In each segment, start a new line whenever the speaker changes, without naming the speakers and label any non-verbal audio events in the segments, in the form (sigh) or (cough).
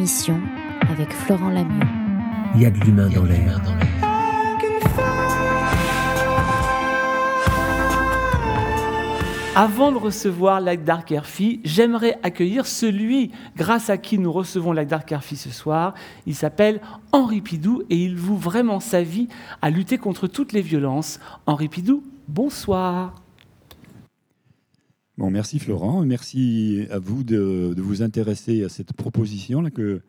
émission avec Florent Lamieux.
Il y a de l'humain dans l'air.
Avant de recevoir Lagdar Kerfi, j'aimerais accueillir celui grâce à qui nous recevons Lagdar Kerfi ce soir. Il s'appelle Henri Pidou et il voue vraiment sa vie à lutter contre toutes les violences. Henri Pidou, bonsoir.
Bon, merci Florent, merci à vous de, vous intéresser à cette proposition que,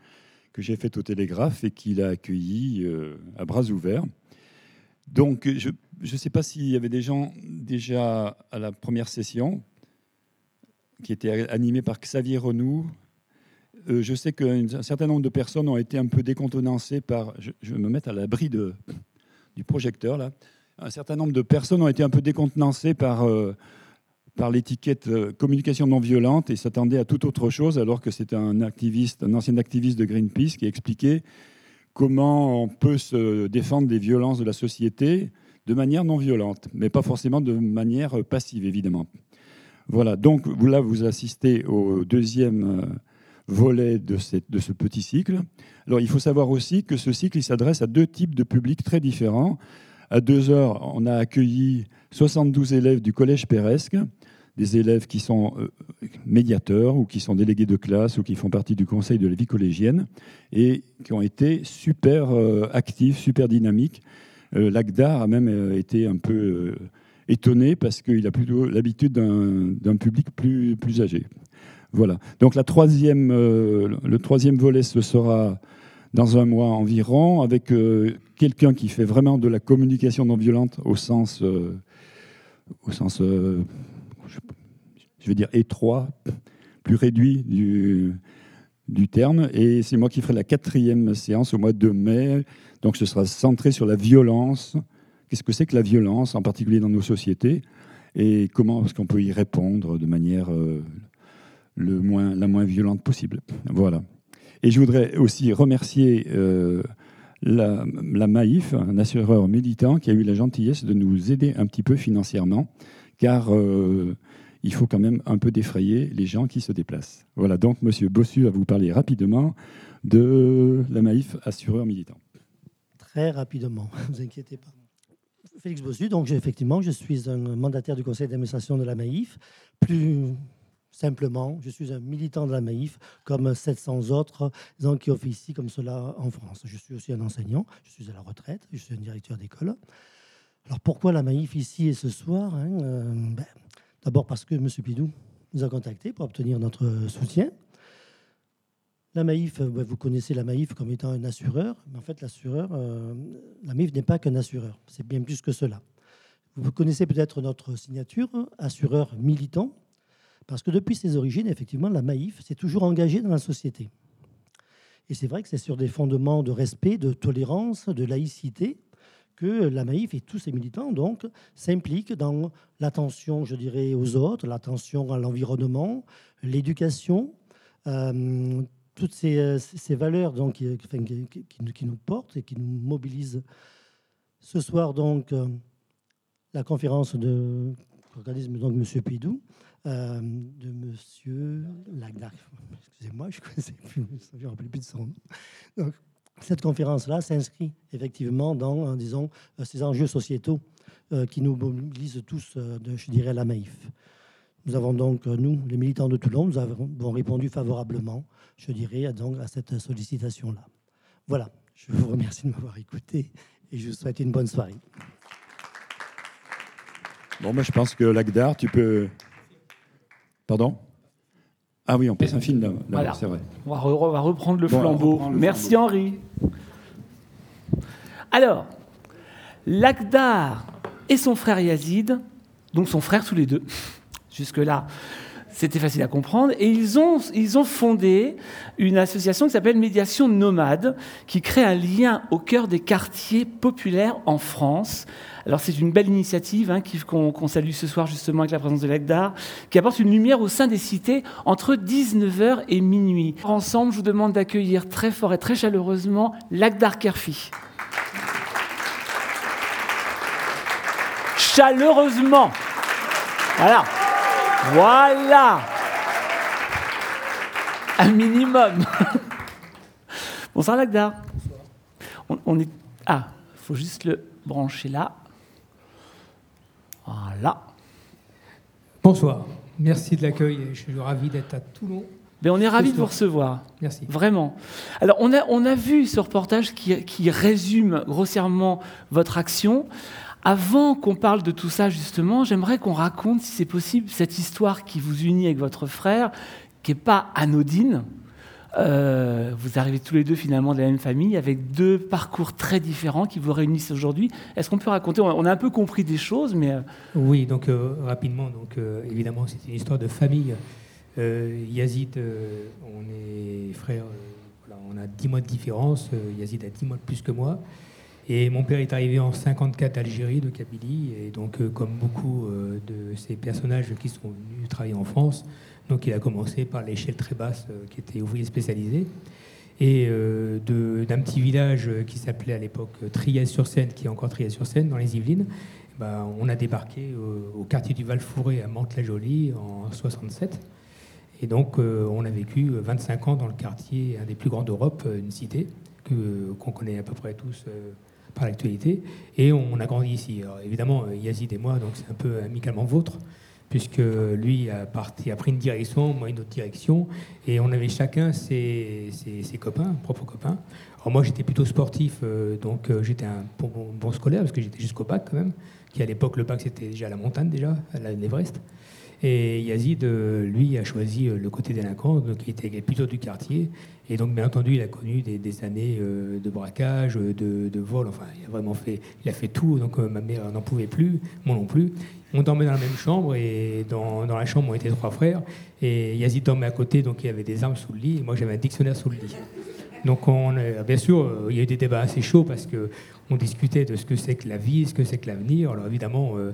que j'ai faite au Télégraphe et qu'il a accueillie euh, à bras ouverts. Donc, je ne sais pas s'il y avait des gens déjà à la première session qui était animée par Xavier Renou. Euh, je sais qu'un certain nombre de personnes ont été un peu décontenancées par. Je, vais me mettre à l'abri du projecteur là. Un certain nombre de personnes ont été un peu décontenancées par, euh, par l'étiquette euh, communication non violente et s'attendaient à toute autre chose, alors que c'est un activiste, un ancien activiste de Greenpeace qui expliquait comment on peut se défendre des violences de la société de manière non violente, mais pas forcément de manière passive, évidemment. Voilà, donc là, vous assistez au deuxième euh, volet de, ce petit cycle. Alors, il faut savoir aussi que ce cycle, s'adresse à deux types de publics très différents. À deux heures, on a accueilli 72 élèves du Collège Péresque, des élèves qui sont euh, médiateurs ou qui sont délégués de classe ou qui font partie du conseil de la vie collégienne et qui ont été super euh, actifs, super dynamiques. Euh, L'ACDAR a même été un peu étonné parce qu'il a plutôt l'habitude d'un public plus, plus âgé. Voilà. Donc la troisième, le troisième volet, ce sera dans un mois environ, avec quelqu'un qui fait vraiment de la communication non violente au sens, au sens je veux dire, étroit, plus réduit du, du terme. Et c'est moi qui ferai la quatrième séance au mois de mai. Donc ce sera centré sur la violence. Qu'est-ce que c'est que la violence, en particulier dans nos sociétés? Et comment est-ce qu'on peut y répondre de manière euh, le moins, la moins violente possible? Voilà. Et je voudrais aussi remercier euh, la, la, Maïf, un assureur militant, qui a eu la gentillesse de nous aider un petit peu financièrement, car euh, il faut quand même un peu défrayer les gens qui se déplacent. Voilà, donc M. Bossu va vous parler rapidement de la Maïf assureur militant.
Très rapidement, ne (laughs) vous inquiétez pas. Félix Bossu, donc effectivement, je suis un mandataire du conseil d'administration de la Maïf. Plus simplement, je suis un militant de la Maïf, comme 700 autres gens qui officient comme cela en France. Je suis aussi un enseignant, je suis à la retraite, je suis un directeur d'école. Alors pourquoi la Maïf ici et ce soir hein, euh, ben, D'abord parce que M. Pidou nous a contactés pour obtenir notre soutien. La Maïf, euh, vous connaissez la Maïf comme étant un assureur, mais en fait, l'assureur, euh, la Maïf n'est pas qu'un assureur, c'est bien plus que cela. Vous connaissez peut-être notre signature, assureur militant, parce que depuis ses origines, effectivement, la Maïf s'est toujours engagée dans la société. Et c'est vrai que c'est sur des fondements de respect, de tolérance, de laïcité, que la Maïf et tous ses militants donc s'impliquent dans l'attention, je dirais, aux autres, l'attention à l'environnement, l'éducation, euh, toutes ces, ces, valeurs donc qui, nous portent et qui nous mobilisent. Ce soir donc euh, la conférence de organisme donc Monsieur Pidou. Euh, de Monsieur Lagnac. Excusez-moi, je ne (laughs) connaissais plus, je rappelle plus de son nom. Cette conférence-là s'inscrit effectivement dans, euh, disons, euh, ces enjeux sociétaux euh, qui nous mobilisent tous, je dirais, la Maïf. Nous avons donc, nous, les militants de Toulon, nous avons répondu favorablement, je dirais, à cette sollicitation-là. Voilà, je vous remercie de m'avoir écouté et je vous souhaite une bonne soirée.
Bon, moi, je pense que l'Agdar, tu peux. Pardon? Ah oui, on passe un film là, c'est vrai.
On va, reprendre le flambeau. Merci Henri. Alors, Lagdar et son frère Yazid, donc son frère tous les deux, (laughs) jusque-là, c'était facile à comprendre. Et ils ont, ils ont fondé une association qui s'appelle Médiation Nomade, qui crée un lien au cœur des quartiers populaires en France. Alors c'est une belle initiative hein, qu'on salue ce soir justement avec la présence de l'ACDAR, qui apporte une lumière au sein des cités entre 19h et minuit. Ensemble, je vous demande d'accueillir très fort et très chaleureusement l'ACDAR Kerfi. Chaleureusement. Voilà. Voilà Un minimum Bonsoir Lagda. On, on est... Ah, il faut juste le brancher là. Voilà.
Bonsoir, merci de l'accueil. Je suis ravi d'être à Toulon.
Mais on est ravis de vous recevoir.
Merci.
Vraiment. Alors, on a, on a vu ce reportage qui, qui résume grossièrement votre action. Avant qu'on parle de tout ça, justement, j'aimerais qu'on raconte, si c'est possible, cette histoire qui vous unit avec votre frère, qui n'est pas anodine. Euh, vous arrivez tous les deux finalement de la même famille, avec deux parcours très différents qui vous réunissent aujourd'hui. Est-ce qu'on peut raconter On a un peu compris des choses, mais euh,
Oui, donc euh, rapidement, donc évidemment, c'est une histoire de famille. Yazid, on est voilà, on a 10 mois de différence. Yazid a 10 mois de plus que moi. Et mon père est arrivé en 54 d'Algérie, de Kabylie, et donc euh, comme beaucoup euh, de ces personnages qui sont venus travailler en France, donc il a commencé par l'échelle très basse, euh, qui était ouvrier spécialisé, et d'un petit village qui s'appelait à l'époque Triès-sur-Seine, qui est encore Triès-sur-Seine, dans les Yvelines. Ben, on a débarqué au quartier du Val-Fouré à Mantes-la-Jolie en 67. Et donc, on a vécu 25 ans dans le quartier, un des plus grands d'Europe, une cité qu'on connaît à peu près tous par l'actualité. Et on a grandi ici. Évidemment, euh, Yazid et moi, donc c'est un peu amicalement vôtre, puisque lui a, pris une direction, moi une autre direction. Et on avait chacun ses, ses- ses copains, propres copains. Alors moi, j'étais plutôt sportif, euh, donc euh, j'étais un bon- bon scolaire, parce que j'étais jusqu'au bac quand même, qui à l'époque, le bac, c'était déjà à la montagne, déjà, l'Everest. Et Yazid, euh, lui, a choisi euh, le côté délinquant, donc il était plutôt du quartier. Et donc, bien entendu, il a connu des, années euh, de braquage, de, vol. Enfin, il a vraiment fait, il a fait tout. Donc, ma mère n'en pouvait plus, moi non plus. On dormait dans la même chambre et dans, dans la chambre, on était trois frères. Et Yazid dormait à côté, donc il avait des armes sous le lit. Et moi, j'avais un dictionnaire sous le lit. Donc, on, euh, bien sûr, euh, il y a eu des débats assez chauds parce que on discutait de ce que c'est que la vie, ce que c'est que l'avenir. Alors, évidemment, euh,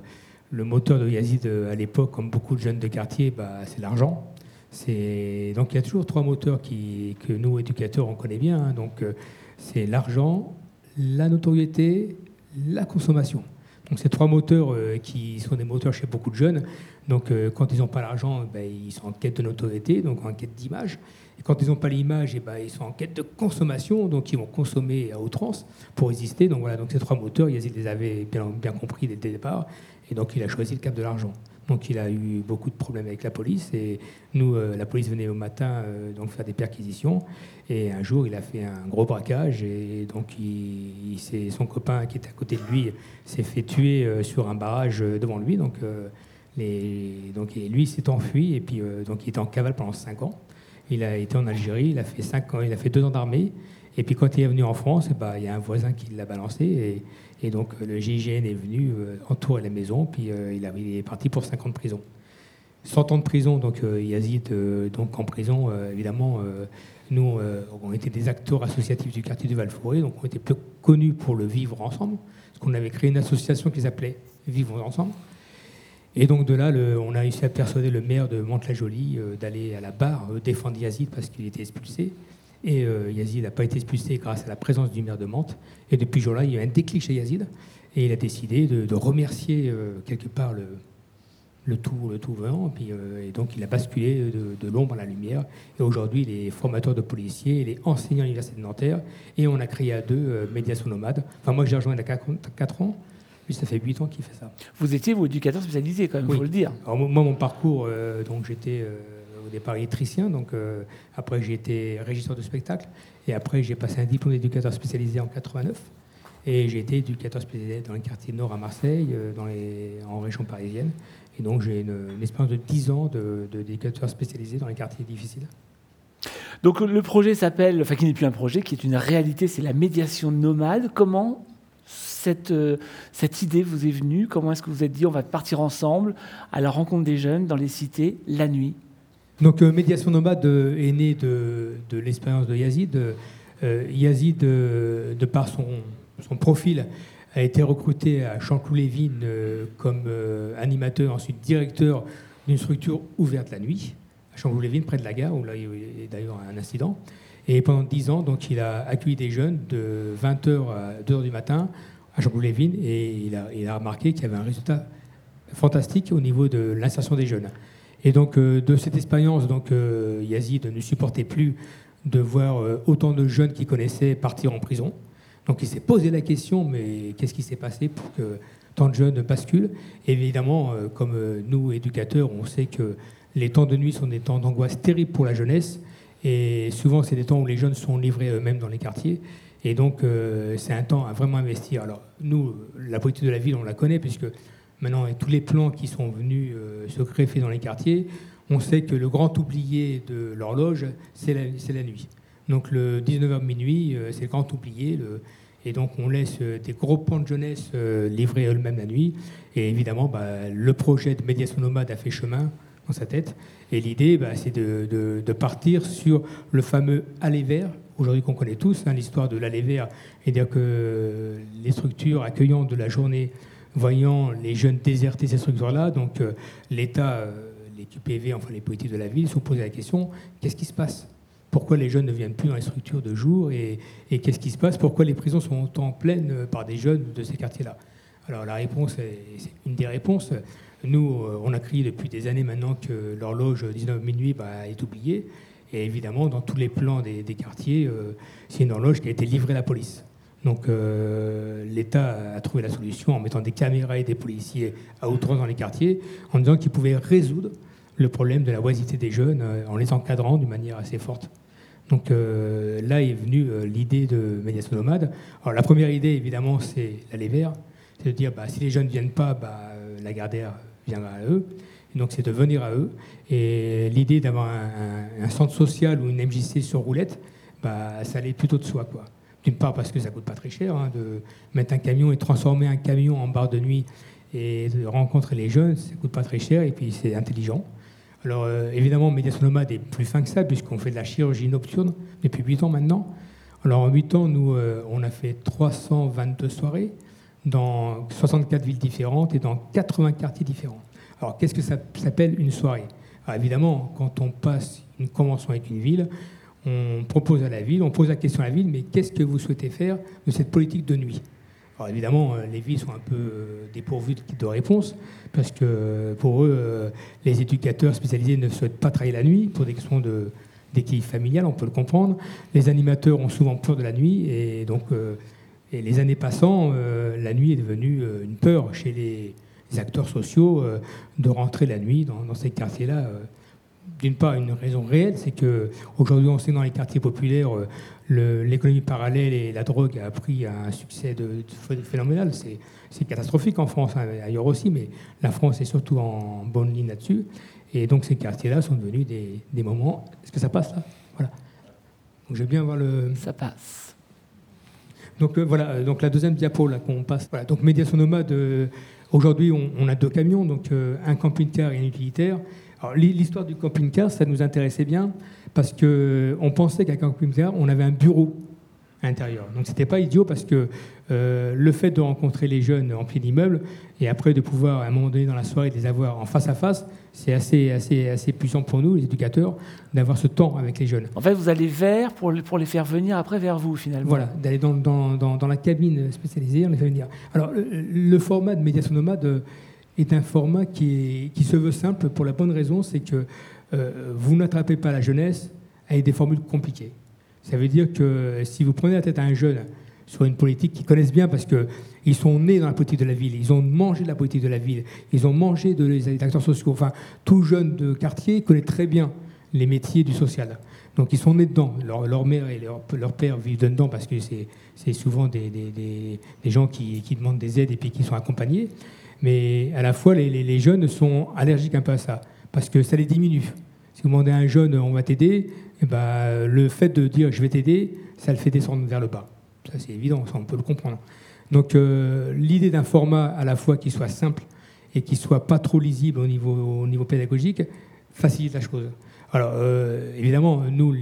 le moteur de Yazid à l'époque, comme beaucoup de jeunes de quartier, bah, c'est l'argent. Donc il y a toujours trois moteurs que nous éducateurs on connaît bien. hein. donc c'est l'argent, la notoriété, la consommation. Donc ces trois moteurs qui sont des moteurs chez beaucoup de jeunes. Donc quand ils n'ont pas l'argent, ben, ils sont en quête de notoriété, donc en quête d'image. Et quand ils n'ont pas l'image, eh ben, ils sont en quête de consommation, donc ils vont consommer à outrance pour résister. Donc voilà, donc ces trois moteurs, Yazid les avait bien, compris dès le départ, et donc il a choisi le cap de l'argent. Donc il a eu beaucoup de problèmes avec la police, et nous, euh, la police venait au matin euh, donc faire des perquisitions, et un jour il a fait un gros braquage, et donc il, son copain qui était à côté de lui s'est fait tuer euh, sur un barrage devant lui, donc, et lui s'est enfui, et puis donc il était en cavale pendant 5 ans. Il a été en Algérie, il a fait cinq ans, il a fait deux ans d'armée. Et puis quand il est venu en France, ben, il y a un voisin qui l'a balancé. Et, donc euh, le GIGN est venu euh, entourer la maison. Puis euh, il, est parti pour 5 ans de prison. 100 ans de prison, donc Yazid, donc en prison, évidemment, nous, on était des acteurs associatifs du quartier du Val-Forêt, donc on était plus connus pour le vivre ensemble, parce qu'on avait créé une association qui s'appelait Vivre ensemble. Et donc de là, on a réussi à persuader le maire de Mantes-la-Jolie euh, d'aller à la barre euh, défendre Yazid parce qu'il était expulsé. Et euh, Yazid n'a pas été expulsé grâce à la présence du maire de Mantes. Et depuis jour-là, il y a eu un déclic chez Yazid. Et il a décidé de, remercier quelque part le, le tout, le tout venant. Et donc il a basculé de, l'ombre à la lumière. Et aujourd'hui, il est formateur de policiers, il est enseignant à l'Université de Nanterre. Et on a créé à deux Médiation Nomade. Enfin, moi, j'ai rejoint il y a 4 ans. Lui, ça fait 8 ans qu'il fait ça.
vous étiez vous éducateur spécialisé quand même, il
Oui.
faut le dire.
Alors, moi, mon parcours, euh, donc j'étais euh, au départ électricien, donc euh, après j'ai été régisseur de spectacle, et après j'ai passé un diplôme d'éducateur spécialisé en 89, et j'ai été éducateur spécialisé dans le quartier nord à Marseille, dans les, en région parisienne, et donc j'ai une, une expérience de 10 ans de- de- d'éducateur spécialisé dans les quartiers difficiles.
Donc le projet s'appelle, enfin qui n'est plus un projet, qui est une réalité, c'est la médiation nomade. Comment cette, euh, cette idée vous est venue? Comment est-ce que vous êtes dit on va partir ensemble à la rencontre des jeunes dans les cités la nuit?
Donc, euh, Médiation Nomade euh, est née de, l'expérience de Yazid. Euh, Yazid, de par son, profil, a été recruté à Chanteloup-les-Vignes euh, comme animateur, ensuite directeur d'une structure ouverte la nuit, à Chanteloup-les-Vignes, près de la gare, où là, il y a eu d'ailleurs un incident. Et pendant 10 ans, donc, il a accueilli des jeunes de 20h à 2h du matin à Chanteloup-les-Vignes, et il a, remarqué qu'il y avait un résultat fantastique au niveau de l'insertion des jeunes. Et donc, euh, de cette expérience, donc, euh, Yazid ne supportait plus de voir euh, autant de jeunes qu'il connaissait partir en prison. Donc il s'est posé la question, mais qu'est-ce qui s'est passé pour que tant de jeunes basculent? Évidemment, comme nous, éducateurs, on sait que les temps de nuit sont des temps d'angoisse terribles pour la jeunesse. Et souvent, c'est des temps où les jeunes sont livrés eux-mêmes dans les quartiers. Et donc, c'est un temps à vraiment investir. Alors, nous, la politique de la ville, on la connaît, puisque maintenant, avec tous les plans qui sont venus se greffer dans les quartiers, on sait que le grand oublié de l'horloge, c'est la, nuit. Donc le 19h minuit, euh, c'est le grand oublié. et donc on laisse euh, des gros pans de jeunesse euh, livrer eux-mêmes la nuit. Et évidemment, bah, le projet de médiation nomade a fait chemin dans sa tête. Et l'idée, bah, c'est de, partir sur le fameux aller vert, aujourd'hui qu'on connaît tous, hein, l'histoire de l'aller vert, et dire que les structures accueillant de la journée, voyant les jeunes déserter ces structures-là, donc l'État les QPV, enfin les politiques de la ville, se posé la question qu'est-ce qui se passe? Pourquoi les jeunes ne viennent plus dans les structures de jour Et, qu'est-ce qui se passe? Pourquoi les prisons sont autant pleines par des jeunes de ces quartiers-là? Alors la réponse, c'est une des réponses. Nous, euh, on a crié depuis des années maintenant que l'horloge 19 minuit bah, est oubliée. Et évidemment, dans tous les plans des, quartiers, euh, c'est une horloge qui a été livrée à la police. Donc euh, l'État a trouvé la solution en mettant des caméras et des policiers à outrance dans les quartiers, en disant qu'ils pouvaient résoudre le problème de la oisité des jeunes euh, en les encadrant d'une manière assez forte. Donc là est venue l'idée de médiation nomade. Alors la première idée, évidemment, c'est l'aller vers, c'est de dire bah, si les jeunes ne viennent pas, bah, la Gardère viendra à eux. Donc c'est de venir à eux. Et l'idée d'avoir un, centre social ou une MJC sur roulette, bah, ça allait plutôt de soi. Quoi. D'une part parce que ça coûte pas très cher hein, de mettre un camion et transformer un camion en bar de nuit et de rencontrer les jeunes, ça coûte pas très cher et puis c'est intelligent. Alors euh, évidemment, Médiation Nomade est plus fin que ça, puisqu'on fait de la chirurgie nocturne depuis 8 ans maintenant. Alors en 8 ans, nous, euh, on a fait 322 soirées dans 64 villes différentes et dans 80 quartiers différents. Alors qu'est-ce que ça s'appelle une soirée? Évidemment, quand on passe une convention avec une ville, on propose à la ville, on pose la question à la ville, mais qu'est-ce que vous souhaitez faire de cette politique de nuit? Alors évidemment, euh, les villes sont un peu euh, dépourvues de réponses, parce que pour eux, euh, les éducateurs spécialisés ne souhaitent pas travailler la nuit pour des questions d'équilibre familial, on peut le comprendre. Les animateurs ont souvent peur de la nuit, et donc, et les années passant, la nuit est devenue une peur chez les, acteurs sociaux de rentrer la nuit dans, dans ces quartiers-là d'une part, une raison réelle, c'est qu'aujourd'hui, on sait dans les quartiers populaires, euh, l'économie parallèle et la drogue a pris un succès de, phénoménal. C'est catastrophique en France, hein, ailleurs aussi, mais la France est surtout en bonne ligne là-dessus. Et donc, ces quartiers-là sont devenus des, moments. Est-ce que ça passe là? Voilà. Donc, je vais bien voir le.
Ça passe.
Donc, euh, voilà. Euh, donc, la deuxième diapo, là, qu'on passe. Voilà. Donc, médiation nomade. Aujourd'hui, on, a deux camions, donc un camping-car et un utilitaire. L'histoire du camping-car, ça nous intéressait bien parce qu'on pensait qu'à camping-car, on avait un bureau à l'intérieur. Donc c'était pas idiot parce que euh, le fait de rencontrer les jeunes en pied d'immeuble et après de pouvoir à un moment donné dans la soirée les avoir en face à face, c'est assez, assez, assez puissant pour nous, les éducateurs, d'avoir ce temps avec les jeunes.
En fait, vous allez vers pour, pour les faire venir après vers vous finalement.
Voilà, d'aller dans, dans, dans, la cabine spécialisée, on les fait venir. Alors le, format de médiation nomade est un format qui, qui, se veut simple pour la bonne raison, c'est que euh, vous n'attrapez pas la jeunesse avec des formules compliquées. Ça veut dire que si vous prenez la tête à un jeune sur une politique qu'ils connaissent bien parce qu'ils sont nés dans la politique de la ville, ils ont mangé de la politique de la ville, ils ont mangé de les acteurs sociaux. Enfin, tout jeune de quartier connaît très bien les métiers du social. Donc ils sont nés dedans. Leur, mère et leur, père vivent dedans parce que c'est souvent des, des, des gens qui, qui, demandent des aides et puis qui sont accompagnés. Mais à la fois, les, les, jeunes sont allergiques un peu à ça parce que ça les diminue. Si vous demandez à un jeune, on va t'aider, eh ben, le fait de dire je vais t'aider, ça le fait descendre vers le bas. Ça, c'est évident, ça, on peut le comprendre. Donc, euh, l'idée d'un format à la fois qui soit simple et qui soit pas trop lisible au niveau, au niveau pédagogique facilite la chose. Alors, euh, évidemment, nous,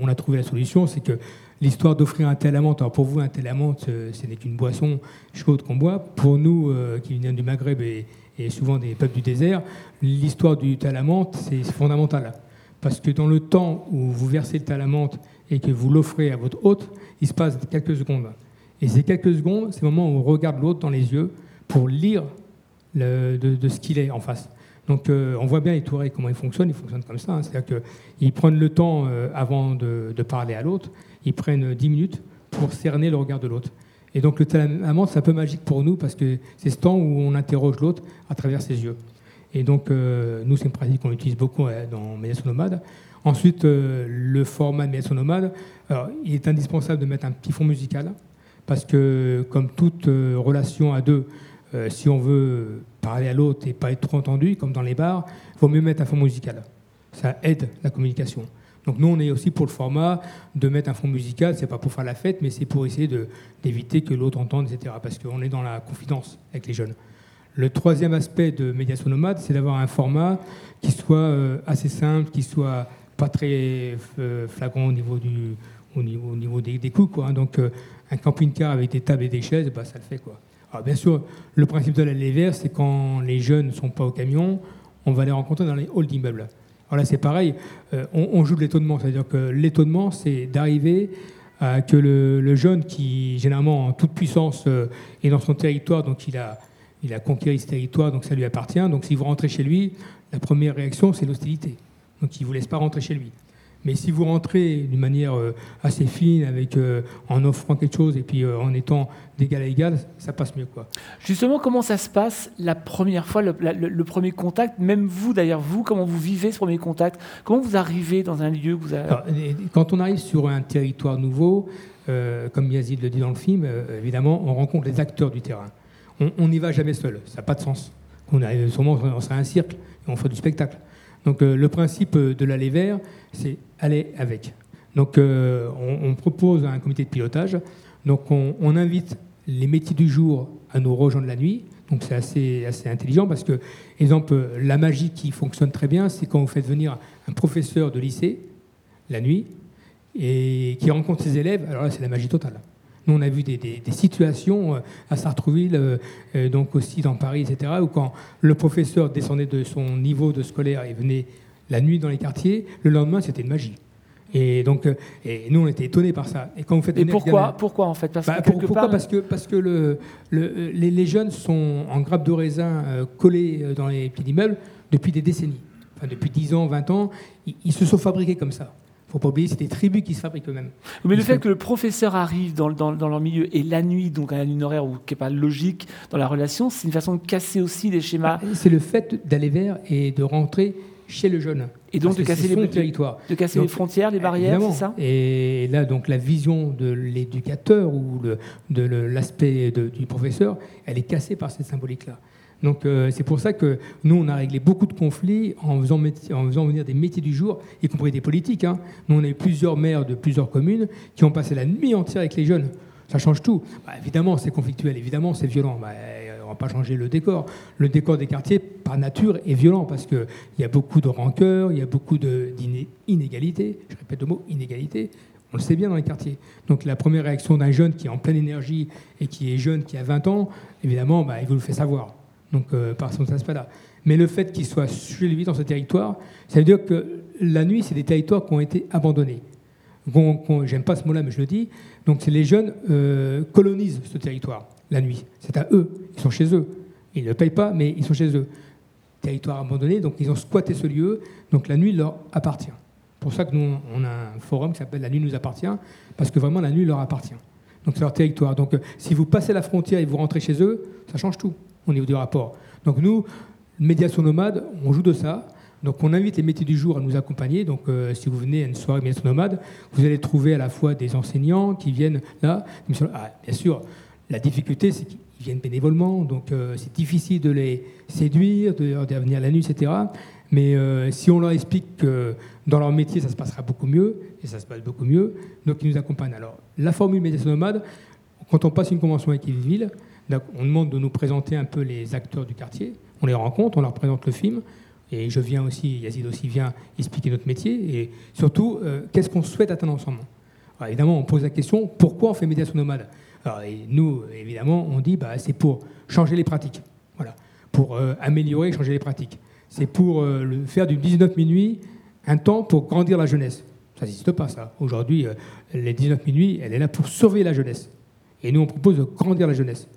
on a trouvé la solution, c'est que l'histoire d'offrir un tel amant, alors pour vous, un tel amant, ce n'est qu'une boisson chaude qu'on boit. Pour nous, euh, qui venons du Maghreb et, et, souvent des peuples du désert, l'histoire du talamante, c'est fondamental. Parce que dans le temps où vous versez le talamante et que vous l'offrez à votre hôte, il se passe quelques secondes. Et ces quelques secondes, c'est le moment où on regarde l'autre dans les yeux pour lire de, ce qu'il est en face. Donc on voit bien les Touaregs, comment ils fonctionnent. Ils fonctionnent comme ça. Hein. C'est-à-dire qu'ils prennent le temps avant de, de, parler à l'autre. Ils prennent 10 minutes pour cerner le regard de l'autre. Et donc le tellement, c'est un peu magique pour nous parce que c'est ce temps où on interroge l'autre à travers ses yeux. Et donc nous, c'est une pratique qu'on utilise beaucoup dans Médiation Nomade. Ensuite, le format de Médiation Nomade, il est indispensable de mettre un petit fond musical parce que comme toute relation à deux, euh, si on veut parler à l'autre et pas être trop entendu, comme dans les bars, il vaut mieux mettre un fond musical. Ça aide la communication. Donc nous, on est aussi pour le format de mettre un fond musical. C'est pas pour faire la fête, mais c'est pour essayer d'éviter que l'autre entende, etc. Parce qu'on est dans la confidence avec les jeunes. Le troisième aspect de médiation nomade, c'est d'avoir un format qui soit euh, assez simple, qui soit pas très euh, flagrant au niveau du, au niveau, au niveau des, des coûts, quoi. Hein. Donc un camping-car avec des tables et des chaises, bah, ça le fait, quoi. Alors, bien sûr, le principe de l'allée verte, c'est quand les jeunes ne sont pas au camion, on va les rencontrer dans les halls d'immeubles. Alors là, c'est pareil, euh, on, joue de l'étonnement, c'est-à-dire que l'étonnement, c'est d'arriver à que le, jeune, qui généralement en toute puissance euh, est dans son territoire, donc il a, il a conquéri ce territoire, donc ça lui appartient. Donc si vous rentrez chez lui, la première réaction, c'est l'hostilité. Donc il ne vous laisse pas rentrer chez lui. Mais si vous rentrez d'une manière euh, assez fine, avec, euh, en offrant quelque chose et puis euh, en étant d'égal à égal, ça passe mieux. Quoi.
Justement, comment ça se passe la première fois, le, premier contact? Même vous, d'ailleurs, vous, comment vous vivez ce premier contact? Comment vous arrivez dans un lieu vous
Quand on arrive sur un territoire nouveau, comme Yazid le dit dans le film, évidemment, on rencontre les acteurs du terrain. On n'y va jamais seul, ça n'a pas de sens. On arrive, sûrement, on serait un cirque et on fait du spectacle. Donc le principe de l'aller vers, c'est aller avec. Donc euh, on, propose un comité de pilotage. Donc on, invite les métiers du jour à nous rejoindre la nuit. Donc c'est assez, assez intelligent parce que, exemple, la magie qui fonctionne très bien, c'est quand vous faites venir un professeur de lycée la nuit et qui rencontre ses élèves. Alors là, c'est la magie totale. Nous, on a vu des, situations euh, à Sartrouville, euh, donc aussi dans Paris, etc., où quand le professeur descendait de son niveau de scolaire et venait la nuit dans les quartiers, le lendemain, c'était une magie. Et donc, euh, et nous, on était étonnés par ça.
Et, quand vous faites et pourquoi, pourquoi, en fait?
Parce bah, que Pourquoi Parce que, parce que le, les, jeunes sont en grappe de raisin euh, collés euh, dans les pieds d'immeubles depuis des décennies. Enfin, depuis 10 ans, 20 ans, ils, se sont fabriqués comme ça. Il ne faut pas oublier, c'est des tribus qui se fabriquent eux-mêmes.
Mais le fait que le professeur arrive dans, dans, dans, leur milieu et la nuit, donc à une horaire qui n'est pas logique dans la relation, c'est une façon de casser aussi les schémas.
C'est le fait d'aller vers et de rentrer chez le jeune.
Et donc de casser, les, territoires. de casser les frontières, les barrières, c'est ça?
Et là, donc la vision de l'éducateur ou le, de l'aspect du professeur, elle est cassée par cette symbolique-là. Donc euh, c'est pour ça que nous, on a réglé beaucoup de conflits en faisant, en faisant venir des métiers du jour, y compris des politiques. Hein. Nous, on a eu plusieurs maires de plusieurs communes qui ont passé la nuit entière avec les jeunes. Ça change tout. Bah, évidemment, c'est conflictuel, évidemment, c'est violent. Bah, on va pas changer le décor. Le décor des quartiers, par nature, est violent parce qu'il y a beaucoup de rancœur, il y a beaucoup d'inégalités. Je répète le mot inégalité. On le sait bien dans les quartiers. Donc la première réaction d'un jeune qui est en pleine énergie et qui est jeune, qui a 20 ans, évidemment, bah, il vous le fait savoir. Donc euh, par son aspect-là. Mais le fait qu'il soit lui dans ce territoire, ça veut dire que la nuit, c'est des territoires qui ont été abandonnés. J'aime pas ce mot-là, mais je le dis. Donc les jeunes euh, colonisent ce territoire la nuit. C'est à eux. Ils sont chez eux. Ils ne payent pas, mais ils sont chez eux. Territoire abandonné, donc ils ont squatté ce lieu, donc la nuit leur appartient. pour ça que nous, on a un forum qui s'appelle La nuit nous appartient, parce que vraiment la nuit leur appartient. Donc c'est leur territoire. Donc euh, si vous passez la frontière et vous rentrez chez eux, ça change tout au niveau du rapport. Donc nous, médiation nomade, on joue de ça. Donc on invite les métiers du jour à nous accompagner. Donc euh, si vous venez à une soirée médiation nomade, vous allez trouver à la fois des enseignants qui viennent là. Ah, bien sûr, la difficulté, c'est qu'ils viennent bénévolement, donc euh, c'est difficile de les séduire, de leur dire venir la nuit, etc. Mais euh, si on leur explique que dans leur métier, ça se passera beaucoup mieux, et ça se passe beaucoup mieux, donc ils nous accompagnent. Alors, la formule médiation nomade, quand on passe une convention avec Ville, on demande de nous présenter un peu les acteurs du quartier, on les rencontre, on leur présente le film, et je viens aussi, Yazid aussi vient expliquer notre métier, et surtout, euh, qu'est-ce qu'on souhaite atteindre ensemble? Alors, Évidemment, on pose la question, pourquoi on fait médiation nomade et nous, évidemment, on dit bah, c'est pour changer les pratiques, voilà, pour euh, améliorer et changer les pratiques. C'est pour euh, le faire du 19 minuit un temps pour grandir la jeunesse. Ça n'existe pas, ça. Aujourd'hui, les 19 minuit, elle est là pour surveiller la jeunesse. Et nous, on propose de grandir la jeunesse.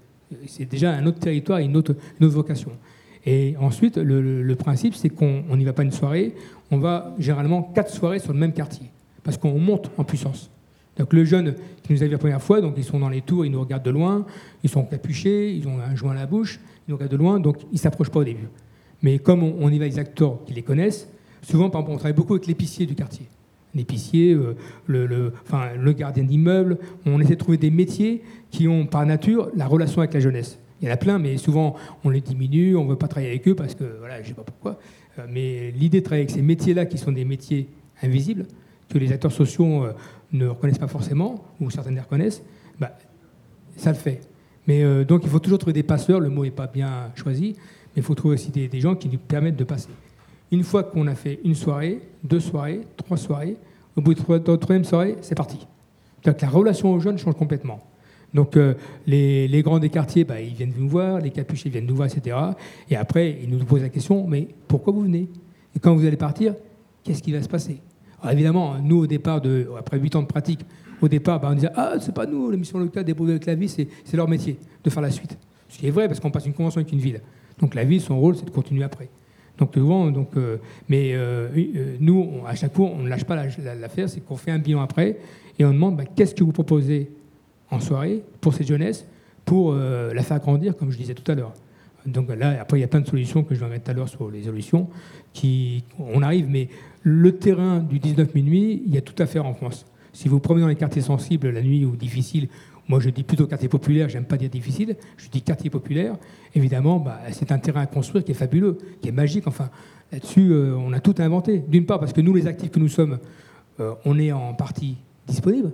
C'est déjà un autre territoire et une autre, une autre vocation. Et ensuite, le, principe, c'est qu'on n'y va pas une soirée, on va généralement quatre soirées sur le même quartier, parce qu'on monte en puissance. Donc le jeune qui nous a vu la première fois, donc ils sont dans les tours, ils nous regardent de loin, ils sont capuchés, ils ont un joint à la bouche, ils nous regardent de loin, donc ils ne s'approchent pas au début. Mais comme on, y va avec des acteurs qui les connaissent, souvent, par exemple, on travaille beaucoup avec l'épicier du quartier. L'épicier, euh, le, gardien d'immeuble, on essaie de trouver des métiers qui ont par nature la relation avec la jeunesse. Il y en a plein, mais souvent on les diminue, on ne veut pas travailler avec eux parce que, voilà, je ne sais pas pourquoi. Euh, mais l'idée de travailler avec ces métiers-là, qui sont des métiers invisibles, que les acteurs sociaux euh, ne reconnaissent pas forcément, ou certains les reconnaissent, bah, ça le fait. Mais donc il faut toujours trouver des passeurs, le mot n'est pas bien choisi, mais il faut trouver aussi des, gens qui nous permettent de passer. Une fois qu'on a fait une soirée, deux soirées, trois soirées, au bout de la troisième soirée, c'est parti. Donc la relation aux jeunes change complètement. Donc euh, les, grands des quartiers, bah, ils viennent nous voir, les capuchés viennent nous voir, etc. Et après, ils nous posent la question, mais pourquoi vous venez? Et quand vous allez partir, qu'est-ce qui va se passer? Alors évidemment, nous, au départ, après 8 ans de pratique, au départ, bah, on disait, ah, c'est pas nous, l'émission locale des avec la vie, c'est leur métier de faire la suite. Ce qui est vrai, parce qu'on passe une convention avec une ville. Donc la ville, son rôle, c'est de continuer après. Donc, souvent, donc, euh, mais euh, nous, à chaque fois, on ne lâche pas l'affaire, c'est qu'on fait un bilan après et on demande bah, qu'est-ce que vous proposez en soirée pour cette jeunesse, pour euh, la faire grandir, comme je disais tout à l'heure. Donc là, après, il y a plein de solutions que je vais mettre tout à l'heure sur les solutions. Qui, on arrive, mais le terrain du 19 minuit, il y a tout à faire en France. Si vous promenez dans les quartiers sensibles la nuit ou difficiles, moi je dis plutôt quartier populaire, j'aime pas dire difficile, je dis quartier populaire, évidemment, bah, c'est un terrain à construire qui est fabuleux, qui est magique. Enfin, là-dessus, euh, on a tout inventé. D'une part, parce que nous, les actifs que nous sommes, euh, on est en partie disponible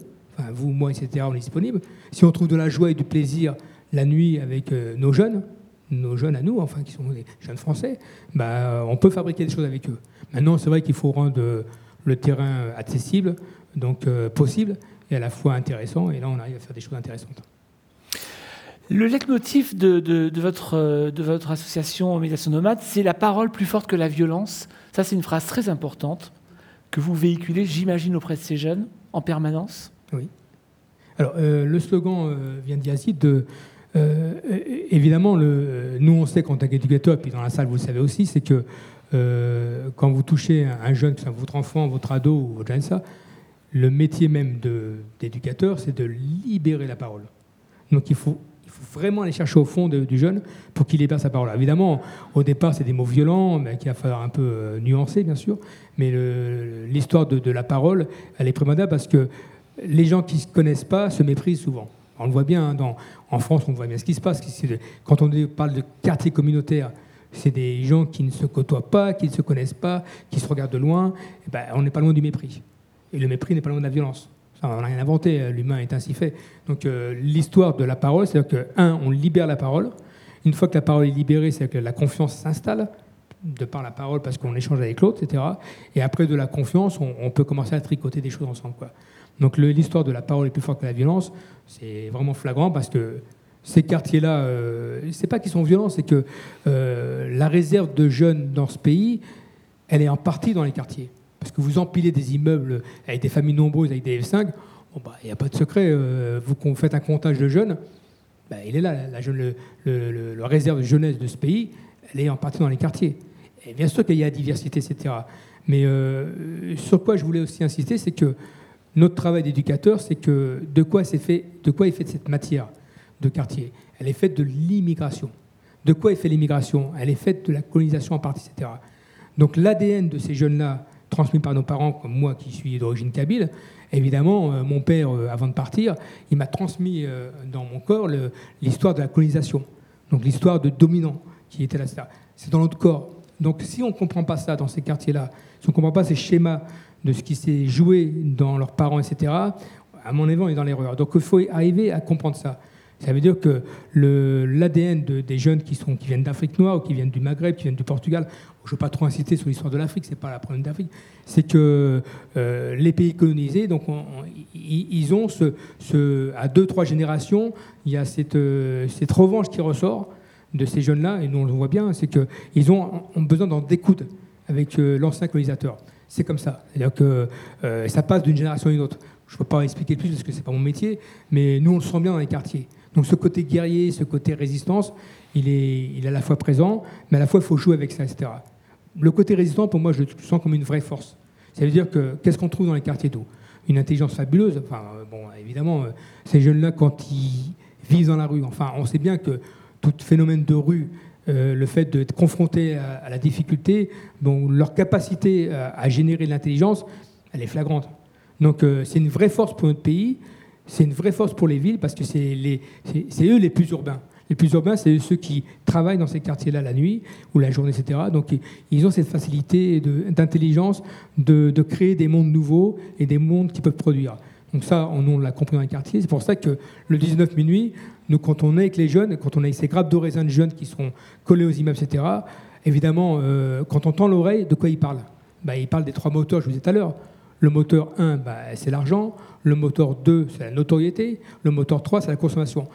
vous, moi, etc., on est disponible. Si on trouve de la joie et du plaisir la nuit avec euh, nos jeunes, nos jeunes à nous, enfin, qui sont des jeunes français, bah, on peut fabriquer des choses avec eux. Maintenant, c'est vrai qu'il faut rendre le terrain accessible, donc possible, et à la fois intéressant, et là, on arrive à faire des choses intéressantes.
Le leitmotiv de, de, de, votre, de votre association Médiation Nomade, c'est la parole plus forte que la violence. Ça, c'est une phrase très importante que vous véhiculez, j'imagine, auprès de ces jeunes en permanence.
Oui. Alors, euh, le slogan euh, vient d'Yazid. De, euh, évidemment, le, nous, on sait qu'en tant qu'éducateur, et puis dans la salle, vous le savez aussi, c'est que quand vous touchez un, jeune, que votre enfant, votre ado ou votre jeune ça, le métier même d'éducateur, c'est de libérer la parole. Donc, il faut, vraiment aller chercher au fond du jeune pour qu'il libère sa parole. évidemment, au départ, c'est des mots violents, mais qu'il va falloir un peu nuancer, bien sûr. Mais l'histoire de, la parole, elle est primordiale parce que les gens qui ne se connaissent pas se méprisent souvent. On le voit bien, hein, en France, on voit bien ce qui se passe. Quand on parle de quartier communautaire, c'est des gens qui ne se côtoient pas, qui ne se connaissent pas, qui se regardent de loin. Eh ben, on n'est pas loin du mépris. Et le mépris n'est pas loin de la violence. on n'a rien inventé, euh, l'humain est ainsi fait. Donc euh, l'histoire de la parole, c'est-à-dire que, un, on libère la parole. Une fois que la parole est libérée, c'est que la confiance s'installe de par la parole parce qu'on échange avec l'autre, etc. Et après de la confiance, on, peut commencer à tricoter des choses ensemble. Donc l'histoire de la parole est plus forte que la violence, c'est vraiment flagrant parce que ces quartiers-là, euh, c'est pas qu'ils sont violents, c'est que euh, la réserve de jeunes dans ce pays, elle est en partie dans les quartiers. Parce que vous empilez des immeubles avec des familles nombreuses, avec des F5, il n'y a pas de secret. Euh, vous faites un comptage de jeunes, bah, il est là, la, jeune, le, réserve de jeunesse de ce pays, elle est en partie dans les quartiers. Et bien sûr qu'il y a diversité, etc. Mais sur quoi je voulais aussi insister, c'est que notre travail d'éducateur, c'est que de quoi, est fait, de quoi est faite cette matière de quartier? Elle est faite de l'immigration. De quoi est faite l'immigration? Elle est faite de la colonisation en partie, etc. Donc l'ADN de ces jeunes-là, transmis par nos parents, comme moi qui suis d'origine kabyle, évidemment, euh, mon père, euh, avant de partir, il m'a transmis euh, dans mon corps l'histoire de la colonisation. Donc l'histoire de dominants qui étaient là. C'est dans notre corps. Donc si on ne comprend pas ça dans ces quartiers-là, si on ne comprend pas ces schémas de ce qui s'est joué dans leurs parents, etc., à mon avis, on est dans l'erreur. Donc il faut arriver à comprendre ça. Ça veut dire que l'ADN de, des jeunes qui, sont, qui viennent d'Afrique noire ou qui viennent du Maghreb, qui viennent du Portugal, je ne veux pas trop insister sur l'histoire de l'Afrique, ce n'est pas la problème d'Afrique, c'est que euh, les pays colonisés, donc ils ont à deux, trois générations, il y a cette, euh, cette revanche qui ressort de ces jeunes-là, et nous on le voit bien, c'est qu'ils ont, ont, besoin d'en découdre avec euh, l'ancien colonisateur c'est comme ça. C'est-à-dire que ça passe d'une génération à une autre. Je ne peux pas expliquer plus parce que ce n'est pas mon métier, mais nous, on le sent bien dans les quartiers. Donc ce côté guerrier, ce côté résistance, il est à la fois présent, mais à la fois il faut jouer avec ça, etc. Le côté résistant, pour moi, je le sens comme une vraie force. Ça veut dire que qu'est-ce qu'on trouve dans les quartiers d'eau? Une intelligence fabuleuse. Enfin, euh, bon, évidemment, euh, ces jeunes-là, quand ils vivent dans la rue, enfin, on sait bien que tout phénomène de rue, euh, le fait d'être confronté à, la difficulté, bon, leur capacité à, générer de l'intelligence, elle est flagrante. Donc, c'est une vraie force pour notre pays. C'est une vraie force pour les villes parce que c'est eux les plus urbains. Les plus urbains, c'est ceux qui travaillent dans ces quartiers-là la nuit ou la journée, etc. Donc ils ont cette facilité d'intelligence de, créer des mondes nouveaux et des mondes qui peuvent produire. Donc ça, on, l'a compris dans les quartiers. C'est pour ça que le 19 minuit, nous, quand on est avec les jeunes, quand on a avec ces grappes de raisin de jeunes qui sont collés aux immeubles, etc., évidemment, euh, quand on tend l'oreille, de quoi ils parlent? Bah, Ils parlent des trois moteurs, je vous disais tout à l'heure. Le moteur 1, bah, c'est l'argent. Le moteur 2, c'est la notoriété. Le moteur 3, c'est la consommation.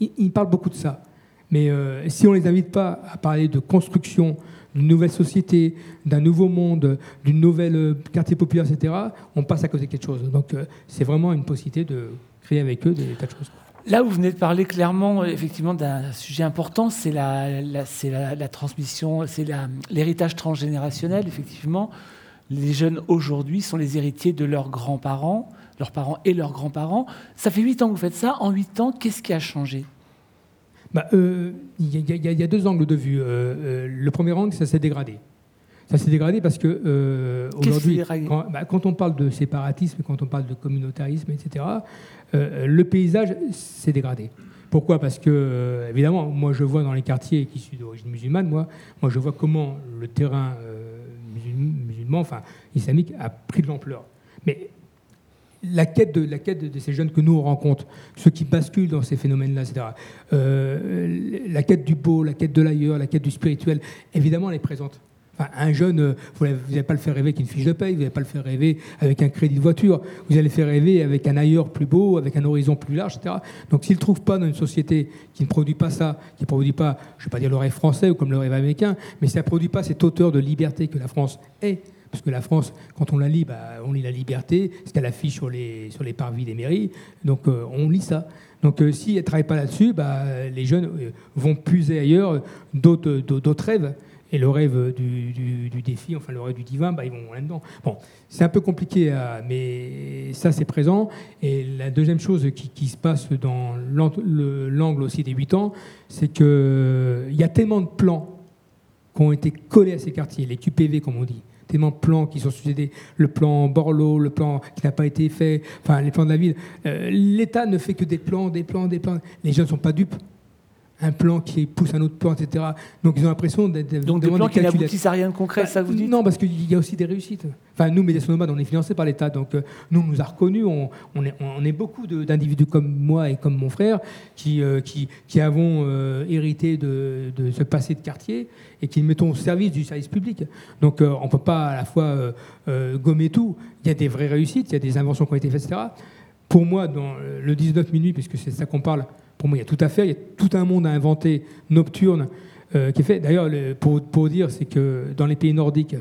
Ils, parlent beaucoup de ça. Mais euh, si on ne les invite pas à parler de construction, d'une nouvelle société, d'un nouveau monde, d'une nouvelle euh, quartier populaire, etc., on passe à côté de quelque chose. Donc euh, c'est vraiment une possibilité de créer avec eux des tas de choses.
Là, vous venez de parler clairement, effectivement, d'un sujet important, c'est la, la, la, transmission, c'est l'héritage transgénérationnel, effectivement les jeunes aujourd'hui sont les héritiers de leurs grands-parents, leurs parents et leurs grands-parents. Ça fait huit ans que vous faites ça. En huit ans, qu'est-ce qui a changé?
Bah, euh, Il y, a deux angles de vue. Euh, euh, le premier angle, ça s'est dégradé. Ça s'est dégradé parce que aujourd'hui, bah, quand, on parle de séparatisme, quand on parle de communautarisme, etc., le paysage s'est dégradé. Pourquoi? Parce que, évidemment, moi je vois dans les quartiers qui sont d'origine musulmane, moi, moi je vois comment le terrain musulman, enfin islamique, a pris de l'ampleur. Mais la quête, de, la quête de, ces jeunes que nous on rencontre, ceux qui basculent dans ces phénomènes-là, etc., euh, la quête du beau, la quête de l'ailleurs, la quête du spirituel, évidemment, elle est présente un jeune, euh, vous n'allez pas le faire rêver avec une fiche de paye, vous n'allez pas le faire rêver avec un crédit de voiture, vous allez le faire rêver avec un ailleurs plus beau, avec un horizon plus large, etc. Donc s'il ne trouve pas dans une société qui ne produit pas ça, qui ne produit pas, je ne vais pas dire le rêve français ou comme le rêve américain, mais si ça ne produit pas cette hauteur de liberté que la France est, parce que la France, quand on la lit, bah, on lit la liberté, ce qu'elle affiche sur les, parvis des mairies, donc euh, on lit ça. Donc euh, si elle ne travaille pas là-dessus, bah, les jeunes vont puiser ailleurs d'autres rêves et le rêve du, défi, enfin le rêve du divin, bah, ils vont là-dedans. Bon, c'est un peu compliqué, mais ça c'est présent. Et la deuxième chose qui, se passe dans l'angle aussi des 8 ans, c'est qu'il y a tellement de plans qui ont été collés à ces quartiers, les QPV comme on dit, tellement de plans qui sont succédés, le plan Borloo, le plan qui n'a pas été fait, enfin les plans de la ville. Euh, L'État ne fait que des plans, des plans, des plans. Les gens ne sont pas dupes un plan qui pousse un autre plan, etc. Donc ils ont l'impression d'être
donc des plans qui n'aboutissent à rien de concret, bah, ça vous dites?
Non, parce qu'il y a aussi des réussites. Enfin, nous, Médiation Nomade, on est financé par l'État, donc euh, nous, on nous a reconnus. On, est, on est, beaucoup d'individus comme moi et comme mon frère qui, euh, qui, qui, avons euh, hérité de, de, ce passé de quartier et qui mettons au service du service public. Donc on ne peut pas à la fois gommer tout. Il y a des vraies réussites, il y a des inventions qui ont été faites, etc. Pour moi, dans le 19 minutes, puisque c'est ça qu'on parle, pour moi, il y a tout à faire. Il y a tout un monde à inventer nocturne euh, qui est fait. D'ailleurs, pour, dire, c'est que dans les pays nordiques,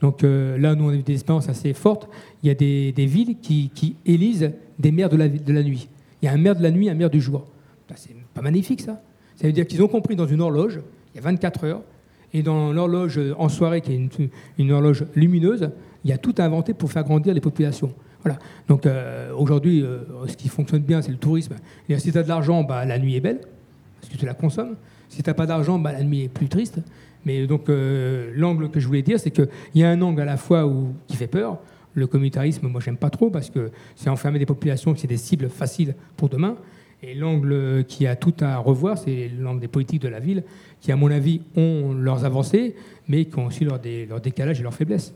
donc euh, là, nous, on a eu des expériences assez fortes. Il y a des, villes qui, élisent des maires de la, nuit. Il y a un maire de la nuit, un maire du jour. C'est pas magnifique, ça. Ça veut dire qu'ils ont compris dans une horloge, il y a 24 heures, et dans l'horloge en soirée, qui est une, une horloge lumineuse, il y a tout inventé pour faire grandir les populations. Voilà. Donc euh, aujourd'hui, euh, ce qui fonctionne bien, c'est le tourisme. Et si tu as de l'argent, bah, la nuit est belle, parce que tu la consommes. Si tu n'as pas d'argent, bah, la nuit est plus triste. Mais donc euh, l'angle que je voulais dire, c'est qu'il y a un angle à la fois où, qui fait peur. Le communautarisme, moi, j'aime pas trop parce que c'est enfermer des populations, c'est des cibles faciles pour demain. Et l'angle qui a tout à revoir, c'est l'angle des politiques de la ville, qui, à mon avis, ont leurs avancées, mais qui ont aussi leurs, décalages et leurs faiblesses.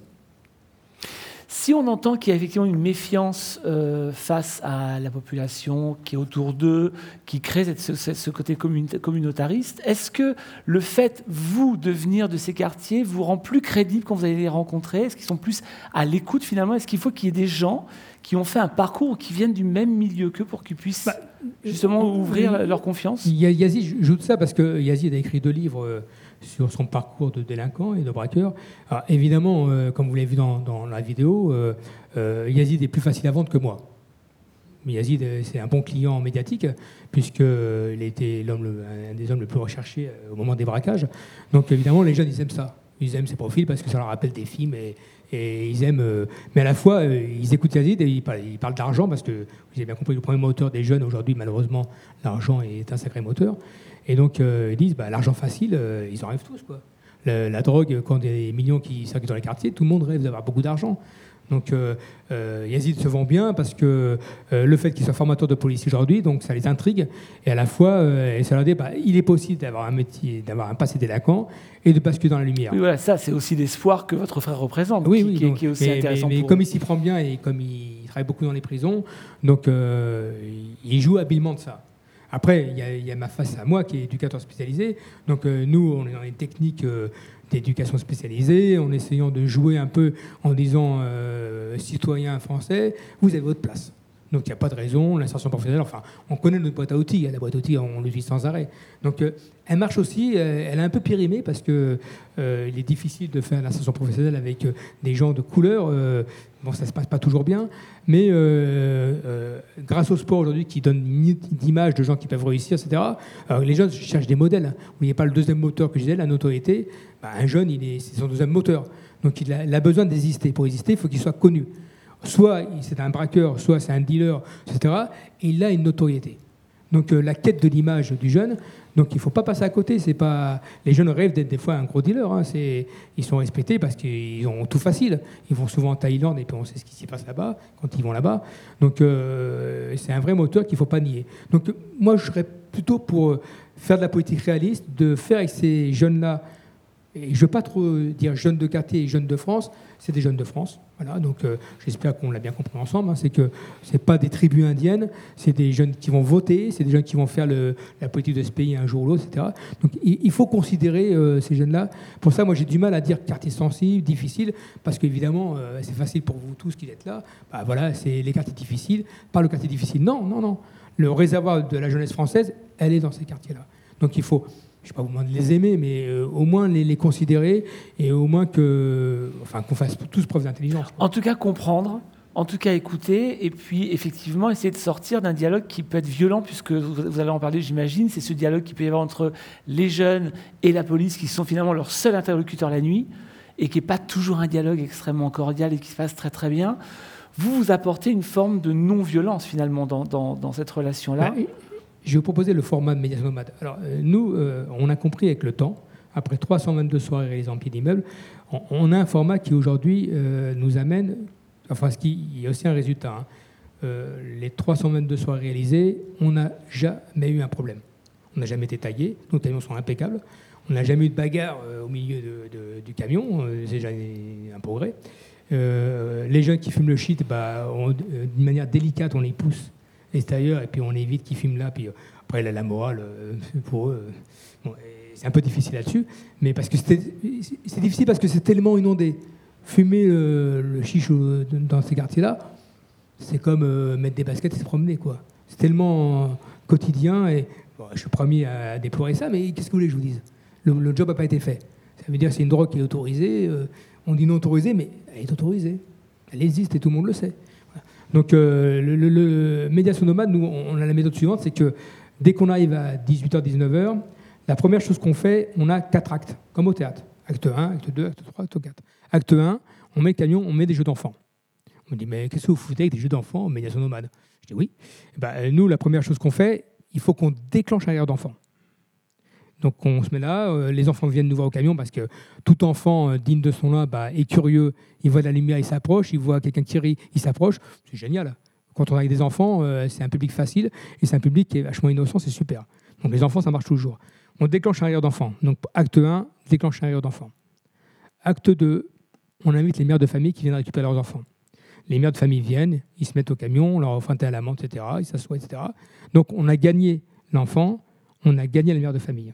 Si on entend qu'il y a effectivement une méfiance euh, face à la population qui est autour d'eux, qui crée ce, côté communautariste, est-ce que le fait, vous, de venir de ces quartiers, vous rend plus crédible quand vous allez les rencontrer? Est-ce qu'ils sont plus à l'écoute finalement? Est-ce qu'il faut qu'il y ait des gens qui ont fait un parcours qui viennent du même milieu qu'eux pour qu'ils puissent bah, justement ouvrir leur confiance?
Yazid, de ça parce que Yazid a écrit deux livres. Euh, sur son parcours de délinquant et de braqueur. Alors, évidemment, euh, comme vous l'avez vu dans, la vidéo, euh, euh, Yazid est plus facile à vendre que moi. Yazid, c'est un bon client médiatique, puisqu'il était l'homme, un des hommes les plus recherchés au moment des braquages. Donc évidemment, les jeunes, ils aiment ça. Ils aiment ses profils parce que ça leur rappelle des films et, et ils aiment. euh, mais à la fois, euh, ils écoutent Yazid et ils parlent, d'argent parce que, vous avez bien compris, le premier moteur des jeunes aujourd'hui, malheureusement, l'argent est un sacré moteur. Et donc, euh, ils disent, bah, l'argent facile, ils en rêvent tous, quoi. La, la drogue, quand des millions qui circulent dans les quartiers, tout le monde rêve d'avoir beaucoup d'argent. Donc euh, euh, Yazid se vend bien parce que euh, le fait qu'il soit formateur de police aujourd'hui, donc ça les intrigue et à la fois euh, et ça leur dit bah, il est possible d'avoir un métier, d'avoir un passé délinquant et de basculer dans la lumière.
Oui, voilà, ça, c'est aussi l'espoir que votre frère représente,
Oui,
qui,
oui,
qui est-
donc,
qui est aussi
mais,
intéressant
mais- mais
pour
comme
eux.
il s'y prend bien et comme il travaille beaucoup dans les prisons, donc il joue habilement de ça. Après, il y, a- il y a ma face à moi qui est éducateur spécialisé. Donc euh, nous, on est dans les techniques euh, d'éducation spécialisée, en essayant de jouer un peu en disant euh, citoyen français, vous avez votre place. Donc il n'y a pas de raison, l'insertion professionnelle, enfin, on connaît notre boîte à outils, la boîte à outils, on l'utilise sans arrêt. Donc euh, elle marche aussi, euh, elle est un peu périmée parce que euh, il est difficile de faire l'insertion professionnelle avec des gens de couleur. bon, ça se passe pas toujours bien, mais grâce au sport aujourd'hui qui donne une image de gens qui peuvent réussir, etc. Alors, les jeunes cherchent des modèles. N'oubliez pas le deuxième moteur que je disais, la notoriété. Bah, un jeune, il est, c'est son deuxième moteur. Donc il a, il a besoin d'exister. Pour exister, il faut qu'il soit connu. Soit c'est un braqueur, soit c'est un dealer, etc. Et il a une notoriété. Donc euh, la quête de l'image du jeune, donc il ne faut pas passer à côté. C'est pas les jeunes rêvent d'être des fois un gros dealer. hein. Ils sont respectés parce qu'ils ont tout facile. Ils vont souvent en Thaïlande et puis on sait ce qui s'y passe là-bas quand ils vont là-bas. Donc euh, c'est un vrai moteur qu'il ne faut pas nier. Donc moi je serais plutôt pour euh, faire de la politique réaliste, de faire avec ces jeunes-là. Et je ne veux pas trop dire jeunes de quartier et jeunes de France, c'est des jeunes de France. Voilà, donc euh, j'espère qu'on l'a bien compris ensemble. hein. c'est que c'est pas des tribus indiennes, c'est des jeunes qui vont voter, c'est des jeunes qui vont faire la politique de ce pays un jour ou l'autre, etc. Donc il, il faut considérer euh, ces jeunes-là. Pour ça, moi j'ai du mal à dire quartier sensible, difficile, parce qu'évidemment euh, c'est facile pour vous tous qui êtes là. Bah, voilà, c'est les quartiers difficiles, pas le quartier difficile. Non, non, non. Le réservoir de la jeunesse française, elle est dans ces quartiers-là. Donc il faut je ne sais pas vous demander de les aimer, mais euh, au moins les, les considérer et au moins que, enfin, qu'on fasse tous preuve d'intelligence.
En tout cas, comprendre, en tout cas, écouter, et puis effectivement, essayer de sortir d'un dialogue qui peut être violent, puisque vous allez en parler, j'imagine, c'est ce dialogue qui peut y avoir entre les jeunes et la police, qui sont finalement leurs seuls interlocuteurs la nuit, et qui n'est pas toujours un dialogue extrêmement cordial et qui se passe très très bien. Vous, vous apportez une forme de non-violence finalement dans, dans- dans cette relation-là.
Bah, je vais vous proposer le format de médiation nomade. Alors, euh, nous, euh, on a compris avec le temps, après 322 soirées réalisées en pied d'immeuble, on, a un format qui aujourd'hui euh, nous amène, enfin, ce qui il y a aussi un résultat. hein. Les 322 soirées réalisées, on n'a jamais eu un problème. On n'a jamais été taillé, nos camions sont impeccables. On n'a jamais eu de bagarre au milieu du camion, c'est déjà un progrès. Les jeunes qui fument le shit, bah, d'une manière délicate, on les pousse extérieur et puis on évite qu'ils fument là. Puis euh, après, la, morale, euh, pour eux, euh, c'est un peu difficile là-dessus. Mais parce que c'est difficile parce que c'est tellement inondé. Fumer le, le chiche dans ces quartiers-là, c'est comme mettre des baskets et se promener. quoi. C'est tellement quotidien et je suis premier à déplorer ça, mais qu'est-ce que vous voulez que je vous dise? Le, le job n'a pas été fait. Ça veut dire que c'est une drogue qui est autorisée. on dit non autorisée, mais elle est autorisée. Elle existe et tout le monde le sait. Donc, euh, le, le- le nous, on a la méthode suivante c'est que dès qu'on arrive à 18h, 19h, la première chose qu'on fait, on a quatre actes, comme au théâtre. Acte 1, acte 2, acte 3, acte 4. Acte 1, on met le camion, on met des jeux d'enfants. On me dit, mais qu'est-ce que vous foutez avec des jeux d'enfants en médiation nomade Je dis oui. Eh ben, nous, la première chose qu'on fait, il faut qu'on déclenche un rire d'enfant. Donc on se met là, euh, les enfants viennent nous voir au camion parce que tout enfant euh, digne de son nom bah, est curieux, il voit de la lumière, il s'approche, il voit quelqu'un qui rit, il s'approche. C'est génial. Quand on est avec des enfants, euh, c'est un public facile et c'est un public qui est vachement innocent, c'est super. Donc les enfants, ça marche toujours. On déclenche un rire d'enfant. Donc acte 1, déclenche un rire d'enfant. Acte 2, on invite les mères de famille qui viennent récupérer leurs enfants. Les mères de famille viennent, ils se mettent au camion, on leur offre un thé à la menthe, etc. Ils s'assoient, etc. Donc on a gagné l'enfant, on a gagné la mère de famille.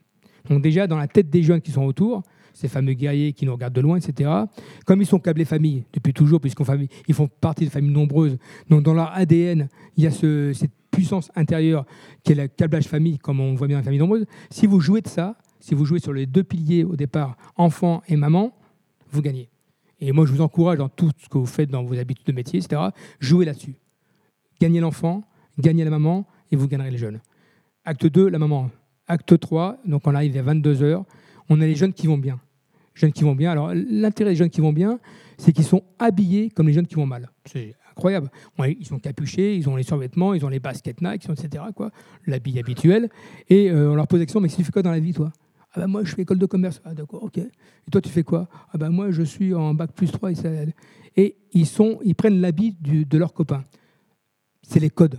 Donc déjà, dans la tête des jeunes qui sont autour, ces fameux guerriers qui nous regardent de loin, etc., comme ils sont câblés famille depuis toujours, puisqu'ils font partie de familles nombreuses, donc dans leur ADN, il y a ce- cette puissance intérieure qui est le câblage famille, comme on voit bien dans les familles nombreuses. Si vous jouez de ça, si vous jouez sur les deux piliers au départ, enfant et maman, vous gagnez. Et moi, je vous encourage dans tout ce que vous faites dans vos habitudes de métier, etc., jouez là-dessus. Gagnez l'enfant, gagnez la maman et vous gagnerez les jeunes. Acte 2, la maman. Acte 3, donc on arrive à 22h, on a les jeunes qui vont bien. Jeunes qui vont bien. Alors l'intérêt des jeunes qui vont bien, c'est qu'ils sont habillés comme les jeunes qui vont mal. C'est incroyable. Ils sont capuchés, ils ont les survêtements, ils ont les baskets Nike, etc. L'habit habituel. Et euh, on leur pose la question, mais tu fais quoi dans la vie, toi? Ah ben moi, je fais école de commerce. Ah d'accord, ok. Et toi, tu fais quoi? Ah ben moi, je suis en bac plus 3. Et ils, sont, ils prennent l'habit de leurs copains. C'est les codes.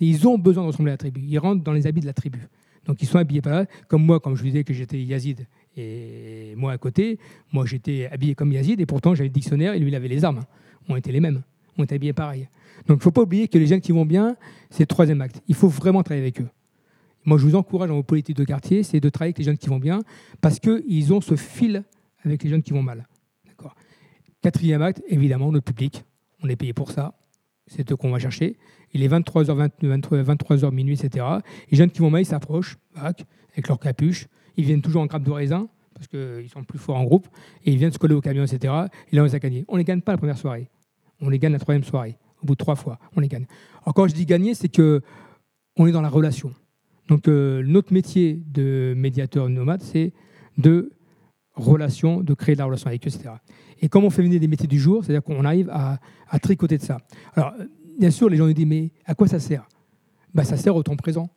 ils ont besoin de ressembler à la tribu. Ils rentrent dans les habits de la tribu. Donc ils sont habillés par là. Comme moi, comme je vous disais que j'étais Yazid et moi à côté, moi j'étais habillé comme Yazid et pourtant j'avais le dictionnaire et lui il avait les armes. On était les mêmes. On était habillés pareil. Donc il ne faut pas oublier que les jeunes qui vont bien, c'est le troisième acte. Il faut vraiment travailler avec eux. Moi je vous encourage dans vos politiques de quartier, c'est de travailler avec les jeunes qui vont bien parce qu'ils ont ce fil avec les jeunes qui vont mal. Quatrième acte, évidemment, le public. On est payé pour ça. C'est eux qu'on va chercher. Il est 23h, 23h minuit, etc. Les jeunes qui vont mal, ils s'approchent, avec leur capuche. Ils viennent toujours en grappe de raisin, parce qu'ils sont plus forts en groupe, et ils viennent se coller au camion, etc. Et là, on les a gagnés. On ne les gagne pas la première soirée. On les gagne la troisième soirée. Au bout de trois fois, on les gagne. Alors, quand je dis gagner, c'est que on est dans la relation. Donc, euh, notre métier de médiateur nomade, c'est de relation, de créer de la relation avec eux, etc. Et comme on fait venir des métiers du jour, c'est-à-dire qu'on arrive à, à, tricoter de ça. Alors, bien sûr, les gens nous disent, mais à quoi ça sert? Bah, Ça sert au temps présent.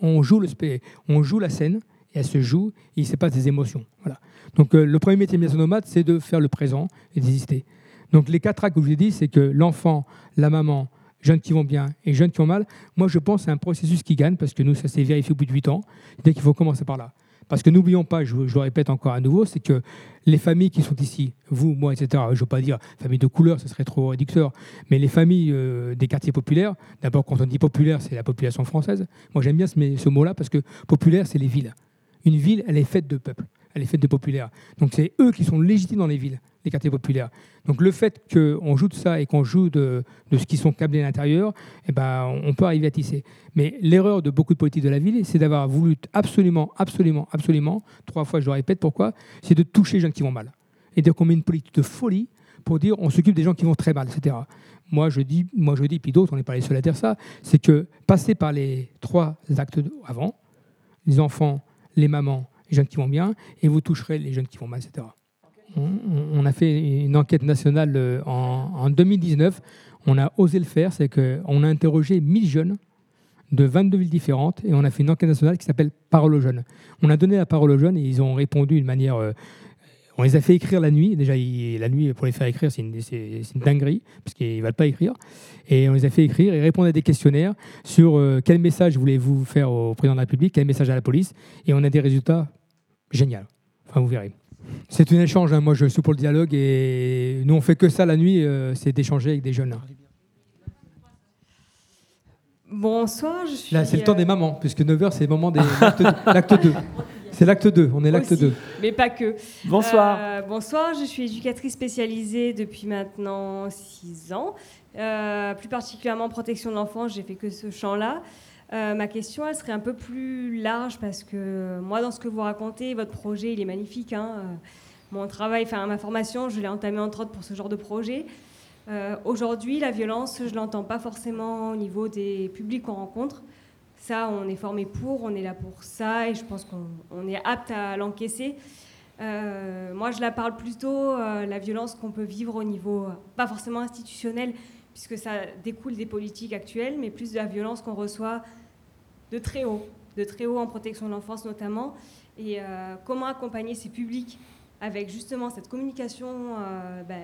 On joue, le, on joue la scène, et elle se joue, et il se passe des émotions. Voilà. Donc euh, le premier métier de nomade, c'est de faire le présent et d'exister. Donc les quatre actes que je vous ai dit, c'est que l'enfant, la maman, jeunes qui vont bien et jeunes qui vont mal, moi je pense c'est un processus qui gagne, parce que nous, ça s'est vérifié au bout de 8 ans, dès qu'il faut commencer par là. Parce que n'oublions pas, je, le répète encore à nouveau, c'est que les familles qui sont ici, vous, moi, etc., je ne veux pas dire famille de couleur, ce serait trop réducteur, mais les familles euh, des quartiers populaires, d'abord quand on dit populaire, c'est la population française. Moi j'aime bien ce, mot-là parce que populaire, c'est les villes. Une ville, elle est faite de peuple, est faite de populaires. Donc c'est eux qui sont légitimes dans les villes, les quartiers populaires. Donc le fait qu'on joue de ça et qu'on joue de, ce qui sont câblés à l'intérieur, eh ben, on peut arriver à tisser. Mais l'erreur de beaucoup de politiques de la ville, c'est d'avoir voulu absolument, absolument, absolument, trois fois je le répète, pourquoi C'est de toucher les gens qui vont mal. Et donc on met une politique de folie pour dire on s'occupe des gens qui vont très mal, etc. Moi je dis, moi je dis, puis d'autres, on n'est pas les seuls à dire ça, c'est que passer par les trois actes avant, les enfants, les mamans, les jeunes qui vont bien, et vous toucherez les jeunes qui vont mal, etc. On, a fait une enquête nationale euh, en, 2019. On a osé le faire, c'est qu'on a interrogé 1000 jeunes de 22 villes différentes et on a fait une enquête nationale qui s'appelle Parole aux jeunes. On a donné la parole aux jeunes et ils ont répondu d'une manière. Euh, on les a fait écrire la nuit. Déjà, la nuit, pour les faire écrire, c'est une, dinguerie, parce qu'ils ne veulent pas écrire. Et on les a fait écrire et répondre à des questionnaires sur euh, quel message voulez-vous faire au président de la République, quel message à la police. Et on a des résultats géniaux. Enfin, vous verrez. C'est un échange. Hein. Moi, je suis pour le dialogue et nous, on fait que ça la nuit, euh, c'est d'échanger avec des jeunes.
Bonsoir, je suis.
Là, c'est le temps des euh, mamans, puisque 9h, c'est le moment de l'acte 2. (laughs) C'est l'acte 2, on est l'acte 2.
Mais pas que.
Bonsoir.
Euh, bonsoir, je suis éducatrice spécialisée depuis maintenant 6 ans. plus particulièrement protection de l'enfance, j'ai fait que ce champ-là. Euh, ma question, elle serait un peu plus large parce que moi, dans ce que vous racontez, votre projet, il est magnifique. Hein. Euh, mon travail, enfin ma formation, je l'ai entamé entre autres pour ce genre de projet. Euh, aujourd'hui, la violence, je l'entends pas forcément au niveau des publics qu'on rencontre. Ça, on est formé pour, on est là pour ça, et je pense qu'on est apte à l'encaisser. moi, je la parle plutôt la violence qu'on peut vivre au niveau, pas forcément institutionnel, puisque ça découle des politiques actuelles, mais plus de la violence qu'on reçoit de très haut, de très haut en protection de l'enfance notamment, et euh, comment accompagner ces publics avec justement cette communication euh, ben,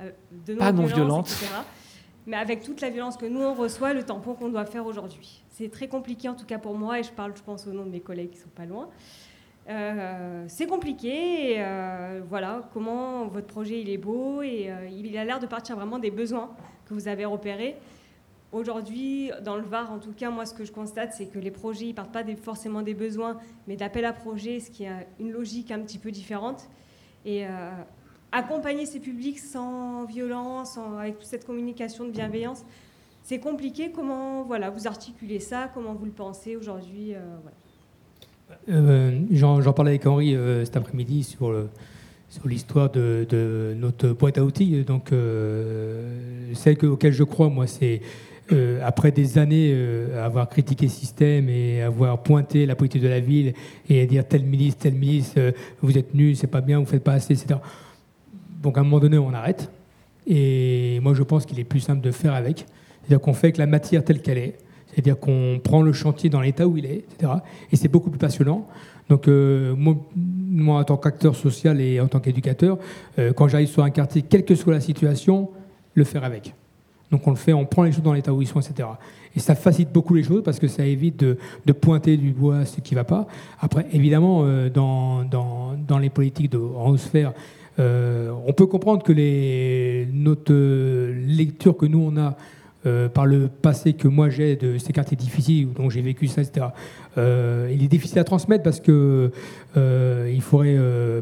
euh, de non, violente, etc. Mais avec toute la violence que nous on reçoit, le tampon qu'on doit faire aujourd'hui. C'est très compliqué en tout cas pour moi, et je parle, je pense, au nom de mes collègues qui sont pas loin. c'est compliqué. Et, voilà comment votre projet il est beau et il a l'air de partir vraiment des besoins que vous avez repérés. Aujourd'hui, dans le Var, en tout cas, moi, ce que je constate, c'est que les projets, ils partent pas forcément des besoins, mais d'appel à projets, ce qui a une logique un petit peu différente. Et euh, accompagner ces publics sans violence, avec toute cette communication de bienveillance, c'est compliqué. Comment voilà, vous articulez ça? Comment vous le pensez aujourd'hui? Euh,
euh, J'en parlais avec Henri cet après-midi sur l'histoire de, notre boîte à outils. Donc, celle auquel je crois, moi, c'est euh, après des années euh, à avoir critiqué le système et avoir pointé la politique de la ville et à dire tel ministre, tel ministre, euh, vous êtes nus, c'est pas bien, vous faites pas assez, etc. Donc à un moment donné, on arrête. Et moi, je pense qu'il est plus simple de faire avec. C'est-à-dire qu'on fait avec la matière telle qu'elle est. C'est-à-dire qu'on prend le chantier dans l'état où il est, etc. Et c'est beaucoup plus passionnant. Donc, euh, moi, en tant qu'acteur social et en tant qu'éducateur, euh, quand j'arrive sur un quartier, quelle que soit la situation, le faire avec. Donc, on le fait, on prend les choses dans l'état où ils sont, etc. Et ça facilite beaucoup les choses parce que ça évite de, pointer du bois ce qui ne va pas. Après, évidemment, euh, dans, dans, dans, les politiques de, en haute sphère, euh, on peut comprendre que les, notre lecture que nous, on a euh, par le passé que moi j'ai de ces quartiers difficiles, dont j'ai vécu ça, etc., euh, il est difficile à transmettre parce que euh, il faudrait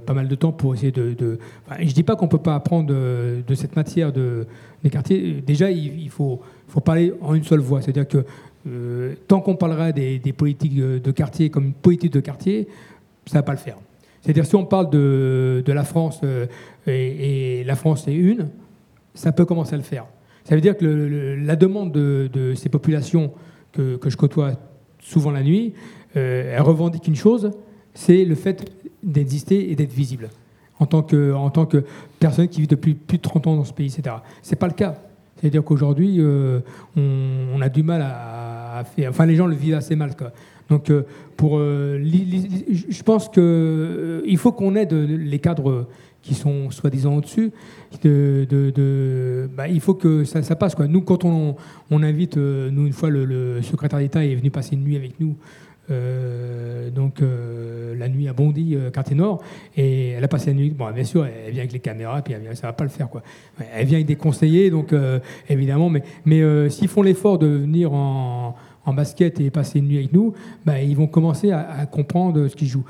pas mal de temps pour essayer de. de... Je dis pas qu'on peut pas apprendre de, cette matière de, des quartiers. Déjà, il, faut, parler en une seule voix. C'est-à-dire que tant qu'on parlera des, politiques de quartier comme une politique de quartier, ça va pas le faire. C'est-à-dire si on parle de, la France et la France est une, ça peut commencer à le faire. Ça veut dire que le, la demande de, ces populations que, que, je côtoie souvent la nuit, euh, elle revendique une chose, c'est le fait d'exister et d'être visible en tant, que, en tant que personne qui vit depuis plus de 30 ans dans ce pays, etc. Ce n'est pas le cas. C'est-à-dire qu'aujourd'hui, euh, on, on, a du mal à, faire... Enfin, les gens le vivent assez mal. Quoi. Donc, euh, pour, je pense qu'il faut qu'on aide les cadres qui sont soi-disant au-dessus, de, de, de, bah, il faut que ça, passe. Quoi. Nous, quand on, invite, euh, nous, une fois, le, secrétaire d'État est venu passer une nuit avec nous, euh, donc euh, la nuit à Bondy, quartier nord, et elle a passé la nuit. Bon, bien sûr, elle vient avec les caméras, puis elle vient, ça va pas le faire, quoi. Elle vient avec des conseillers, donc évidemment, mais, s'ils font l'effort de venir en, en, basket et passer une nuit avec nous, bah, ils vont commencer à, à comprendre ce qu'ils jouent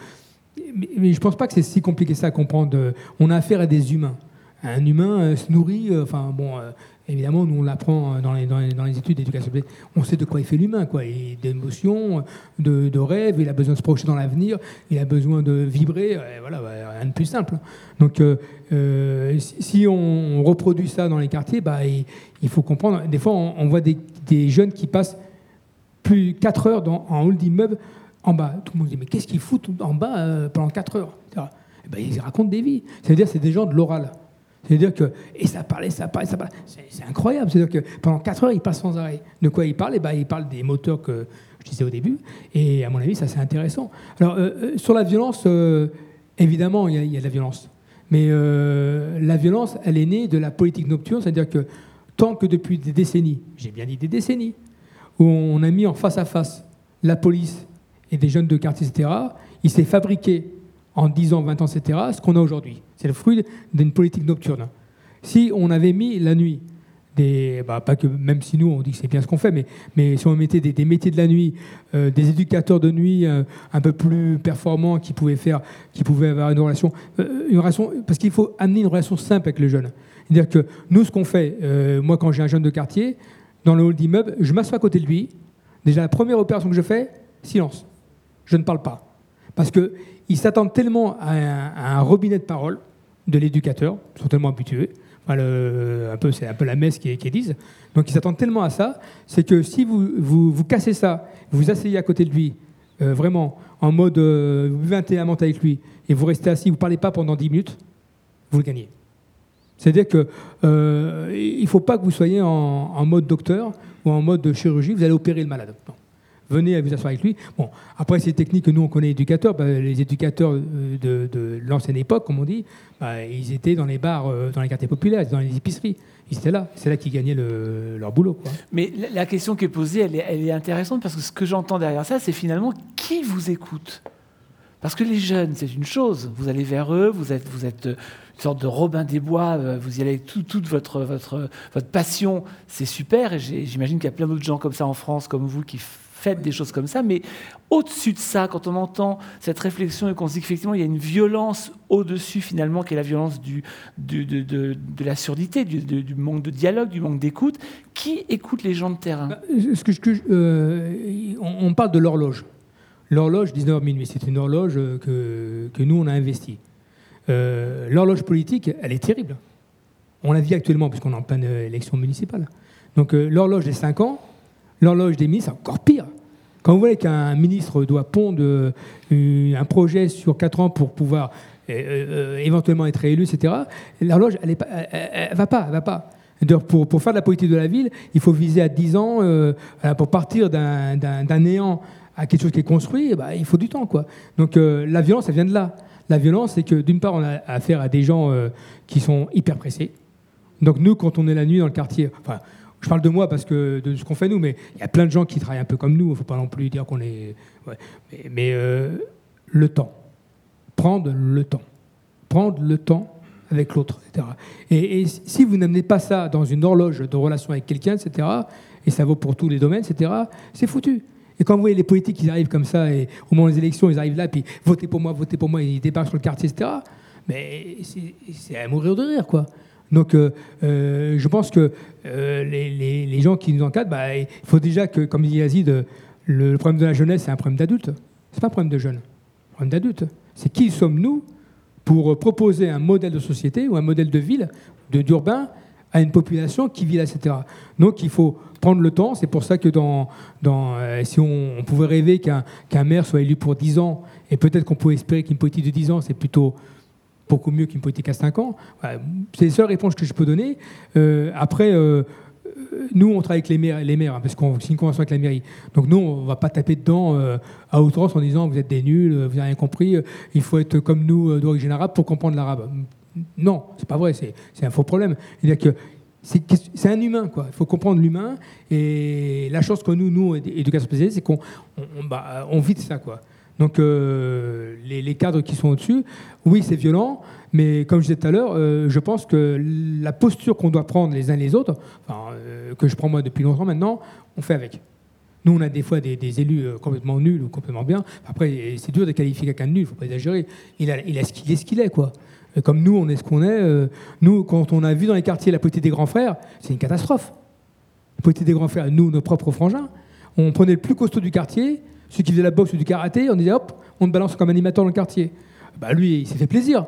mais, mais, je pense pas que c'est si compliqué ça à comprendre. On a affaire à des humains. Un humain euh, se nourrit, euh, enfin bon, euh, évidemment, nous on l'apprend dans les, études d'éducation. On sait de quoi il fait l'humain, quoi. D'émotions, de, de rêves, il a besoin de se projeter dans l'avenir, il a besoin de vibrer, voilà, bah, rien de plus simple. Donc si on reproduit ça dans les quartiers, bah, il, faut comprendre. Des fois, on, voit des, des, jeunes qui passent plus 4 heures dans, en hall d'immeuble en bas. Tout le monde dit Mais qu'est-ce qu'ils foutent en bas euh, pendant 4 heures et ben, Ils racontent des vies. C'est-à-dire c'est des gens de l'oral. C'est-à-dire que. Et ça parlait, ça parlait, ça parlait. C'est incroyable. C'est-à-dire que pendant 4 heures, ils passent sans arrêt. De quoi ils parlent? Et ben, Ils parlent des moteurs que je disais au début. Et à mon avis, ça c'est intéressant. Alors, euh, sur la violence, euh, évidemment, il y, y, a de la violence. Mais euh, la violence, elle est née de la politique nocturne. C'est-à-dire que tant que depuis des décennies, j'ai bien dit des décennies, où on a mis en face à face la police et des jeunes de quartier, etc., il s'est fabriqué en 10 ans, 20 ans, etc., ce qu'on a aujourd'hui. C'est le fruit d'une politique nocturne. Si on avait mis la nuit, bah, pas que, même si nous on dit que c'est bien ce qu'on fait, mais, si on mettait des, métiers de la nuit, euh, des éducateurs de nuit euh, un peu plus performants qui pouvaient, faire, qui pouvaient avoir une relation, euh, une relation parce qu'il faut amener une relation simple avec le jeune. C'est-à-dire que nous, ce qu'on fait, moi quand j'ai un jeune de quartier, dans le hall d'immeuble, je m'assois à côté de lui. Déjà, la première opération que je fais, silence je ne parle pas. Parce qu'ils s'attendent tellement à un, robinet de parole de l'éducateur, ils sont tellement habitués. Un peu, c'est un peu la messe qui, qui disent. Donc ils s'attendent tellement à ça, c'est que si vous, vous, cassez ça, vous asseyez à côté de lui, euh, vraiment, en mode, euh, vous buvez un thé avec lui, et vous restez assis, vous ne parlez pas pendant 10 minutes, vous le gagnez. C'est-à-dire qu'il euh, ne faut pas que vous soyez en, mode docteur ou en mode chirurgie, vous allez opérer le malade. Venez vous asseoir avec lui. Bon, après, ces techniques que nous, on connaît éducateurs, bah, les éducateurs de, de l'ancienne époque, comme on dit, bah, ils étaient dans les bars, euh, dans les quartiers populaires, dans les épiceries. Ils étaient là. C'est là qu'ils gagnaient le, leur boulot.
Mais la question qui est posée, elle est, intéressante parce que ce que j'entends derrière ça, c'est finalement qui vous écoute? Parce que les jeunes, c'est une chose. Vous allez vers eux, vous êtes, vous êtes une sorte de Robin des Bois, vous y allez avec tout, toute votre, votre, votre passion, c'est super. Et j'imagine qu'il y a plein d'autres gens comme ça en France, comme vous, qui faites des choses comme ça, mais au-dessus de ça, quand on entend cette réflexion et qu'on se dit qu'effectivement il y a une violence au-dessus finalement, qui est la violence du, de, la surdité, du, manque de dialogue, du manque d'écoute, qui écoute les gens de terrain?
Bah, ce euh, on, parle de l'horloge. L'horloge 19h minuit, c'est une horloge que, que, nous on a investie. Euh, l'horloge politique, elle est terrible. On la vit actuellement puisqu'on est en pleine élection municipale. Donc euh, l'horloge des 5 ans, l'horloge des ministres, c'est encore pire. Quand vous voyez qu'un ministre doit pondre euh, un projet sur 4 ans pour pouvoir éventuellement être réélu, etc., l'horloge, elle ne va pas, va pas. Pour, faire de la politique de la ville, il faut viser à 10 ans, pour partir d'un néant à quelque chose qui est construit, bah, il faut du temps. Quoi. Donc la violence, elle vient de là. La violence, c'est que d'une part, on a affaire à des gens qui sont hyper pressés. Donc nous, quand on est la nuit dans le quartier, je parle de moi parce que de ce qu'on fait nous, mais il y a plein de gens qui travaillent un peu comme nous. Il ne faut pas non plus dire qu'on est. Mais, euh, le temps, prendre le temps, prendre le temps avec l'autre, etc. Et, si vous n'amenez pas ça dans une horloge de relation avec quelqu'un, etc. Et ça vaut pour tous les domaines, etc. C'est foutu. Et quand vous voyez les politiques qui arrivent comme ça, et au moment des élections, ils arrivent là, puis votez pour moi, votez pour moi, ils débarquent sur le quartier, etc. Mais c'est à mourir de rire, quoi. Donc, euh, euh, je pense que euh, les, gens qui nous encadrent, bah, il faut déjà que, comme dit Yazid, le, problème de la jeunesse, c'est un problème d'adulte. C'est pas un problème de jeunes, un problème d'adulte. C'est qui sommes-nous pour proposer un modèle de société ou un modèle de ville, d'urbain, à une population qui vit là, etc. Donc, il faut prendre le temps. C'est pour ça que dans, si on, pouvait rêver qu'un maire soit élu pour 10 ans, et peut-être qu'on peut espérer qu'une politique de 10 ans, c'est plutôt beaucoup mieux qu'une politique à 5 ans. c'est les seules réponses que je peux donner. Euh, après, euh, nous, on travaille avec les maires, hein, parce qu'on signe une convention avec la mairie. Donc nous, on ne va pas taper dedans euh, à outrance en disant vous êtes des nuls, vous n'avez rien compris, il faut être comme nous d'origine arabe pour comprendre l'arabe. Non, c'est pas vrai, c'est un faux problème. c'est un humain, quoi. Il faut comprendre l'humain. Et la chance que nous, nous, éducation spécialisée, c'est qu'on on, bah, vit ça, quoi. Donc euh, les, cadres qui sont au-dessus, oui, c'est violent, mais comme je disais tout à l'heure, euh, je pense que la posture qu'on doit prendre les uns les autres, euh, que je prends moi depuis longtemps maintenant, on fait avec. Nous, on a des fois des, élus complètement nuls ou complètement bien. Après, c'est dur de qualifier quelqu'un de nul, il ne faut pas exagérer. Il, a, ce qu'il est, ce qu'il est, quoi. comme nous, on est ce qu'on est. nous, quand on a vu dans les quartiers la politique des grands frères, c'est une catastrophe. La politique des grands frères, nous, nos propres frangins, on prenait le plus costaud du quartier, celui qui faisait la boxe ou du karaté, on disait hop, on te balance comme animateur dans le quartier. Bah lui, il s'est fait plaisir.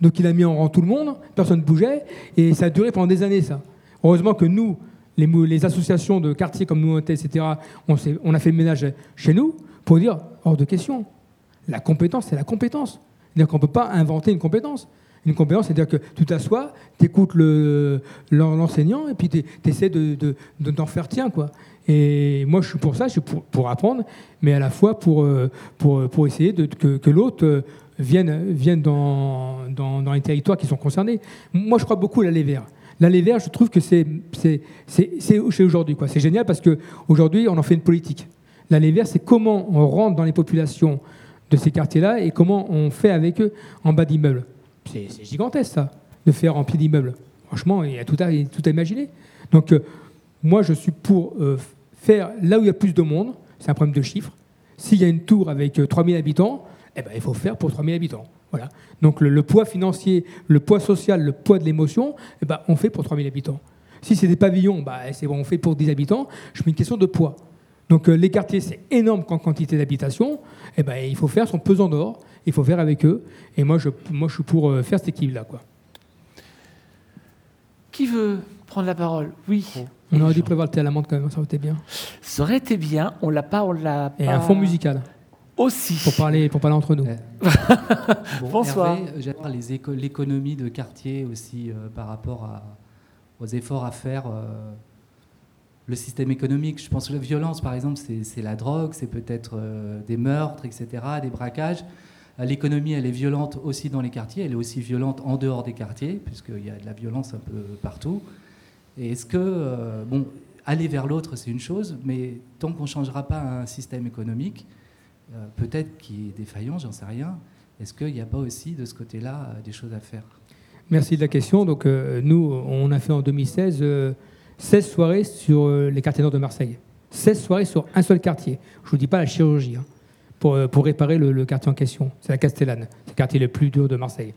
Donc il a mis en rang tout le monde, personne ne bougeait, et ça a duré pendant des années, ça. Heureusement que nous, les, associations de quartiers comme nous, etc., on, on, a fait le ménage chez nous pour dire hors de question. La compétence, c'est la compétence. C'est-à-dire qu'on ne peut pas inventer une compétence. Une compétence, c'est-à-dire que tu t'assois, tu écoutes l'enseignant et puis tu essaies de, de, de t'en faire tiens. Quoi. Et moi, je suis pour ça, je suis pour, pour apprendre, mais à la fois pour, euh, pour, pour essayer que, que l'autre euh, vienne, vienne dans, dans, dans, les territoires qui sont concernés. Moi, je crois beaucoup à l'allée vert. L'allée vert, je trouve que c'est aujourd'hui. C'est génial parce qu'aujourd'hui, on en fait une politique. L'allée vert, c'est comment on rentre dans les populations de ces quartiers-là et comment on fait avec eux en bas d'immeubles. C'est gigantesque, ça, de faire en pied d'immeuble. Franchement, il y a tout à, tout à imaginer. Donc, euh, moi, je suis pour euh, faire là où il y a plus de monde, c'est un problème de chiffres. S'il y a une tour avec 3000 euh, habitants, eh ben, il faut faire pour 3000 habitants. Voilà. Donc le, poids financier, le poids social, le poids de l'émotion, eh ben, on fait pour 3000 habitants. Si c'est des pavillons, bah, c'est bon, on fait pour 10 habitants. Je mets une question de poids. Donc les quartiers, c'est énorme en quantité d'habitation. Eh ben, il faut faire son pesant d'or. Il faut faire avec eux. Et moi, je, moi, je suis pour faire cet équilibre-là.
Qui veut prendre la parole? Oui.
On aurait dû prévoir le thé à la menthe quand même, ça aurait été bien.
Ça aurait été bien, on l'a pas, on l'a pas.
Et un fond musical.
Aussi.
Pour parler, pour parler entre nous. (laughs)
Bonsoir.
J'adore l'économie de quartier aussi euh, par rapport à, aux efforts à faire. Euh, le système économique, je pense que la violence, par exemple, c'est la drogue, c'est peut-être euh, des meurtres, etc., des braquages. L'économie, elle est violente aussi dans les quartiers, elle est aussi violente en dehors des quartiers, puisqu'il y a de la violence un peu partout. Et est-ce que, euh, bon, aller vers l'autre, c'est une chose, mais tant qu'on ne changera pas un système économique, euh, peut-être qu'il est défaillant, j'en sais rien, est-ce qu'il n'y a pas aussi de ce côté-là euh, des choses à faire?
Merci de la question. Donc, nous, on a fait en 2016 16 soirées sur les quartiers nord de Marseille. 16 soirées sur un seul quartier. Je ne vous dis pas la chirurgie, hein, pour, pour, réparer le, le, quartier en question. C'est la Castellane, c'est le quartier le plus dur de Marseille.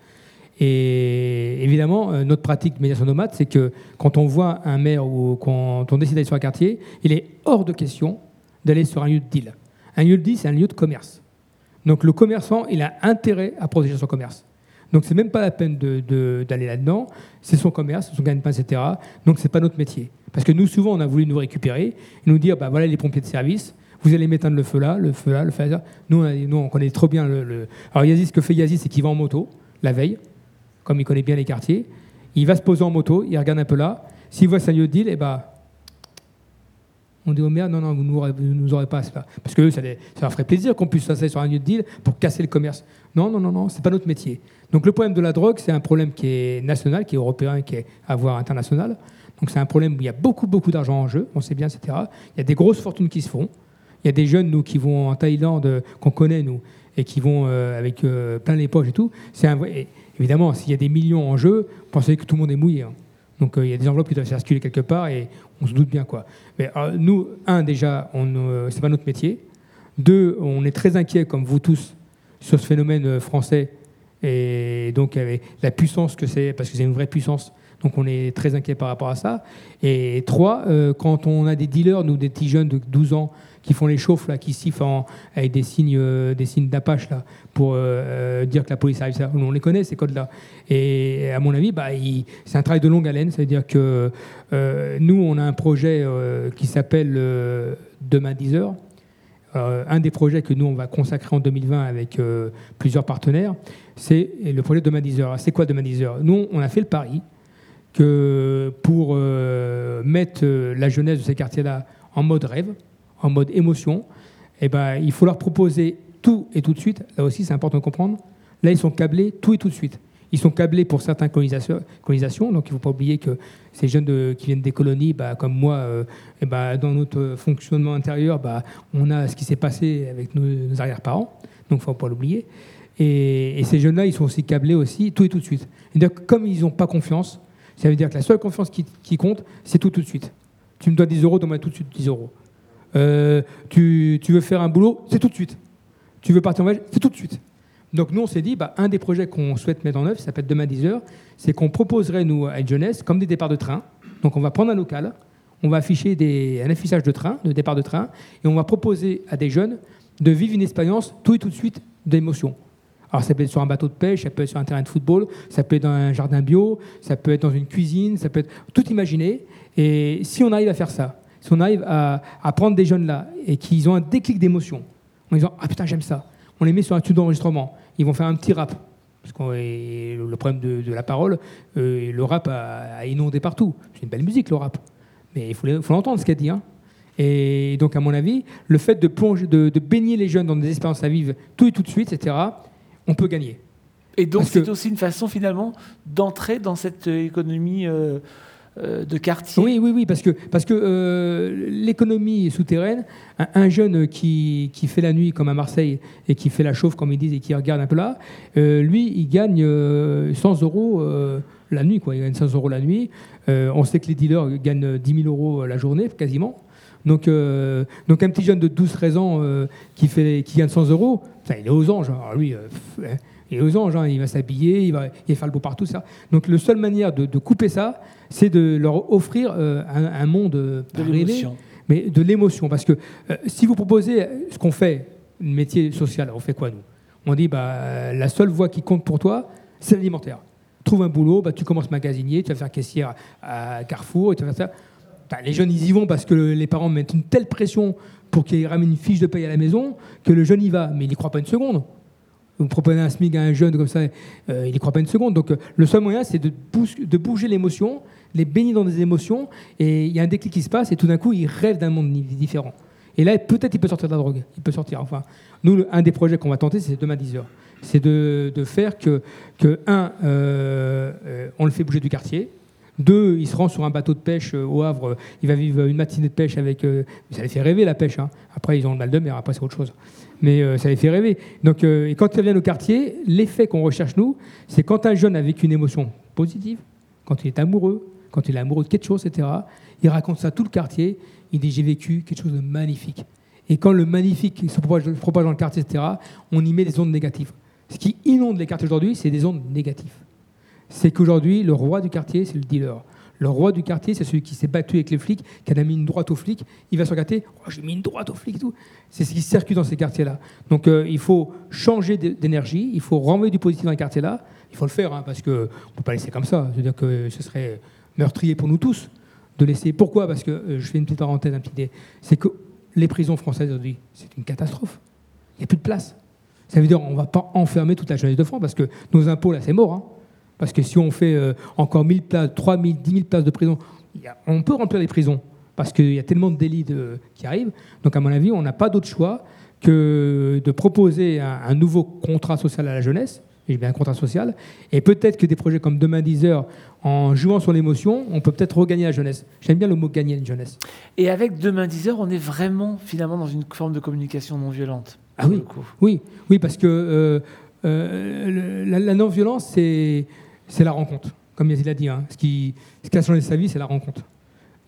Et évidemment, euh, notre pratique de médiation nomade, c'est que quand on voit un maire ou quand on décide d'aller sur un quartier, il est hors de question d'aller sur un lieu de deal. Un lieu de deal, c'est un lieu de commerce. Donc le commerçant, il a intérêt à protéger son commerce. Donc c'est même pas la peine d'aller de, d'aller là-dedans. C'est son commerce, son gagne-pain, etc. Donc c'est pas notre métier. Parce que nous, souvent, on a voulu nous récupérer et nous dire, bah voilà les pompiers de service, vous allez m'éteindre le feu là, le feu là, le feu là. Nous, on, nous, on connaît trop bien le, Alors Yazid, ce que fait Yazid, c'est qu'il va en moto la veille, comme il connaît bien les quartiers. Il va se poser en moto, il regarde un peu là. S'il voit sa lieu de deal, eh ben, on dit au maire, non, non, vous ne nous aurez pas. Parce que ça, leur ferait plaisir qu'on puisse s'asseoir sur un lieu de deal pour casser le commerce. Non, non, non, non, c'est pas notre métier. Donc le problème de la drogue, c'est un problème qui est national, qui est européen, qui est à voir international. Donc c'est un problème où il y a beaucoup, beaucoup d'argent en jeu, on sait bien, etc. Il y a des grosses fortunes qui se font. Il y a des jeunes, nous, qui vont en Thaïlande, euh, qu'on connaît, nous, et qui vont euh, avec euh, plein les poches et tout. C'est un évidemment, s'il y a des millions en jeu, pensez que tout le monde est mouillé. Hein. Donc il y a des enveloppes qui doivent circuler quelque part et on se doute bien quoi. Mais nous, un déjà, on, c'est pas notre métier. Deux, on est très inquiet, comme vous tous, sur ce phénomène français et donc la puissance que c'est, parce que c'est une vraie puissance. Donc on est très inquiet par rapport à ça. Et trois, quand on a des dealers, nous, des petits jeunes de 12 ans, qui font les chauffes, là, qui sifflent avec des signes, euh, des signes d'apache là, pour euh, euh, dire que la police arrive. On les connaît, ces codes-là. Et à mon avis, bah, c'est un travail de longue haleine. C'est-à-dire que nous, on a un projet qui s'appelle Demain 10 heures. un des projets que nous, on va consacrer en 2020 avec plusieurs partenaires, c'est le projet Demain 10 heures. C'est quoi Demain 10 heures? Nous, on a fait le pari que pour mettre la jeunesse de ces quartiers-là en mode rêve, en mode émotion, eh ben, il faut leur proposer tout et tout de suite. Là aussi, c'est important de comprendre. Là, ils sont câblés tout et tout de suite. Ils sont câblés pour certaines colonisations, donc il ne faut pas oublier que ces jeunes qui viennent des colonies, bah, comme moi, euh, eh ben, dans notre fonctionnement intérieur, bah, on a ce qui s'est passé avec nos, arrière-parents, donc il ne faut pas l'oublier. Et, ces jeunes-là, ils sont aussi câblés aussi, tout et tout de suite. Et donc, comme ils n'ont pas confiance, ça veut dire que la seule confiance qui, qui compte, c'est tout tout de suite. Tu me dois 10 euros, donne-moi tout de suite 10 euros. Euh, tu, veux faire un boulot, c'est tout de suite. Tu veux partir en voyage, c'est tout de suite. Donc nous, on s'est dit, bah, un des projets qu'on souhaite mettre en œuvre, ça s'appelle Demain 10 heures, c'est qu'on proposerait, nous, à jeunesse, comme des départs de train. Donc on va prendre un local, on va afficher un affichage de train, de départ de train, et on va proposer à des jeunes de vivre une expérience tout et tout de suite d'émotion. Alors ça peut être sur un bateau de pêche, ça peut être sur un terrain de football, ça peut être dans un jardin bio, ça peut être dans une cuisine, ça peut être tout imaginer. Et si on arrive à faire ça, si on arrive à, prendre des jeunes là et qu'ils ont un déclic d'émotion, en disant Ah putain, j'aime ça, on les met sur un tube d'enregistrement, ils vont faire un petit rap. Parce que le problème de, la parole, euh, le rap a, inondé partout. C'est une belle musique, le rap. Mais il faut, l'entendre, ce qu'elle dit. Hein. Et donc, à mon avis, le fait de, plonger, de, baigner les jeunes dans des expériences à vivre tout et tout de suite, etc., on peut gagner.
Et donc, c'est aussi une façon, finalement, d'entrer dans cette économie. Euh, euh, de quartier.
Oui, oui, oui, parce que, parce que euh, l'économie souterraine, un, jeune qui, qui, fait la nuit comme à Marseille et qui fait la chauffe, comme ils disent, et qui regarde un peu là, euh, lui, il gagne 100 euros la nuit, quoi. Il gagne 100 euros la nuit. on sait que les dealers gagnent 10 000 euros la journée, quasiment. Donc, donc un petit jeune de 12-13 ans qui, fait, qui gagne 100 euros, il est aux anges. Alors lui, hein, il est aux anges, hein, il va s'habiller, il va, il faire le beau partout. Ça. Donc la seule manière de couper ça, c'est de leur offrir euh, un, monde euh, de mais de l'émotion. Parce que euh, si vous proposez ce qu'on fait, un métier social, on fait quoi nous? On dit bah, la seule voie qui compte pour toi, c'est l'alimentaire. Trouve un boulot, bah, tu commences magasinier, tu vas faire caissière à Carrefour, et tu vas faire ça. Bah, les jeunes, ils y vont parce que les parents mettent une telle pression pour qu'ils ramènent une fiche de paye à la maison que le jeune y va, mais il n'y croit pas une seconde. Vous proposez un SMIC à un jeune comme ça, il n'y croit pas une seconde. Donc le seul moyen, c'est de, bouger l'émotion les bénit dans des émotions, et il y a un déclic qui se passe, et tout d'un coup, il rêve d'un monde différent. Et là, peut-être il peut sortir de la drogue. Il peut sortir. Enfin, nous, un des projets qu'on va tenter, c'est demain 10 heures. C'est de, faire que, un, euh, euh, on le fait bouger du quartier. Deux, il se rend sur un bateau de pêche euh, au Havre. Il va vivre une matinée de pêche avec. ça les fait rêver la pêche. Hein. Après, ils ont le mal de mer. Après, c'est autre chose. Mais ça les fait rêver. Donc, et quand ils reviennent au quartier, l'effet qu'on recherche nous, c'est quand un jeune a vécu une émotion positive, quand il est amoureux, quand il est amoureux de quelque chose, etc. Il raconte ça à tout le quartier. Il dit J'ai vécu quelque chose de magnifique. Et quand le magnifique se propage, dans le quartier, etc., on y met des ondes négatives. Ce qui inonde les quartiers aujourd'hui, c'est des ondes négatives. C'est qu'aujourd'hui, le roi du quartier, c'est le dealer. Le roi du quartier, c'est celui qui s'est battu avec les flics, qui a mis une droite aux flics. Il va se regarder oh, J'ai mis une droite aux flics tout. C'est ce qui circule dans ces quartiers-là. Donc euh, il faut changer d'énergie, il faut renvoyer du positif dans les quartiers-là, Il faut le faire, hein, parce qu'on ne peut pas laisser comme ça. C'est-à-dire que ce serait meurtrier pour nous tous de laisser. Pourquoi? Parce que, euh, je fais une petite parenthèse, un petit. C'est que les prisons françaises aujourd'hui, c'est une catastrophe. Il n'y a plus de place. Ça veut dire qu'on ne va pas enfermer toute la jeunesse de France, parce que nos impôts, là, c'est mort. Hein. Parce que si on fait euh, encore 1000 places, 3000, 10 000 places de prison, on peut remplir les prisons, parce qu'il y a tellement de délits qui arrivent. Donc, à mon avis, on n'a pas d'autre choix que de proposer un, nouveau contrat social à la jeunesse, et bien un contrat social, et peut-être que des projets comme Demain 10 heures, en jouant sur l'émotion, on peut peut-être regagner la jeunesse. J'aime bien le mot gagner une jeunesse.
Et avec Demain 10 heures, on est vraiment finalement dans une forme de communication non violente.
Ah oui, oui, oui, parce que euh, euh, la, non-violence, c'est la rencontre, comme il l'a dit. Hein. Ce, qui, ce qui a changé sa vie, c'est la rencontre.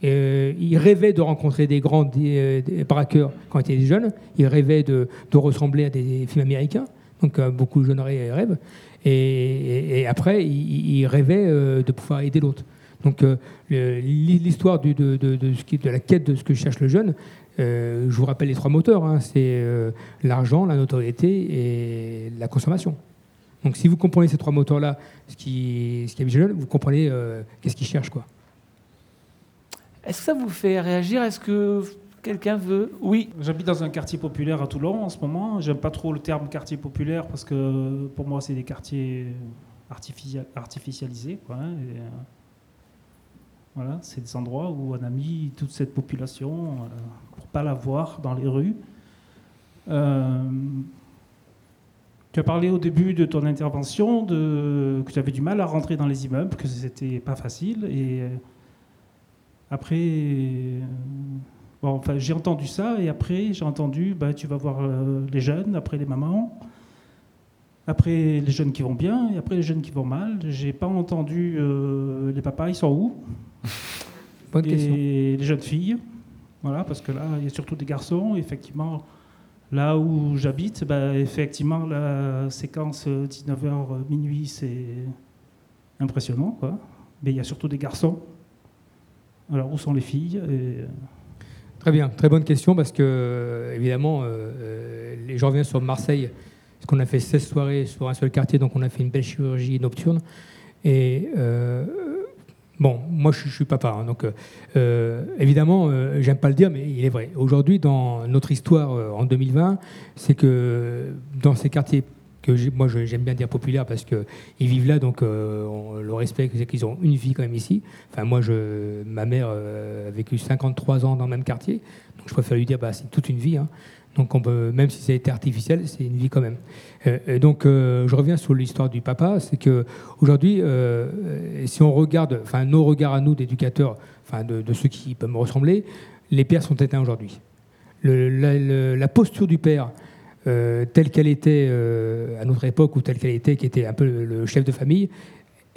Euh, il rêvait de rencontrer des grands des, braqueurs quand il était jeune. Il rêvait de, ressembler à des films américains. Donc euh, beaucoup de jeunes rêvent. Et, après, il, rêvait euh, de pouvoir aider l'autre. Donc l'histoire de, la quête de ce que cherche le jeune, je vous rappelle les trois moteurs. Hein. c'est l'argent, la notoriété et la consommation. Donc si vous comprenez ces trois moteurs-là, ce qui, ce qui le jeune, vous comprenez qu'est-ce qu'il cherche. quoi.
Est-ce que ça vous fait réagir? Est-ce que quelqu'un veut? Oui.
J'habite dans un quartier populaire à Toulon en ce moment. J'aime pas trop le terme quartier populaire parce que pour moi, c'est des quartiers artificialisés. Quoi, hein, et, euh, voilà, c'est des endroits où on a mis toute cette population pour euh, pour pas la voir dans les rues. Euh, tu as parlé au début de ton intervention de, que tu avais du mal à rentrer dans les immeubles, que c'était pas facile. Et après, euh, bon, enfin, j'ai entendu ça et après, j'ai entendu, bah, tu vas voir euh, les jeunes, après les mamans, après les jeunes qui vont bien et après les jeunes qui vont mal. J'ai pas entendu euh, les papas, ils sont où? (laughs)
Bonne
et
question.
les jeunes filles, voilà, parce que là, il y a surtout des garçons. Effectivement, là où j'habite, bah, effectivement, la séquence 19h minuit, c'est impressionnant. Mais il y a surtout des garçons. Alors, où sont les filles euh,
Très bien, très bonne question parce que, euh, évidemment, euh, les gens reviennent sur Marseille, parce qu'on a fait 16 soirées sur un seul quartier, donc on a fait une belle chirurgie nocturne. Et bon, moi je, suis papa, hein, donc évidemment, j'aime pas le dire, mais il est vrai. Aujourd'hui, dans notre histoire en 2020, c'est que dans ces quartiers moi j'aime bien dire populaire parce qu'ils vivent là, donc euh, on le respect, c'est qu'ils ont une vie quand même ici. Enfin, moi, ma mère euh, a vécu 53 ans dans le même quartier, donc je préfère lui dire, bah, c'est toute une vie. Hein. Donc même si ça a été artificiel, c'est une vie quand même. Euh, donc je reviens sur l'histoire du papa, c'est que aujourd'hui, si on regarde, enfin nos regards à nous d'éducateurs, enfin de, ceux qui peuvent me ressembler, les pères sont éteints aujourd'hui. la, posture du père, euh, telle qu'elle était euh, à notre époque ou telle qu'elle était, qui était un peu le, chef de famille,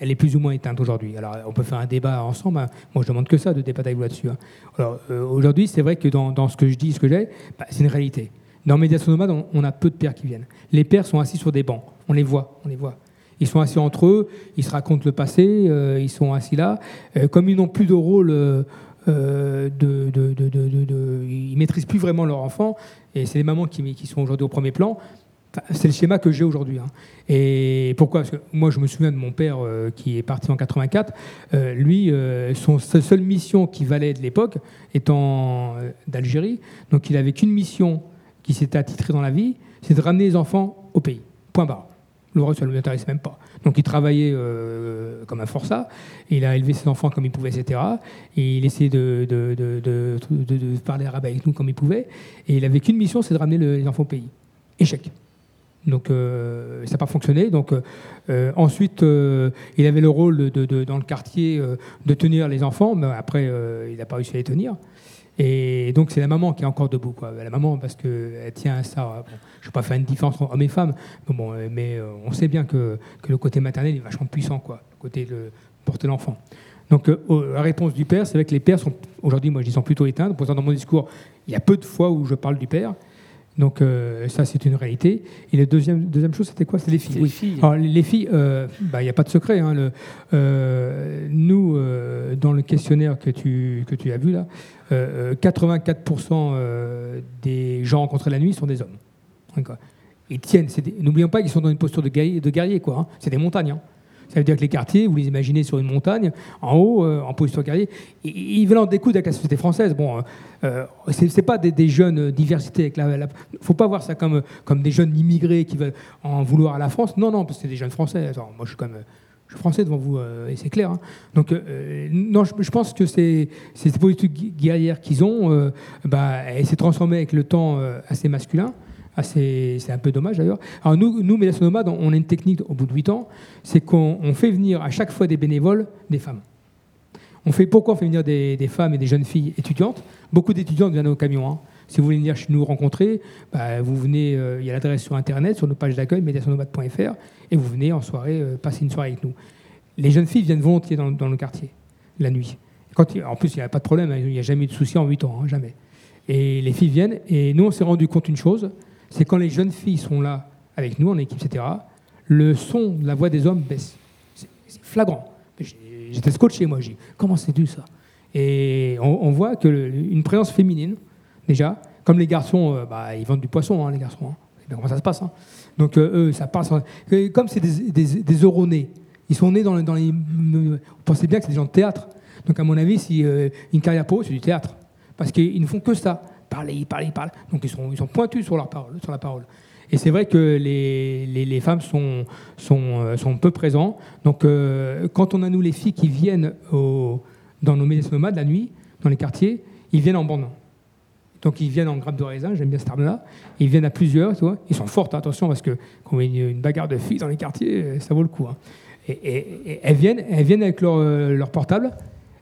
elle est plus ou moins éteinte aujourd'hui. Alors, on peut faire un débat ensemble. Hein. Moi, je demande que ça, de débattre avec vous là-dessus. Hein. Alors, euh, aujourd'hui, c'est vrai que dans, ce que je dis, ce que j'ai, bah, c'est une réalité. Dans Médiation Nomade, on, a peu de pères qui viennent. Les pères sont assis sur des bancs. On les voit, on les voit. Ils sont assis entre eux, ils se racontent le passé, ils sont assis là. comme ils n'ont plus de rôle euh, de, ils maîtrisent plus vraiment leur enfant, et c'est les mamans qui sont aujourd'hui au premier plan. C'est le schéma que j'ai aujourd'hui. Hein. Et pourquoi? Parce que moi, je me souviens de mon père euh, qui est parti en 84. Euh, lui, son seule mission qui valait de l'époque étant d'Algérie. Donc, il avait qu'une mission qui s'était attitrée dans la vie, c'est de ramener les enfants au pays. Point barre. Le ça ne lui intéresse même pas. Donc il travaillait euh, comme un forçat, il a élevé ses enfants comme il pouvait, etc. Et il essayait de, parler arabe avec nous comme il pouvait. Et il avait qu'une mission, c'est de ramener les enfants au pays. Échec. Donc euh, ça n'a pas fonctionné. Donc euh, ensuite, il avait le rôle de, dans le quartier de tenir les enfants, mais après, il n'a pas réussi à les tenir. Et donc, c'est la maman qui est encore debout. La maman, parce qu'elle tient à ça. je ne vais pas faire une différence entre hommes et femmes, mais, euh, euh, on sait bien que, le côté maternel est vachement puissant, le côté de porter l'enfant. Donc, euh, la réponse du père, c'est vrai que les pères sont, aujourd'hui, moi, je dis, sont plutôt éteints. Pourtant, dans mon discours, il y a peu de fois où je parle du père. Donc euh, ça, c'est une réalité. Et la deuxième, deuxième chose, c'était quoi? C'était les filles.
Les filles.
Alors, les filles, euh, bah, il n'y a pas de secret. Hein, le, euh, nous, dans le questionnaire que tu, que tu as vu là, 84% des gens rencontrés la nuit sont des hommes. ils tiennent. N'oublions pas qu'ils sont dans une posture de guerrier, de guerrier quoi. Hein. C'est des montagnes. Hein. Ça veut dire que les quartiers, vous les imaginez sur une montagne, en haut, euh, en position guerrier, ils veulent en découdre avec la société française. Bon, euh, euh c'est pas des, jeunes diversité. Avec la, faut pas voir ça comme, comme des jeunes immigrés qui veulent en vouloir à la France. Non, non, parce que c'est des jeunes français. moi, je suis comme je suis français devant vous, et c'est clair. Hein. Donc, non, je, pense que c'est cette politique guerrière qu'ils ont, bah, elle s'est transformée avec le temps assez masculin. Ah, c'est un peu dommage d'ailleurs. Alors nous, nous Médiation Nomade, on a une technique au bout de 8 ans, c'est qu'on fait venir à chaque fois des bénévoles des femmes. On fait, pourquoi on fait venir des, femmes et des jeunes filles étudiantes? Beaucoup d'étudiantes viennent au camion. Hein. Si vous voulez venir chez nous rencontrer, bah, vous venez, euh, il y a l'adresse sur Internet, sur nos pages d'accueil, médiationnomade.fr, et vous venez en soirée, euh, passer une soirée avec nous. Les jeunes filles viennent volontiers dans, dans le quartier, la nuit. En plus, il n'y a pas de problème, il n'y a jamais eu de souci en 8 ans, hein, jamais. Et les filles viennent, et nous, on s'est rendu compte une chose, c'est quand les jeunes filles sont là avec nous en équipe, etc., le son de la voix des hommes baisse. C'est flagrant. J'étais scotché, moi. J'ai comment c'est dû ça Et on, voit qu'une présence féminine, déjà, comme les garçons, euh, bah, ils vendent du poisson, hein, les garçons. Hein. Bien comment ça se passe. Hein. Donc, euh, eux, ça passe. Comme c'est des, des, des, ils sont nés dans, dans les. Vous pensez bien que c'est des gens de théâtre. Donc, à mon avis, si euh, une carrière pour c'est du théâtre. Parce qu'ils ne font que ça parler, ils parlent, ils parlent. Donc ils sont, pointus sur, leur parole, sur la parole. Et c'est vrai que les, femmes euh, sont, peu présentes. Donc euh, quand on a, nous, les filles qui viennent dans nos médias nomades la nuit, dans les quartiers, ils viennent en bande. Donc ils viennent en grappe de raisin, j'aime bien ce terme-là. Ils viennent à plusieurs, tu vois. Ils sont fortes, attention, parce que quand a une, bagarre de filles dans les quartiers, euh, ça vaut le coup. Hein. Et, elles, viennent, elles viennent avec leur, leur portable,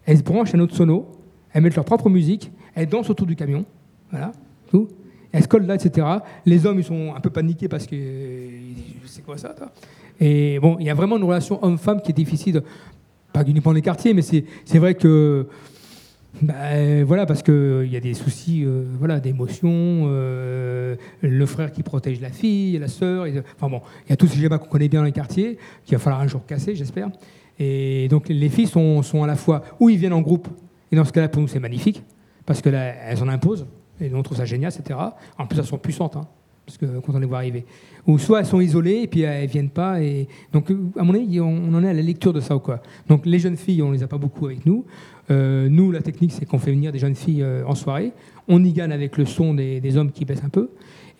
elles se branchent à notre sono, elles mettent leur propre musique, elles dansent autour du camion. Voilà, tout. Elle se colle là, etc. Les hommes, ils sont un peu paniqués parce que c'est quoi ça toi? Et bon, il y a vraiment une relation homme-femme qui est difficile, pas uniquement dans les quartiers, mais c'est vrai que. Bah, voilà, parce qu'il y a des soucis euh, voilà, d'émotion, euh, le frère qui protège la fille, la sœur. enfin bon, il y a tous ces schémas qu'on connaît bien dans les quartiers, qu'il va falloir un jour casser, j'espère. Et donc les filles sont, sont à la fois où ils viennent en groupe, et dans ce cas-là, pour nous, c'est magnifique, parce que là, elles en imposent. Et nous, on ça génial, etc. En plus, elles sont puissantes, hein, parce que quand on les voit arriver. Ou soit elles sont isolées et puis elles ne viennent pas. Et... Donc, à mon avis, on, en est à la lecture de ça ou quoi. Donc, les jeunes filles, on les a pas beaucoup avec nous. Euh, nous, la technique, c'est qu'on fait venir des jeunes filles euh, en soirée. On y gagne avec le son des, hommes qui baissent un peu.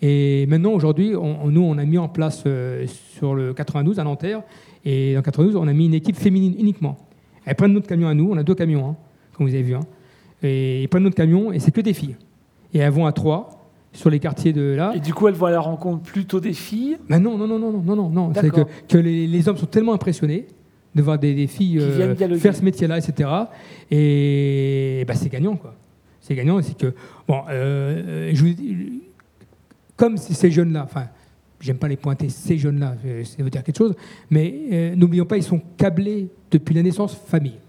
Et maintenant, aujourd'hui, nous, on a mis en place euh, sur le 92 à Nanterre, et dans 92, on a mis une équipe féminine uniquement. Elles prennent notre camion à nous, on a deux camions, hein, comme vous avez vu. Hein. Et ils prennent notre camion, et c'est que des filles et elles vont à trois sur les quartiers de là.
Et du coup, elles vont à la rencontre plutôt des filles
ben Non, non, non, non, non, non, non. C'est que, que les, hommes sont tellement impressionnés de voir des, filles euh, faire ce métier-là, etc. Et bah, c'est gagnant, quoi. C'est gagnant, c'est que, bon, euh, je, comme ces jeunes-là, enfin, j'aime pas les pointer, ces jeunes-là, euh, ça veut dire quelque chose, mais n'oublions pas, ils sont câblés depuis la naissance famille.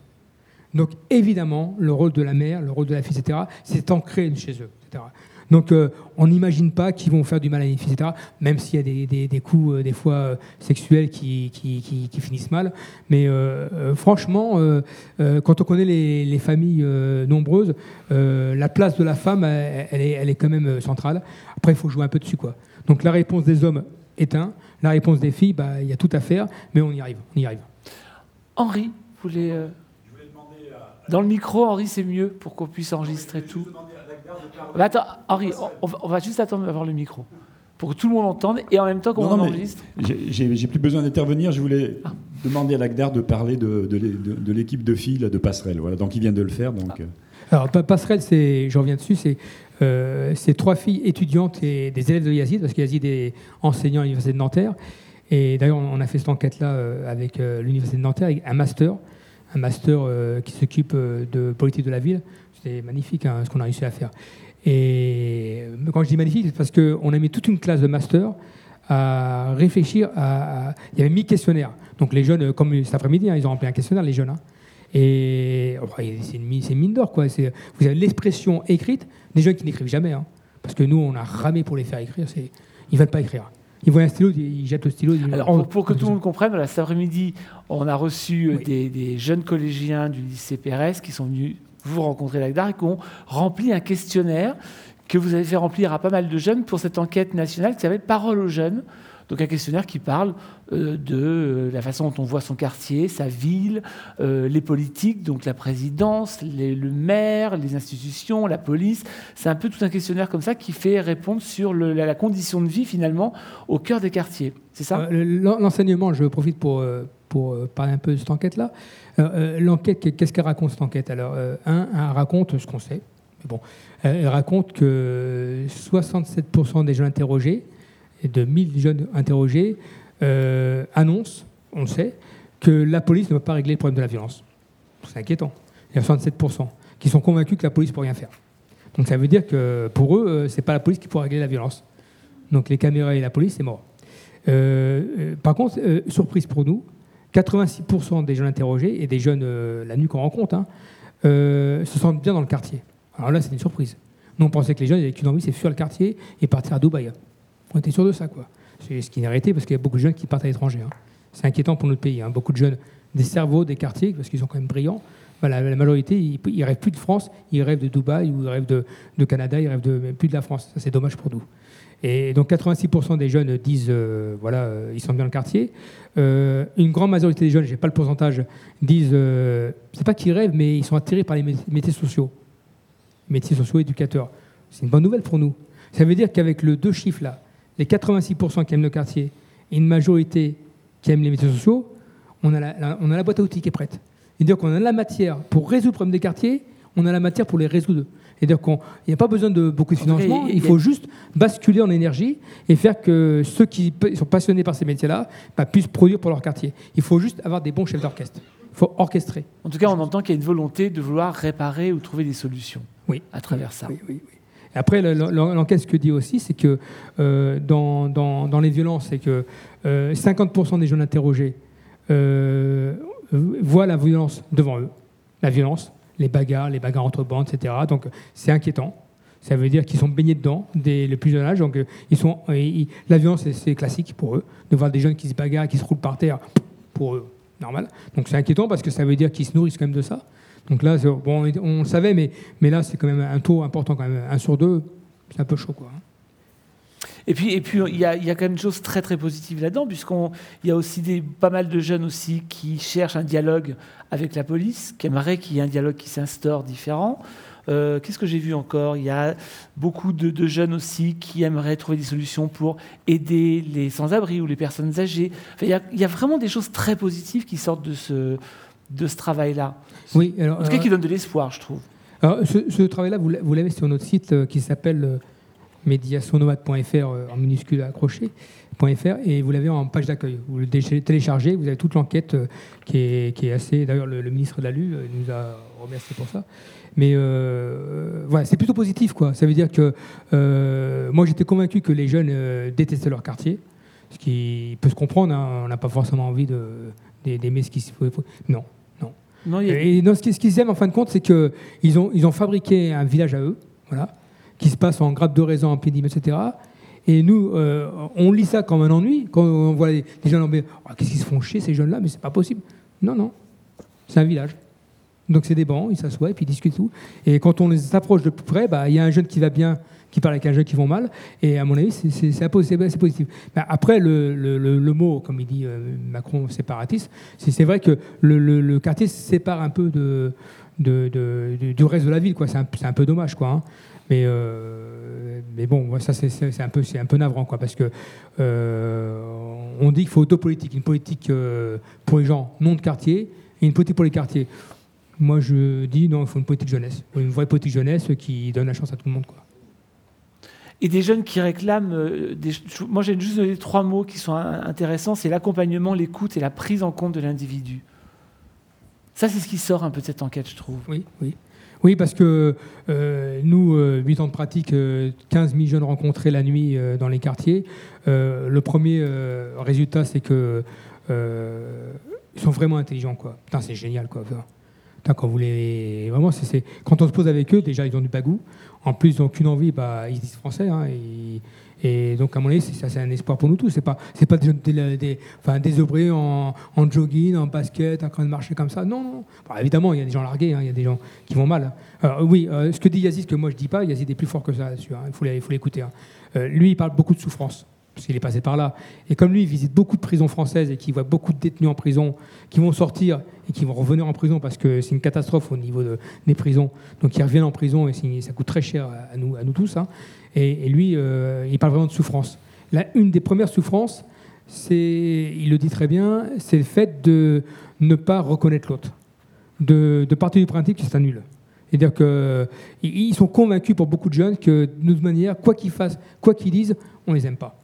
Donc évidemment, le rôle de la mère, le rôle de la fille, etc., c'est ancré chez eux. Etc. Donc euh, on n'imagine pas qu'ils vont faire du mal à une fille, etc., même s'il y a des, des, coups, euh, des fois, euh, sexuels qui, qui, qui, finissent mal. Mais franchement, quand on connaît les, les familles nombreuses, la place de la femme, elle, est, elle, est, quand même centrale. Après, il faut jouer un peu dessus. Quoi. Donc la réponse des hommes est un, la réponse des filles, bah, il y a tout à faire, mais on y arrive. On y arrive.
Henri, vous voulez... Dans le micro, Henri, c'est mieux pour qu'on puisse enregistrer tout. Bah, attends, Henri, on, va juste attendre d'avoir le micro pour que tout le monde entende et en même temps qu'on enregistre.
J'ai plus besoin d'intervenir. Je voulais ah. demander à l'ACDAR de parler de, de, l'équipe de filles de Passerelle. Voilà, donc il vient de le faire. Donc. Ah.
Euh. Alors Passerelle, c'est, je reviens dessus, c'est euh, trois filles étudiantes et des élèves de Yazid, parce que Yazid est enseignant à l'université de Nanterre. Et d'ailleurs, on a fait cette enquête-là euh, avec euh, l'université de Nanterre, avec un master un master qui s'occupe de politique de la ville. C'est magnifique hein, ce qu'on a réussi à faire. Et quand je dis magnifique, c'est parce qu'on a mis toute une classe de master à réfléchir à, Il y avait mis questionnaires. Donc les jeunes, comme cet après-midi, hein, ils ont rempli un questionnaire, les jeunes. Hein. Et oh, c'est une, mine d'or, quoi. Vous avez l'expression écrite des jeunes qui n'écrivent jamais. Parce que nous, on a ramé pour les faire écrire. Ils ne veulent pas écrire. Ils voient un stylo, ils jettent le stylo.
Alors, pour, que tout le monde comprenne, cet après-midi, on a reçu euh, des, jeunes collégiens du lycée Pérez qui sont venus vous rencontrer l'ACDAR et qui ont rempli un questionnaire que vous avez fait remplir à pas mal de jeunes pour cette enquête nationale qui s'appelle Parole aux jeunes. Donc un questionnaire qui parle euh, de euh, la façon dont on voit son quartier, sa ville, euh, les politiques, donc la présidence, le maire, les institutions, la police. C'est un peu tout un questionnaire comme ça qui fait répondre sur la, la condition de vie finalement au cœur des quartiers. C'est ça?
L'en- L'enseignement, je profite pour, pour parler un peu de cette enquête-là. Euh, euh, L'enquête, qu'est-ce qu'elle raconte cette enquête? Alors, euh, un, raconte ce qu'on sait. Bon, elle elle raconte que 67% des jeunes interrogés, de 1000 jeunes interrogés, euh, annoncent, on le sait, que la police ne va pas régler le problème de la violence. C'est inquiétant. Il y a 67% qui sont convaincus que la police ne peut rien faire. Donc ça veut dire que pour eux, euh, c'est pas la police qui pourra régler la violence. Donc les caméras et la police, c'est mort. Euh, euh, par contre, euh, surprise pour nous, 86% des jeunes interrogés et des jeunes euh, la nuit qu'on rencontre hein, euh, se sentent bien dans le quartier. Alors là, c'est une surprise. Nous, on pensait que les jeunes n'avaient qu'une envie, c'est fuir le quartier et partir à Dubaï. On était sûr de ça, quoi. C'est ce qui est arrêté parce qu'il y a beaucoup de jeunes qui partent à l'étranger. hein. C'est inquiétant pour notre pays. hein. Beaucoup de jeunes, des cerveaux des quartiers, parce qu'ils sont quand même brillants. Voilà, la majorité, ils, ils rêvent plus de France, ils rêvent de Dubaï ou ils rêvent de, Canada, ils rêvent de, plus de la France. C'est dommage pour nous. Et donc 86% des jeunes disent, euh, voilà, euh, ils sont bien dans le quartier. Euh, une grande majorité des jeunes, j'ai pas le pourcentage, disent, c'est pas qu'ils rêvent, mais ils sont attirés par les mé- métiers sociaux, métiers sociaux, éducateurs. C'est une bonne nouvelle pour nous. Ça veut dire qu'avec le deux chiffres là, les 86% qui aiment le quartier et une majorité qui aime les métiers sociaux, on a la, on a la boîte à outils qui est prête. C'est-à-dire qu'on a la matière pour résoudre le problème des quartiers, on a la matière pour les résoudre. C'est-à-dire qu'il n'y a pas besoin de beaucoup de financement,
il
faut juste basculer en énergie et faire que ceux qui sont passionnés par ces métiers-là bah, puissent produire pour leur quartier. Il faut juste avoir des bons chefs d'orchestre. Il faut orchestrer.
En tout cas, on entend qu'il y a une volonté de vouloir réparer ou trouver des solutions
Oui.
à travers ça.
Oui, oui, oui. Et Après, le- le- l'enquête, ce que dit aussi, c'est que euh, dans, dans- dans les violences, c'est que euh, 50% des jeunes interrogés euh, voient la violence devant eux. La violence, les bagarres, les bagarres entre bandes, etc. Donc, c'est inquiétant. Ça veut dire qu'ils sont baignés dedans dès le plus jeune âge. Donc, ils sont, la violence, c'est- classique pour eux. De voir des jeunes qui se bagarrent, qui se roulent par terre, pour eux, normal. Donc, c'est inquiétant parce que ça veut dire qu'ils se nourrissent quand même de ça. Donc là, bon, on- le savait, mais, mais là, c'est quand même un taux important, quand même. Un sur deux, c'est un peu chaud, quoi.
Et puis, et puis il y, a, il y a quand même une chose très très positive là-dedans, puisqu'il y a aussi des, pas mal de jeunes aussi qui cherchent un dialogue avec la police, qui aimeraient qu'il y ait un dialogue qui s'instaure différent. Euh, Qu'est-ce que j'ai vu encore? Il y a beaucoup de, de jeunes aussi qui aimeraient trouver des solutions pour aider les sans-abri ou les personnes âgées. Enfin, il, y a, il y a vraiment des choses très positives qui sortent de ce, de ce travail-là.
Oui, alors,
En tout cas,
euh,
qui donne de l'espoir, je trouve.
Alors, ce, ce travail-là, vous l'a- vous l'avez sur notre site euh, qui s'appelle médiationnomade.fr euh, en minuscule accroché .fr et vous l'avez en page d'accueil. Vous le téléchargez, vous avez toute l'enquête euh, qui, est, qui est assez. D'ailleurs, le, le ministre l'a lu, euh, nous a remercié pour ça. Mais euh, voilà, c'est plutôt positif, quoi. Ça veut dire que euh, moi, j'étais convaincu que les jeunes détestaient leur quartier, ce qui peut se comprendre. hein. on n'a pas forcément envie de d'aimer ce qui se. Non, non.
Non, a-
Et non, ce qu'ils ce qu'ils aiment en fin de compte, c'est qu'ils ont, ils ont fabriqué un village à eux, voilà, qui se passe en grappe de raisin, en pédime, etc. Et nous, euh, on lit ça comme un ennui, quand on voit les, les jeunes en Oh, qu'est-ce qu'ils se font chier ces jeunes-là, mais c'est pas possible. Non, non, c'est un village. Donc c'est des bancs, ils s'assoient et puis ils discutent tout. Et quand on les approche de plus près, bah, il y a un jeune qui va bien, qui parle avec un jeune qui va mal. Et à mon avis, c'est- positif. Après, le, mot, comme il dit euh, Macron, séparatiste, c'est vrai que le, quartier se sépare un peu du- reste de la ville. C'est un, peu dommage. hein. Mais, euh, mais bon, ça c'est un, peu- un peu navrant. Quoi, parce que euh, on dit qu'il faut deux politiques. Une politique euh, pour les gens non de quartier et une politique pour les quartiers. Moi, je dis non, il faut une politique jeunesse. Une vraie politique jeunesse qui donne la chance à tout le monde. Quoi.
Et des jeunes qui réclament. des- moi, j'ai juste donné trois mots qui sont intéressants c'est l'accompagnement, l'écoute et la prise en compte de l'individu. Ça, c'est ce qui sort un peu de cette enquête, je trouve.
Oui, oui. Oui, parce que euh, nous, euh, 8 ans de pratique, euh, 15 000 jeunes rencontrés la nuit euh, dans les quartiers. Euh, le premier résultat, c'est que ils sont vraiment intelligents, quoi. Putain, c'est génial, quoi. Quand, vous les... Vraiment, c'est, quand on se pose avec eux, déjà, ils ont du bagou. En plus, ils n'ont qu'une envie, bah, ils disent français. Hein, et, donc, à mon avis, ça, c'est un espoir pour nous tous. Ce n'est pas, c'est pas des, des, enfin, des ouvriers en, jogging, en basket, en train de marcher comme ça. Non, évidemment, il y a des gens largués, hein, il y a des gens qui vont mal. Alors, oui, euh, ce que dit Yazid, que moi je dis pas, Yazid est plus fort que ça là-dessus. Hein, il faut l'écouter. Hein. Euh, lui, il parle beaucoup de souffrance parce qu'il est passé par là. Et comme lui, il visite beaucoup de prisons françaises et qu'il voit beaucoup de détenus en prison qui vont sortir et qui vont revenir en prison parce que c'est une catastrophe au niveau des prisons. Donc ils reviennent en prison et ça coûte très cher à nous, tous. Hein. Et, lui, euh, il parle vraiment de souffrance. Là, une des premières souffrances, c'est, il le dit très bien, c'est le fait de ne pas reconnaître l'autre, de, partir du principe que c'est un nul. C'est-à-dire qu'ils sont convaincus pour beaucoup de jeunes que de toute manière, quoi qu'ils fassent, quoi qu'ils disent, on les aime pas.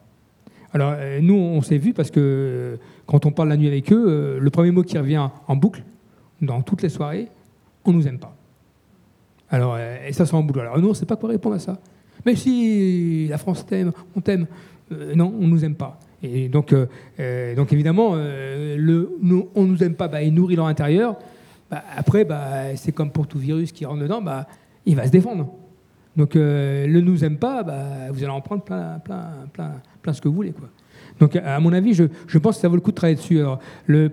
Alors, euh, nous, on s'est vu parce que euh, quand on parle la nuit avec eux, le premier mot qui revient en boucle, dans toutes les soirées, on nous aime pas. Alors, et ça, c'est en boulot. Alors, nous, on ne sait pas quoi répondre à ça. Mais si la France t'aime, on t'aime, non, on ne nous aime pas. Et donc, donc évidemment, le, on ne nous aime pas, bah, il nourrit leur intérieur. Bah, après, bah, c'est comme pour tout virus qui rentre dedans, il va se défendre. Donc euh, le nous aime pas, vous allez en prendre plein, plein, plein, plein ce que vous voulez. Donc à mon avis, je, pense que ça vaut le coup de travailler dessus.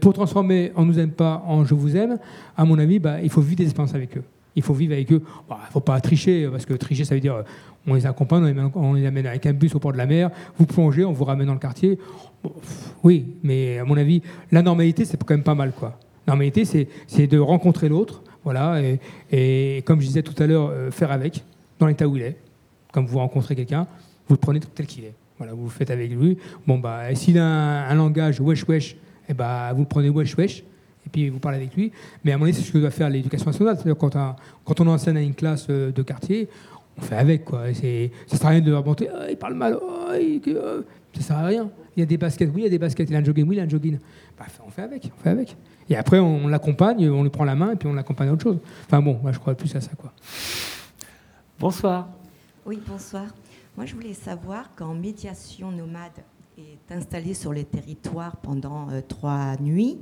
Pour transformer en nous aime pas en je vous aime, à mon avis, il faut vivre des expériences avec eux. Il faut vivre avec eux. Il bah, ne faut pas tricher, parce que tricher, ça veut dire on les accompagne, on les, amène avec un bus au port de la mer, vous plongez, on vous ramène dans le quartier. oui, mais à mon avis, la normalité, c'est quand même pas mal. Quoi. La normalité, c'est de rencontrer l'autre, voilà, et, comme je disais tout à l'heure, euh, faire avec dans l'état où il est. Comme vous rencontrez quelqu'un, vous le prenez tel qu'il est. Voilà, vous le faites avec lui. Bon, bah, s'il a un, langage wesh wesh, eh bah, vous le prenez wesh wesh, puis vous parlez avec lui. Mais à mon avis, c'est ce que doit faire l'éducation nationale. C'est-à-dire quand, quand, on enseigne à une classe euh, de quartier, on fait avec. Quoi. ça ne sert à rien de leur monter, ah, il parle mal, oh, il, euh, ça ne sert à rien. Il y a des baskets, oui, il y a des baskets, il a un jogging, oui, il a un jogging. Bah, on fait avec, on fait avec. Et après, on, l'accompagne, on lui prend la main, et puis on l'accompagne à autre chose. Enfin bon, moi, je crois plus à ça. Quoi.
Bonsoir.
Oui, bonsoir. Moi, je voulais savoir quand Médiation Nomade est installée sur le territoire pendant euh, trois nuits,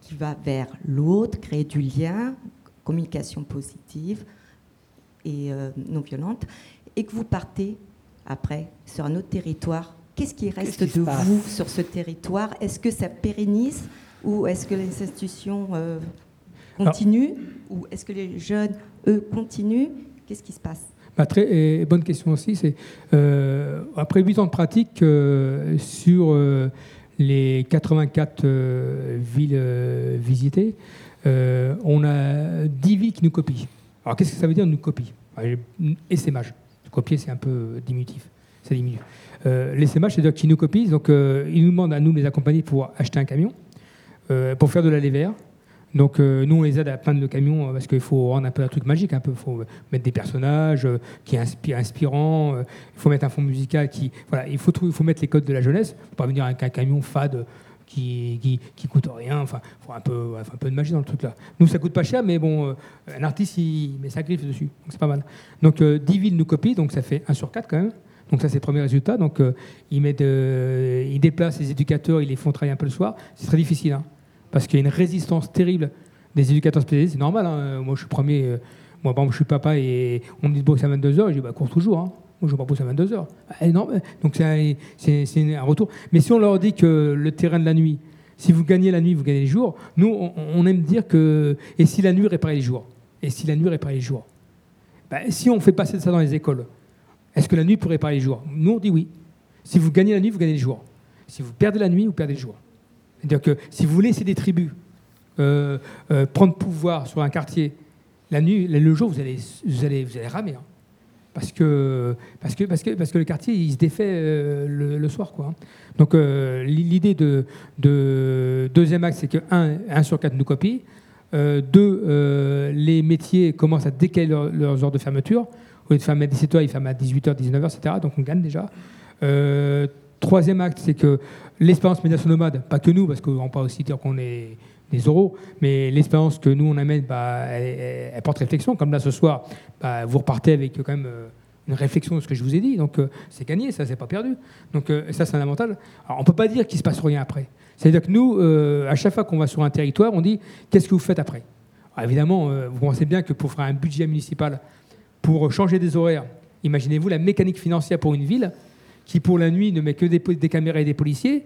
qui va vers l'autre, créer du lien, communication positive et euh, non violente, et que vous partez après sur un autre territoire, qu'est-ce qui reste de vous sur ce territoire? Est-ce que ça pérennise ou est-ce que les institutions euh, continuent Ou est-ce que les jeunes, eux, continuent? Qu'est-ce qui se passe?
Bah, très, bonne question aussi. C'est euh, après 8 ans de pratique sur les 84 villes visitées, on a 10 villes qui nous copient. Alors qu'est-ce que ça veut dire nous copient? Et SMH. Copier, c'est un peu diminutif. Ça les c'est-à-dire qu'ils nous copient. Donc ils nous demandent à nous les accompagner pour acheter un camion, pour faire de la vert donc euh, nous, on les aide à peindre le camion euh, parce qu'il faut rendre un peu un truc magique, un peu. Il faut mettre des personnages euh, qui inspirent, inspirants. il faut mettre un fond musical qui, voilà, il faut mettre les codes de la jeunesse. Faut pas venir avec un camion fade qui, qui, coûte rien. Enfin, il faut un peu, un peu de magie dans le truc là. Nous, ça coûte pas cher, mais bon, un artiste il met sa griffe dessus, donc c'est pas mal. Donc 10 villes nous copient, donc ça fait 1 sur 4 quand même. Donc ça, c'est le premier résultat. Donc ils, mettent, ils déplacent les éducateurs, ils les font travailler un peu le soir. C'est très difficile. Hein parce qu'il y a une résistance terrible des éducateurs spécialisés. C'est normal. Hein. Moi, je suis premier. Euh, moi, je suis papa et on me dit de bosser à 22h. Je dis, bah, cours toujours. Hein. Moi, je ne vais pas bosser à 22h. Ah, Donc, c'est un retour. Mais si on leur dit que le terrain de la nuit, si vous gagnez la nuit, vous gagnez les jours, nous, on, aime dire que. Et si la nuit réparait les jours Et si la nuit réparait les jours bah, Si on fait passer ça dans les écoles, est-ce que la nuit peut réparer les jours? Nous, on dit oui. Si vous gagnez la nuit, vous gagnez les jours. Si vous perdez la nuit, vous perdez les jours. C'est-à-dire que si vous laissez des tribus euh, euh, prendre pouvoir sur un quartier, la nuit, le jour, vous allez, vous allez, vous allez ramer. Hein. Parce, que, parce, que, parce, que, parce que le quartier, il se défait euh, le, soir. Quoi. Hein. Donc l'idée de, de, deuxième axe, c'est que 1 un, sur 4 nous copie. deux, les métiers commencent à décaler leurs heures de fermeture. Au lieu de fermer à 17h, ils ferment à 18h, 19h, etc. Donc on gagne déjà. Troisième acte, c'est que l'expérience médiation nomade, pas que nous, parce qu'on ne pas aussi dire qu'on est des euros, mais l'expérience que nous on amène, bah, elle, porte réflexion. Comme là ce soir, bah, vous repartez avec quand même euh, une réflexion de ce que je vous ai dit, donc euh, c'est gagné, ça c'est pas perdu. Donc euh, ça c'est un avantage. Alors on peut pas dire qu'il se passe rien après. C'est-à-dire que nous, à chaque fois qu'on va sur un territoire, on dit qu'est-ce que vous faites après? Évidemment, euh, vous pensez bien que pour faire un budget municipal, pour changer des horaires, imaginez-vous la mécanique financière pour une ville qui, pour la nuit, ne met que des, des caméras et des policiers.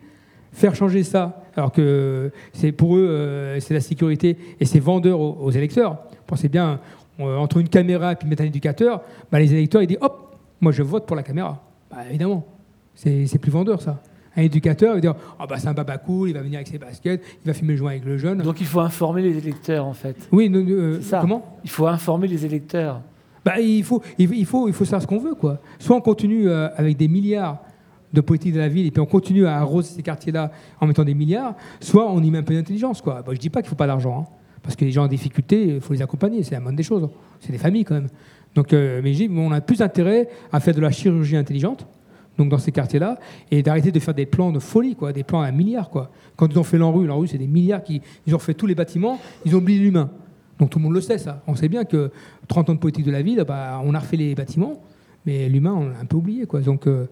Faire changer ça, alors que c'est pour eux, euh, c'est la sécurité et c'est vendeur aux, électeurs. Pensez bien, entre une caméra et puis mettre un éducateur, bah, les électeurs, ils disent hop, moi je vote pour la caméra. Bah, évidemment, c'est plus vendeur ça un éducateur, va dire oh bah, c'est un baba cool, il va venir avec ses baskets, il va fumer le joint avec le jeune.
Donc il faut informer les électeurs en fait.
Oui, euh, ça. comment?
Il faut informer les électeurs.
Bah, il, faut, savoir ce qu'on veut. Quoi. Soit on continue euh, avec des milliards de politique de la ville et puis on continue à arroser ces quartiers-là en mettant des milliards, soit on y met un peu d'intelligence. Quoi. Bah, je ne dis pas qu'il ne faut pas d'argent, hein, parce que les gens en difficulté, il faut les accompagner, c'est la moindre des choses. C'est des familles quand même. Donc, euh, mais on a plus intérêt à faire de la chirurgie intelligente donc dans ces quartiers-là, et d'arrêter de faire des plans de folie, quoi, des plans à un milliard. Quoi. Quand ils ont fait l'enrue, l'enrue c'est des milliards, qui, ils ont fait tous les bâtiments, ils ont oublié l'humain. Donc tout le monde le sait, ça. On sait bien que 30 ans de politique de la ville, bah, on a refait les bâtiments, mais l'humain, on l'a un peu oublié. Donc, euh,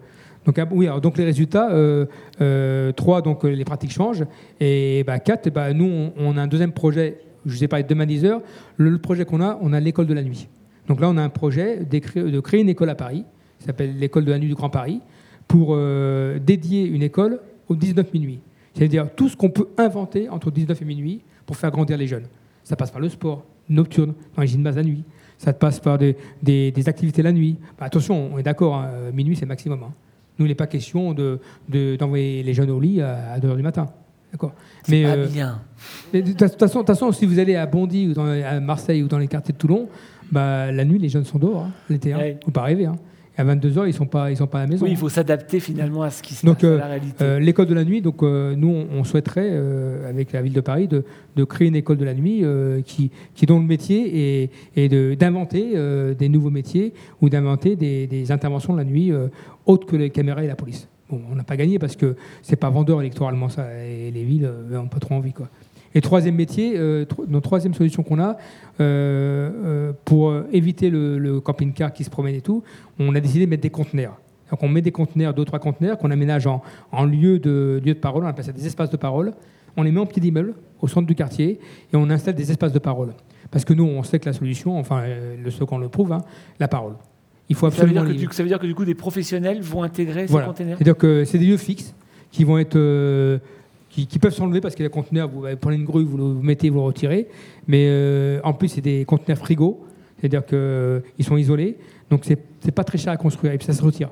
donc, ah, donc les résultats, euh, euh, 3, donc les pratiques changent, et bah, 4, bah, nous, on, a un deuxième projet, je vous ai parlé de demain 10 heures, le, projet qu'on a, on a l'école de la nuit. Donc là, on a un projet de créer une école à Paris, qui s'appelle l'école de la nuit du Grand Paris, pour euh, dédier une école au 19 minuit. C'est-à-dire tout ce qu'on peut inventer entre 19 et minuit pour faire grandir les jeunes. Ça passe par le sport nocturne, dans les gymnases la nuit. Ça passe par des, des, activités la nuit. Bah, attention, on est d'accord, hein, minuit c'est maximum. Hein. Nous, il n'est pas question d'envoyer de, les jeunes au lit à, 2h du matin.
D'accord. Mais pas euh, bien.
De toute façon, façon, si vous allez à Bondy ou dans, à Marseille ou dans les quartiers de Toulon, bah, la nuit, les jeunes sont dehors, hein, l'été. Hein. Faut pas rêver. À 22h, ils ne sont, pas, ils sont pas à la maison.
Oui, il faut s'adapter finalement à ce qui se passe
à
la euh, réalité.
Euh, l'école de la nuit, donc euh, nous, on, souhaiterait, avec la ville de Paris, de, de, créer une école de la nuit qui, qui dont le métier est, est d'inventer des nouveaux métiers ou d'inventer des, des, interventions de la nuit autres que les caméras et la police. Bon, on n'a pas gagné parce que c'est pas vendeur électoralement ça, et les villes n'ont pas trop envie. Quoi. Et troisième métier, euh, notre troisième solution qu'on a, euh, euh, pour éviter le, camping-car qui se promène et tout, on a décidé de mettre des conteneurs. Donc on met des conteneurs, deux trois conteneurs qu'on aménage en, en, lieu, de, lieu de parole, on appelle ça des espaces de parole. On les met en pied d'immeuble au centre du quartier et on installe des espaces de parole. Parce que nous, on sait que la solution, enfin, le slogan le prouve, hein, la parole.
Il faut absolument. Ça veut, dire que, ça veut dire que du coup, des professionnels vont intégrer ces conteneurs?
C'est-à-dire que c'est des lieux fixes qui vont être qui, peuvent s'enlever parce qu'il y a des conteneurs, vous prenez une grue, vous le mettez, vous le retirez. Mais euh, en plus, c'est des conteneurs frigo, c'est-à-dire qu'ils euh, sont isolés. Donc, c'est n'est pas très cher à construire et puis ça se retire.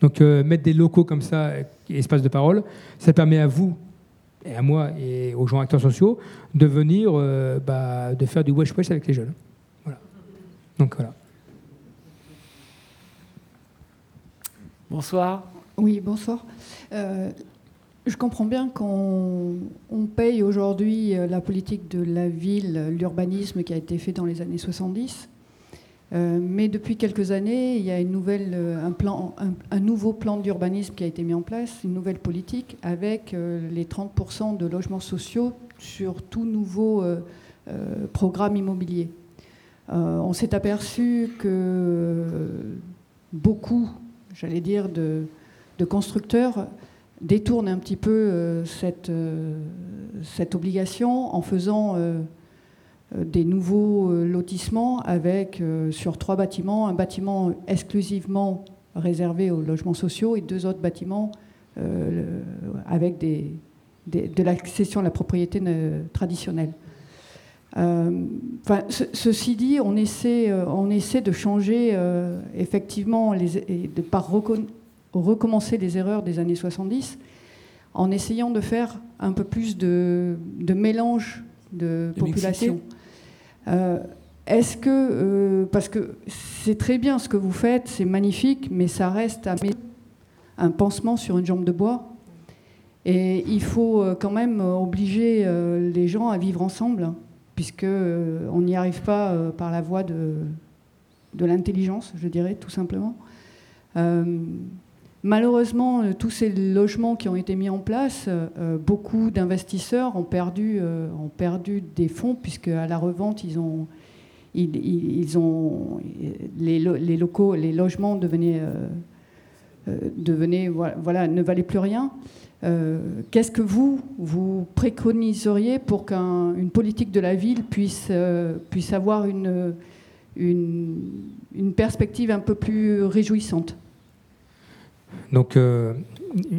Donc, euh, mettre des locaux comme ça, espace de parole, ça permet à vous et à moi et aux gens acteurs sociaux de venir, bah, de faire du wesh-wesh avec les jeunes. Voilà. Donc, voilà.
Bonsoir.
Oui, bonsoir. Je comprends bien qu'on paye aujourd'hui euh, la politique de la ville, l'urbanisme qui a été fait dans les années 70. Euh, mais depuis quelques années, il y a euh, un, nouveau plan d'urbanisme qui a été mis en place, une nouvelle politique avec les 30% de logements sociaux sur tout nouveau programme immobilier. on s'est aperçu que beaucoup, j'allais dire, de constructeurs détourne un petit peu euh, cette, euh, cette obligation en faisant euh, des nouveaux lotissements avec sur trois bâtiments, un bâtiment exclusivement réservé aux logements sociaux et deux autres bâtiments avec des, de l'accession à la propriété traditionnelle. enfin, ceci dit, on essaie, on essaie de changer effectivement les, et de par recommencer les erreurs des années 70 en essayant de faire un peu plus de, mélange de, population. Euh, est-ce que, euh, parce que c'est très bien ce que vous faites, c'est magnifique, mais ça reste un pansement sur une jambe de bois. Et il faut euh, quand même obliger les gens à vivre ensemble, puisque on n'y arrive pas par la voie de, de l'intelligence, je dirais, tout simplement. Malheureusement, euh, tous ces logements qui ont été mis en place, euh, beaucoup d'investisseurs ont perdu, euh, ont perdu des fonds puisque à la revente, ils ont, les, locaux, les logements devenaient, voilà, ne valaient plus rien. Euh, Qu'est-ce que vous, vous préconiseriez pour qu'une politique de la ville puisse, euh, avoir une perspective un peu plus réjouissante?
Donc, euh,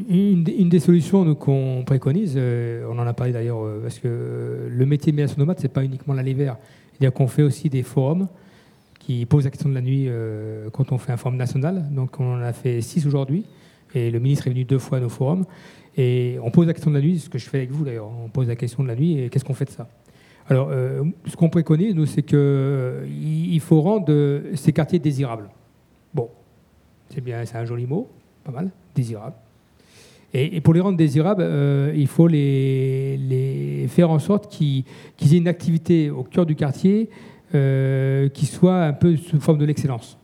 une, des solutions qu'on préconise, euh, on en a parlé d'ailleurs, euh, parce que le métier de médiation nomade, c'est pas uniquement l'aller vert. C'est-à-dire qu'on fait aussi des forums qui posent la question de la nuit quand on fait un forum national. Donc, on en a fait six aujourd'hui, et le ministre est venu deux fois à nos forums. Et on pose la question de la nuit, ce que je fais avec vous d'ailleurs. On pose la question de la nuit et qu'est-ce qu'on fait de ça? Alors, ce qu'on préconise, nous, c'est qu'il faut rendre ces quartiers désirables. Bon, c'est bien, c'est un joli mot, pas mal, désirables. Et, pour les rendre désirables, euh, il faut les, faire en sorte qu'ils aient une activité au cœur du quartier euh, qui soit un peu sous forme de l'excellence.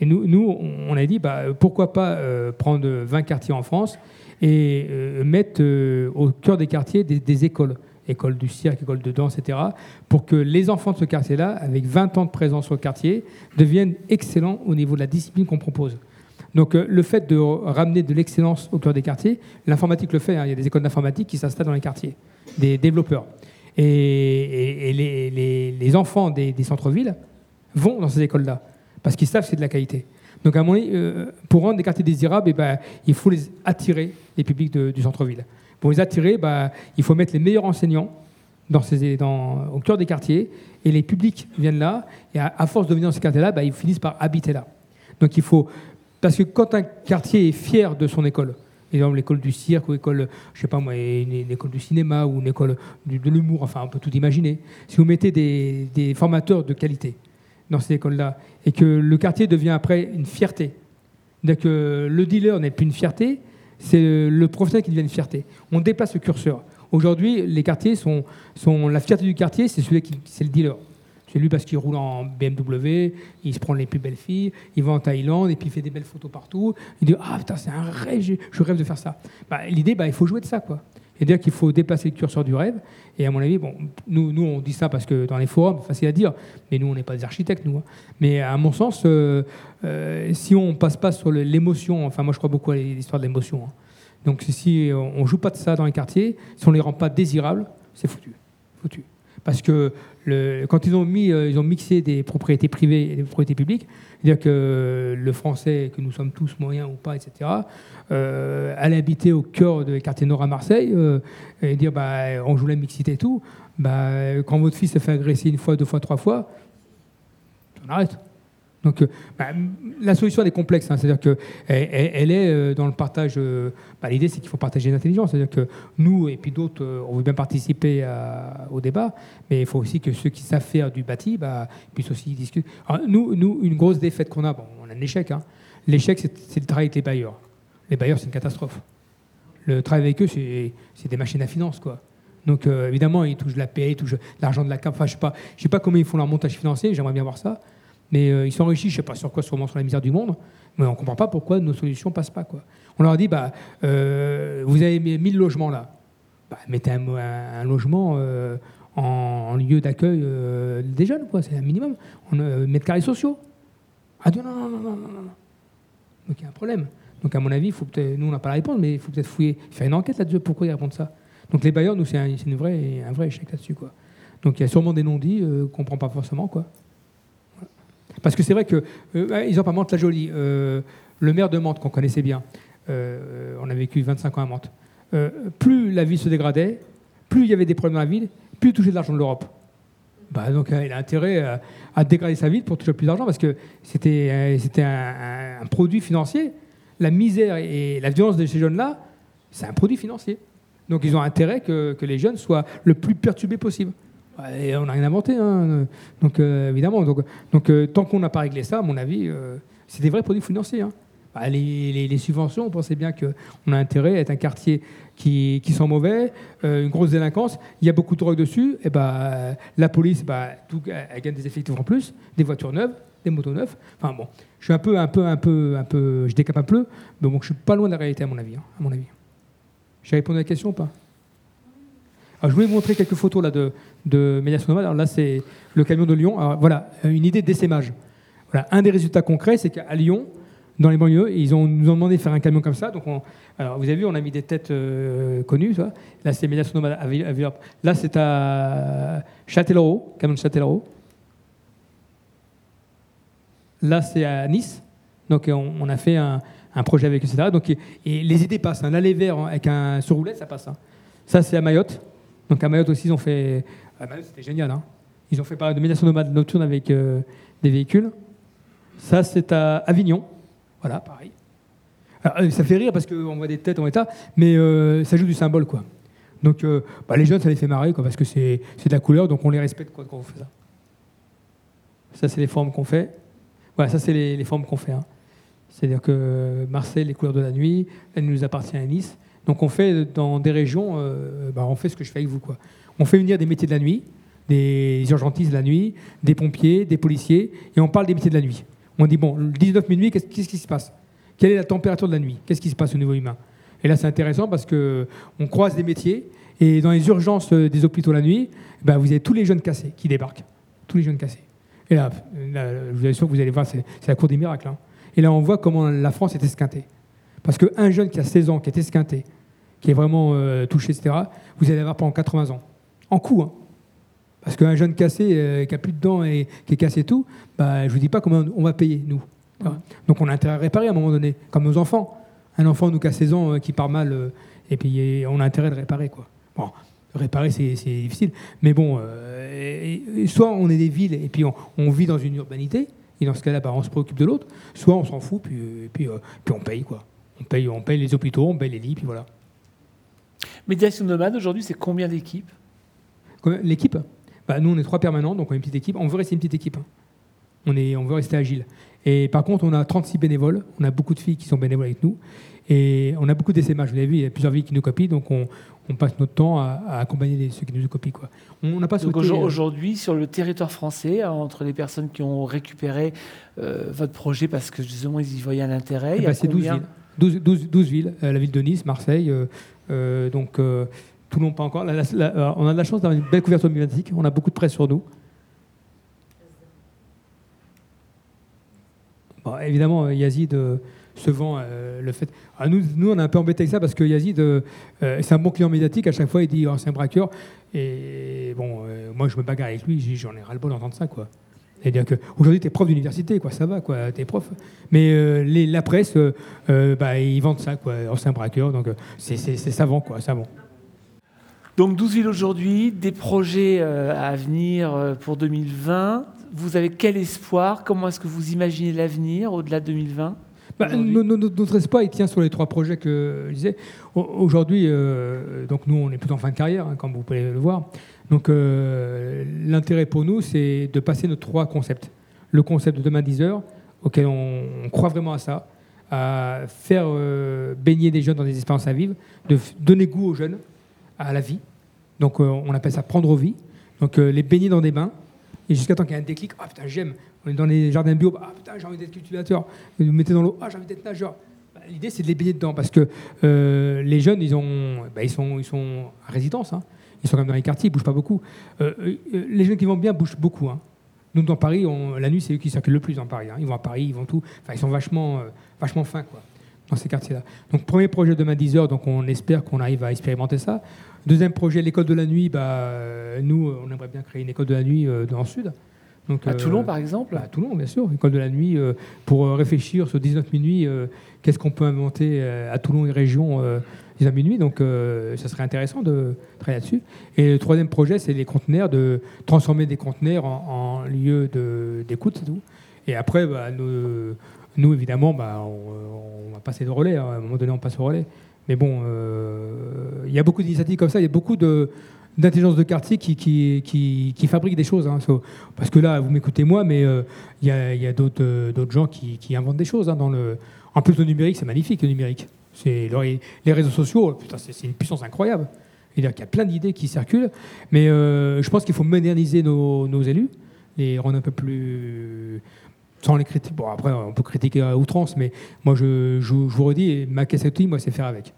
Et nous, on a dit, bah, pourquoi pas euh, prendre 20 quartiers en France et mettre au cœur des quartiers des, des écoles, écoles du cirque, écoles de danse, etc., pour que les enfants de ce quartier-là, avec 20 ans de présence le quartier, deviennent excellents au niveau de la discipline qu'on propose. Donc euh, le fait de ramener de l'excellence au cœur des quartiers, l'informatique le fait, hein, il y a des écoles d'informatique qui s'installent dans les quartiers, des développeurs. Et, les, enfants des, centres-villes vont dans ces écoles-là, parce qu'ils savent que c'est de la qualité. Donc à mon avis, euh, pour rendre des quartiers désirables, eh ben, il faut les attirer, les publics du centre-ville. Pour les attirer, bah, il faut mettre les meilleurs enseignants au cœur des quartiers, et les publics viennent là, et à, à force de venir dans ces quartiers-là, bah, ils finissent par habiter là. Donc il faut... Parce que quand un quartier est fier de son école, exemple l'école du cirque ou l'école, je sais pas moi, une, école du cinéma ou une école de l'humour, enfin on peut tout imaginer, si vous mettez des, formateurs de qualité dans ces écoles-là et que le quartier devient après une fierté, c'est-à-dire que le dealer n'est plus une fierté, c'est le professionnel qui devient une fierté. On déplace le curseur. Aujourd'hui, les quartiers sont la fierté du quartier, c'est celui qui, c'est le dealer. C'est lui parce qu'il roule en BMW, il se prend les plus belles filles, il va en Thaïlande et puis il fait des belles photos partout. Il dit ah putain c'est un rêve, je rêve de faire ça. Bah, L'idée, bah, il faut jouer de ça quoi. C'est-à-dire qu'il faut déplacer le curseur du rêve. Et à mon avis, bon, nous, nous on dit ça parce que dans les forums, facile à dire, mais nous on n'est pas des architectes nous. hein. Mais à mon sens, euh, euh, si on passe pas sur l'émotion, enfin moi je crois beaucoup à l'histoire de l'émotion. hein. Donc si on joue pas de ça dans les quartiers, si on les rend pas désirables, c'est foutu, foutu. Parce que quand ils ont mis, euh, ils ont mixé des propriétés privées et des propriétés publiques, c'est-à-dire que le français, que nous sommes tous moyens ou pas, etc., euh, aller habiter au cœur des quartiers nord à Marseille euh, et dire bah, on joue la mixité et tout, bah, quand votre fils se fait agresser une fois, deux fois, trois fois, on arrête. Donc, euh, bah, la solution elle est complexe, hein. c'est-à-dire que elle, est euh, dans le partage. euh, bah, L'idée, c'est qu'il faut partager l'intelligence, c'est-à-dire que nous et puis d'autres, on veut bien participer au débat, mais il faut aussi que ceux qui savent faire du bâti bah, puissent aussi discuter. Alors, nous, une grosse défaite qu'on a, bon, on a un échec. hein. L'échec, c'est le travail avec les bailleurs. Les bailleurs, c'est une catastrophe. Le travail avec eux, c'est des machines à finances, quoi. Donc évidemment, ils touchent la paie, ils touchent l'argent de la CAP. Enfin, je sais sais pas comment ils font leur montage financier. J'aimerais bien voir ça. Mais euh, ils s'enrichissent, je sais pas sur quoi, sûrement sur la misère du monde. Mais on comprend pas pourquoi nos solutions passent pas. On leur dit, bah, euh, vous avez mis 1000 logements là. Bah, mettez un, logement euh, en, lieu d'accueil euh, des jeunes, quoi. C'est un minimum. On mètres carrés sociaux. Ah non, non, non, non, non. Donc il y a un problème. Donc à mon avis, faut nous on n'a pas la réponse, mais il faut peut-être fouiller, faire une enquête là-dessus. Pourquoi ils répondent ça? Donc les bailleurs, nous c'est un, un vrai échec là-dessus. Donc il y a sûrement des non-dits qu'on comprend pas forcément, quoi. Parce que c'est vrai que euh, ils ont pas Mantes la Jolie. euh, le maire de Mantes qu'on connaissait bien, euh, on a vécu 25 ans à Mantes. euh, plus la ville se dégradait, plus il y avait des problèmes dans la ville, plus il touchait de l'argent de l'Europe. Bah, donc euh, il a intérêt à, à dégrader sa ville pour toucher plus d'argent parce que c'était euh, un, produit financier. La misère et la violence de ces jeunes-là, c'est un produit financier. Donc ils ont intérêt que les jeunes soient le plus perturbés possible. On n'a rien inventé. hein. Donc euh, évidemment, donc, euh, tant qu'on n'a pas réglé ça, à mon avis, euh, c'est des vrais produits financiers. hein. Bah, les, subventions, on pensait bien qu'on a intérêt à être un quartier qui, sent mauvais, une grosse délinquance, il y a beaucoup de drogue dessus, et bah, la police, bah, elle gagne des effectifs en plus, des voitures neuves, des motos neuves. Enfin bon, je suis un peu, un peu, un peu, un peu, je décape un peu, mais bon, je suis pas loin de la réalité à mon avis. hein, à mon avis. J'ai répondu à la question ou pas? Alors, je voulais vous montrer quelques photos là, de, de médiation nomade. Alors là, c'est le camion de Lyon. Alors, voilà, une idée d'essaimage. Voilà, un des résultats concrets, c'est qu'à Lyon, dans les banlieues. ils nous ont demandé de faire un camion comme ça. Donc alors, vous avez vu, on a mis des têtes connues. Ça. Là, c'est Médiation Nomade à, Là, c'est à Châtellerault, camion de Châtellerault. Là, c'est à Nice. Donc, on, a fait un, projet avec etc. Donc, et, les idées passent. Hein. Là, les verts avec un sur roulette, ça passe. Hein. Ça, c'est à Mayotte. Donc, à Mayotte aussi, ils ont fait. À Mayotte, c'était génial. Hein. Ils ont fait pas de médiation nomade nocturne avec euh, des véhicules. Ça, c'est à Avignon. Voilà, pareil. Euh, ça fait rire parce qu'on voit des têtes en état, mais euh, ça joue du symbole, quoi. Donc, bah, les jeunes, ça les fait marrer, quoi, parce que c'est de la couleur, donc on les respecte quoi, quand on fait ça. Ça, c'est les formes qu'on fait. Voilà, ça, c'est les, formes qu'on fait. Hein. C'est-à-dire que Marseille, les couleurs de la nuit, elle nous appartient à Nice. Donc, on fait dans des régions, bah, on fait ce que je fais avec vous, quoi. On fait venir des métiers de la nuit, des urgentistes de la nuit, des pompiers, des policiers, et on parle des métiers de la nuit. On dit, bon, le 19 minuit, qu'est-ce qui se passe? Quelle est la température de la nuit? Qu'est-ce qui se passe au niveau humain? Et là, c'est intéressant parce qu'on croise des métiers, et dans les urgences des hôpitaux la nuit, ben, vous avez tous les jeunes cassés qui débarquent. Tous les jeunes cassés. Et là, je vous que vous allez voir, c'est la cour des miracles. Hein. Et là, on voit comment la France est esquintée. Parce qu'un jeune qui a 16 ans, qui est esquinté, qui est vraiment euh, touché, etc., vous allez avoir pendant 80 ans. En coup, hein. Parce qu'un jeune cassé euh, qui a plus de dents et qui est cassé tout, bah, je ne vous dis pas comment on va payer, nous. Donc on a intérêt à réparer à un moment donné, comme nos enfants. Un enfant nous casse 16 ans euh, qui part mal, euh, et puis on a intérêt de réparer. Quoi. Bon, réparer, c'est difficile. Mais bon, soit on est des villes et puis on, vit dans une urbanité, et dans ce cas-là, bah, on se préoccupe de l'autre, soit on s'en fout, puis, puis, puis, on paye. Quoi. On, paye, on paye les hôpitaux, on paye les lits, puis voilà.
Médiation nomade, aujourd'hui, c'est combien d'équipes?
L'équipe? Bah, nous, on est trois permanents, donc on est une petite équipe. On veut rester une petite équipe. Hein. On, est, on veut rester agile. Et par contre, on a 36 bénévoles. On a beaucoup de filles qui sont bénévoles avec nous. Et on a beaucoup d'essaimages. Vous l'avez vu, il y a plusieurs filles qui nous copient. Donc on, passe notre temps à, accompagner ceux qui nous copient. Quoi.
On n'a pas donc euh, aujourd'hui, sur le territoire français, entre les personnes qui ont récupéré euh, votre projet parce que justement ils y voyaient un intérêt,
bah, c'est 12 villes. 12, 12, villes. Euh, la ville de Nice, Marseille. Donc Toulon, pas encore. Euh, on a de la chance d'avoir une belle couverture médiatique. On a beaucoup de presse sur nous. évidemment, euh, Yazid euh, se vend le fait. Ah, nous, nous, on est un peu embêté avec ça parce que Yazid, c'est un bon client médiatique. À chaque fois, il dit oh, c'est un braqueur. Et bon, moi, je me bagarre avec lui. J'en ai ras-le-bol d'entendre ça, quoi. C'est-à-dire qu'aujourd'hui, tu es prof d'université, quoi, ça va, quoi, tu es prof. Mais les, la presse, bah, ils vendent ça, quoi. Un braqueur, donc c'est savant, quoi, savant.
Donc 12 villes aujourd'hui, des projets euh, à venir euh, pour 2020. Vous avez quel espoir? Comment est-ce que vous imaginez l'avenir au-delà de 2020
bah, notre espoir, il tient sur les trois projets que je disais. Aujourd'hui, euh, donc nous, on est plutôt en fin de carrière, hein, comme vous pouvez le voir. Donc l'intérêt pour nous, c'est de passer nos trois concepts. Le concept de demain 10 heures, auquel on, croit vraiment à ça, à faire baigner des jeunes dans des expériences à vivre, de donner goût aux jeunes, à la vie. Donc euh, on appelle ça prendre vie. Donc euh, les baigner dans des bains. Et jusqu'à temps qu'il y ait un déclic, ah putain, j'aime. On est dans les jardins bio, ah putain, j'ai envie d'être cultivateur. Vous mettez dans l'eau, ah j'ai envie d'être nageur. Bah, l'idée, c'est de les baigner dedans parce que euh, les jeunes, ils, ont, bah, ils, sont, ils sont à résidence. Hein. Ils sont quand même dans les quartiers, ils ne bougent pas beaucoup. les jeunes qui vont bien bougent beaucoup. Hein. Nous, dans Paris, la nuit, c'est eux qui circulent le plus dans Paris. Hein. Ils vont à Paris, ils vont tout. Enfin, ils sont vachement, vachement fins, quoi, dans ces quartiers-là. Donc, premier projet demain 10 heures, donc on espère qu'on arrive à expérimenter ça. Deuxième projet, l'école de la nuit. Bah, euh, nous, on aimerait bien créer une école de la nuit euh, dans le sud.
Donc, à Toulon, par exemple?
À Toulon, bien sûr. École de la nuit, pour réfléchir sur 19 minuit, qu'est-ce qu'on peut inventer à Toulon et région 19 minuit. Donc, ça serait intéressant de travailler là-dessus. Et le troisième projet, c'est les conteneurs, de transformer des conteneurs en, lieu d'écoute. Et après, bah, nous, évidemment, bah, on, va passer de relais. Hein. À un moment donné, on passe au relais. Mais bon, euh, il y a beaucoup d'initiatives comme ça, il y a beaucoup d'intelligence de quartier qui, qui, fabriquent des choses. Hein. parce que là, vous m'écoutez moi, mais euh, il y a, y d'autres gens qui, inventent des choses. Hein, dans le... En plus, le numérique, c'est magnifique, le numérique. Les réseaux sociaux, c'est une puissance incroyable. Il y a plein d'idées qui circulent, mais euh, je pense qu'il faut moderniser nos, élus, les rendre un peu plus sans les critiquer. Bon, après, on peut critiquer à outrance, mais moi, je, vous redis, ma cassette, moi, c'est faire avec.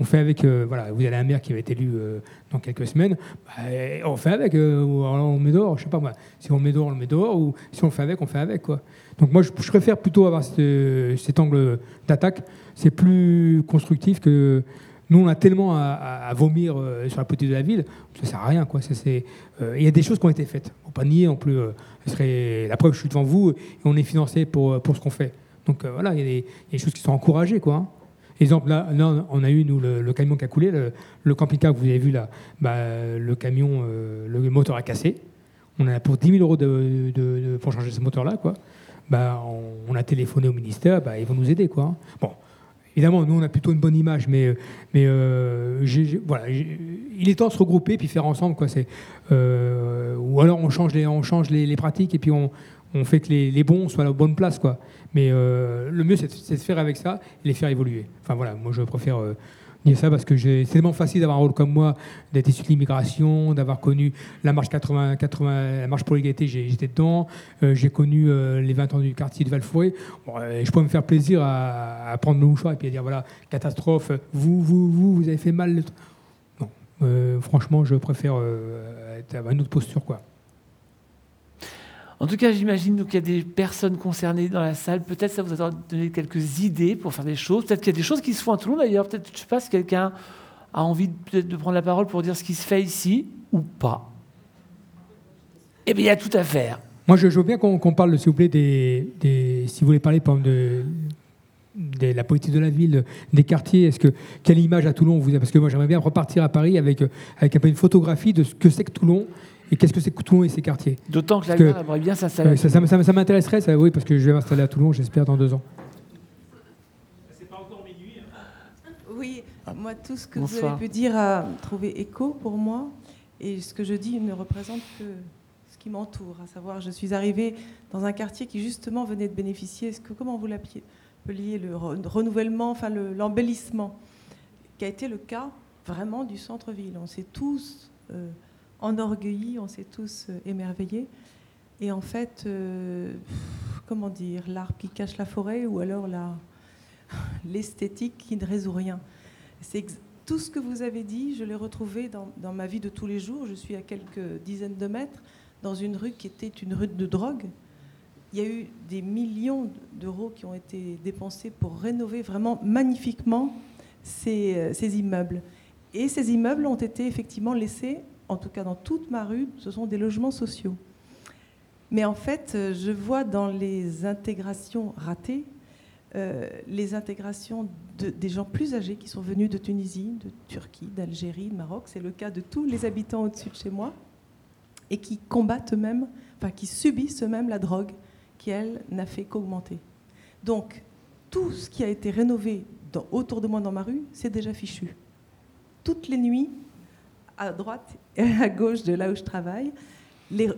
On fait avec, euh, voilà, vous avez un maire qui va être élu euh, dans quelques semaines, bah, on fait avec, euh, alors on met dehors, je sais pas moi. Si on met dehors, on met dehors, ou si on fait avec, on fait avec, quoi. Donc moi, je, préfère plutôt avoir ce- cet angle d'attaque. C'est plus constructif que nous, on a tellement à, vomir euh, sur la politique de la ville, ça sert à rien, quoi. Euh, Il y a des choses qui ont été faites. Faut pas nier non plus. euh, ce serait la preuve, je suis devant vous et on est financé pour, pour ce qu'on fait. Donc euh, voilà, il y, a des- choses qui sont encouragées, quoi. hein. Exemple, là, on a eu, nous, le, camion qui a coulé, le, camping-car que vous avez vu là, bah, le camion, euh, le moteur a cassé. On a pour 10 000 euros pour changer ce moteur-là, quoi. Bah, on, a téléphoné au ministère, bah, ils vont nous aider, quoi. Bon, évidemment, nous, on a plutôt une bonne image, mais, mais euh, voilà, il est temps de se regrouper puis faire ensemble, quoi. Euh, ou alors on change les, on change les, pratiques et puis on, on fait que les, les bons soient à la bonne place, quoi. Mais euh, le mieux, c'est de, de faire avec ça et les faire évoluer. Enfin voilà, moi je préfère euh, dire ça parce que c'est tellement facile d'avoir un rôle comme moi, d'être issu de l'immigration, d'avoir connu la marche 80, 80 la marche pour l'égalité, j'étais dedans. Euh, j'ai connu euh, les 20 ans du quartier de Valfouré. Bon, euh, je pourrais me faire plaisir à, à prendre le mouchoir et puis à dire voilà, catastrophe, vous, vous, vous, vous avez fait mal. Non, euh, franchement, je préfère être- avoir une autre posture, quoi.
En tout cas, j'imagine qu'il y a des personnes concernées dans la salle. Peut-être ça vous a donné quelques idées pour faire des choses. Peut-être qu'il y a des choses qui se font à Toulon d'ailleurs. Peut-être, je sais pas, si quelqu'un a envie de, de prendre la parole pour dire ce qui se fait ici ou pas. Eh bien, il y a tout à faire.
Moi, je, veux bien qu'on parle, s'il vous plaît, si vous voulez parler, de, la politique de la ville, des quartiers. Est-ce que quelle image à Toulon vous avez Parce que moi, j'aimerais bien repartir à Paris avec avec un peu une photographie de ce que c'est que Toulon et qu'est-ce que c'est que Toulon et ses quartiers.
D'autant que l'Algar aimerait bien s'installer.
euh, ça, ça, ça- ça m'intéresserait, ça, oui, parce que je vais m'installer à Toulon, j'espère, dans deux ans.
Oui, moi, tout ce que
Bonsoir.
vous avez pu dire a trouvé écho pour moi. Et ce que je dis ne représente que ce qui m'entoure. À savoir, je suis arrivée dans un quartier qui, justement, venait de bénéficier, ce que, comment vous l'appeliez appeliez le re- renouvellement, enfin le- l'embellissement, qui a été le cas vraiment du centre-ville. On s'est tous euh, enorgueillis, on s'est tous euh, émerveillés. Et en fait, euh, comment dire, l'arbre qui cache la forêt ou alors (laughs) l'esthétique qui ne résout rien. C'est tout ce que vous avez dit, je l'ai retrouvé dans, ma vie de tous les jours. Je suis à quelques dizaines de mètres dans une rue qui était une rue de drogue. Il y a eu des millions d'euros qui ont été dépensés pour rénover vraiment magnifiquement ces, euh, ces immeubles. Et ces immeubles ont été effectivement laissés, en tout cas dans toute ma rue, ce sont des logements sociaux. Mais en fait, euh, je vois dans les intégrations ratées euh, les intégrations de- des gens plus âgés qui sont venus de Tunisie, de Turquie, d'Algérie, de Maroc. C'est le cas de tous les habitants au-dessus de chez moi et qui combattent eux-mêmes, enfin qui subissent eux-mêmes la drogue qui, elle, n'a fait qu'augmenter. Donc, tout ce qui a été rénové autour de moi dans ma rue, c'est déjà fichu. Toutes les nuits, à droite et à gauche de là où je travaille, les,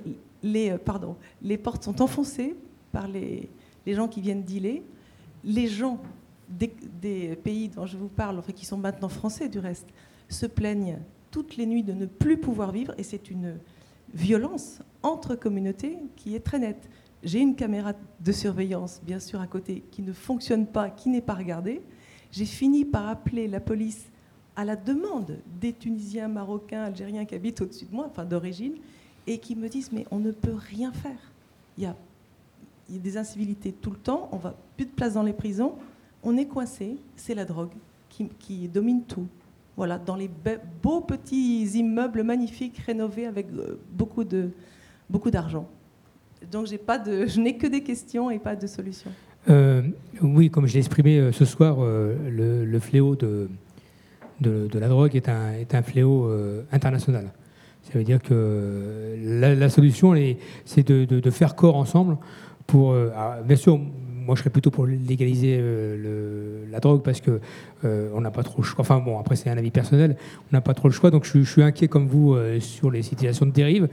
les, euh, pardon, les portes sont enfoncées par les, les gens qui viennent dealer. Les gens des, pays dont je vous parle, enfin, qui sont maintenant français du reste, se plaignent toutes les nuits de ne plus pouvoir vivre et c'est une violence entre communautés qui est très nette. J'ai une caméra de surveillance, bien sûr, à côté, qui ne fonctionne pas, qui n'est pas regardée. J'ai fini par appeler la police à la demande des Tunisiens, Marocains, Algériens qui habitent au-dessus de moi, enfin d'origine, et qui me disent mais on ne peut rien faire. Il y a, des incivilités tout le temps, on va plus de place dans les prisons, on est coincé, c'est la drogue qui, domine tout. Voilà, dans les be- beaux petits immeubles magnifiques rénovés avec euh, beaucoup de beaucoup d'argent. Donc pas de, je n'ai que des questions et pas de solutions.
Euh, oui, comme je l'ai exprimé euh, ce soir, le fléau de, de, la drogue est un, fléau euh, international. Ça veut dire que la, la solution, c'est de, faire corps ensemble pour. euh, alors, bien sûr, moi je serais plutôt pour légaliser euh, la drogue parce que euh, n'a pas trop le choix. Enfin bon, après c'est un avis personnel, on n'a pas trop le choix. Donc je, suis- inquiet comme vous euh, sur les situations de dérive.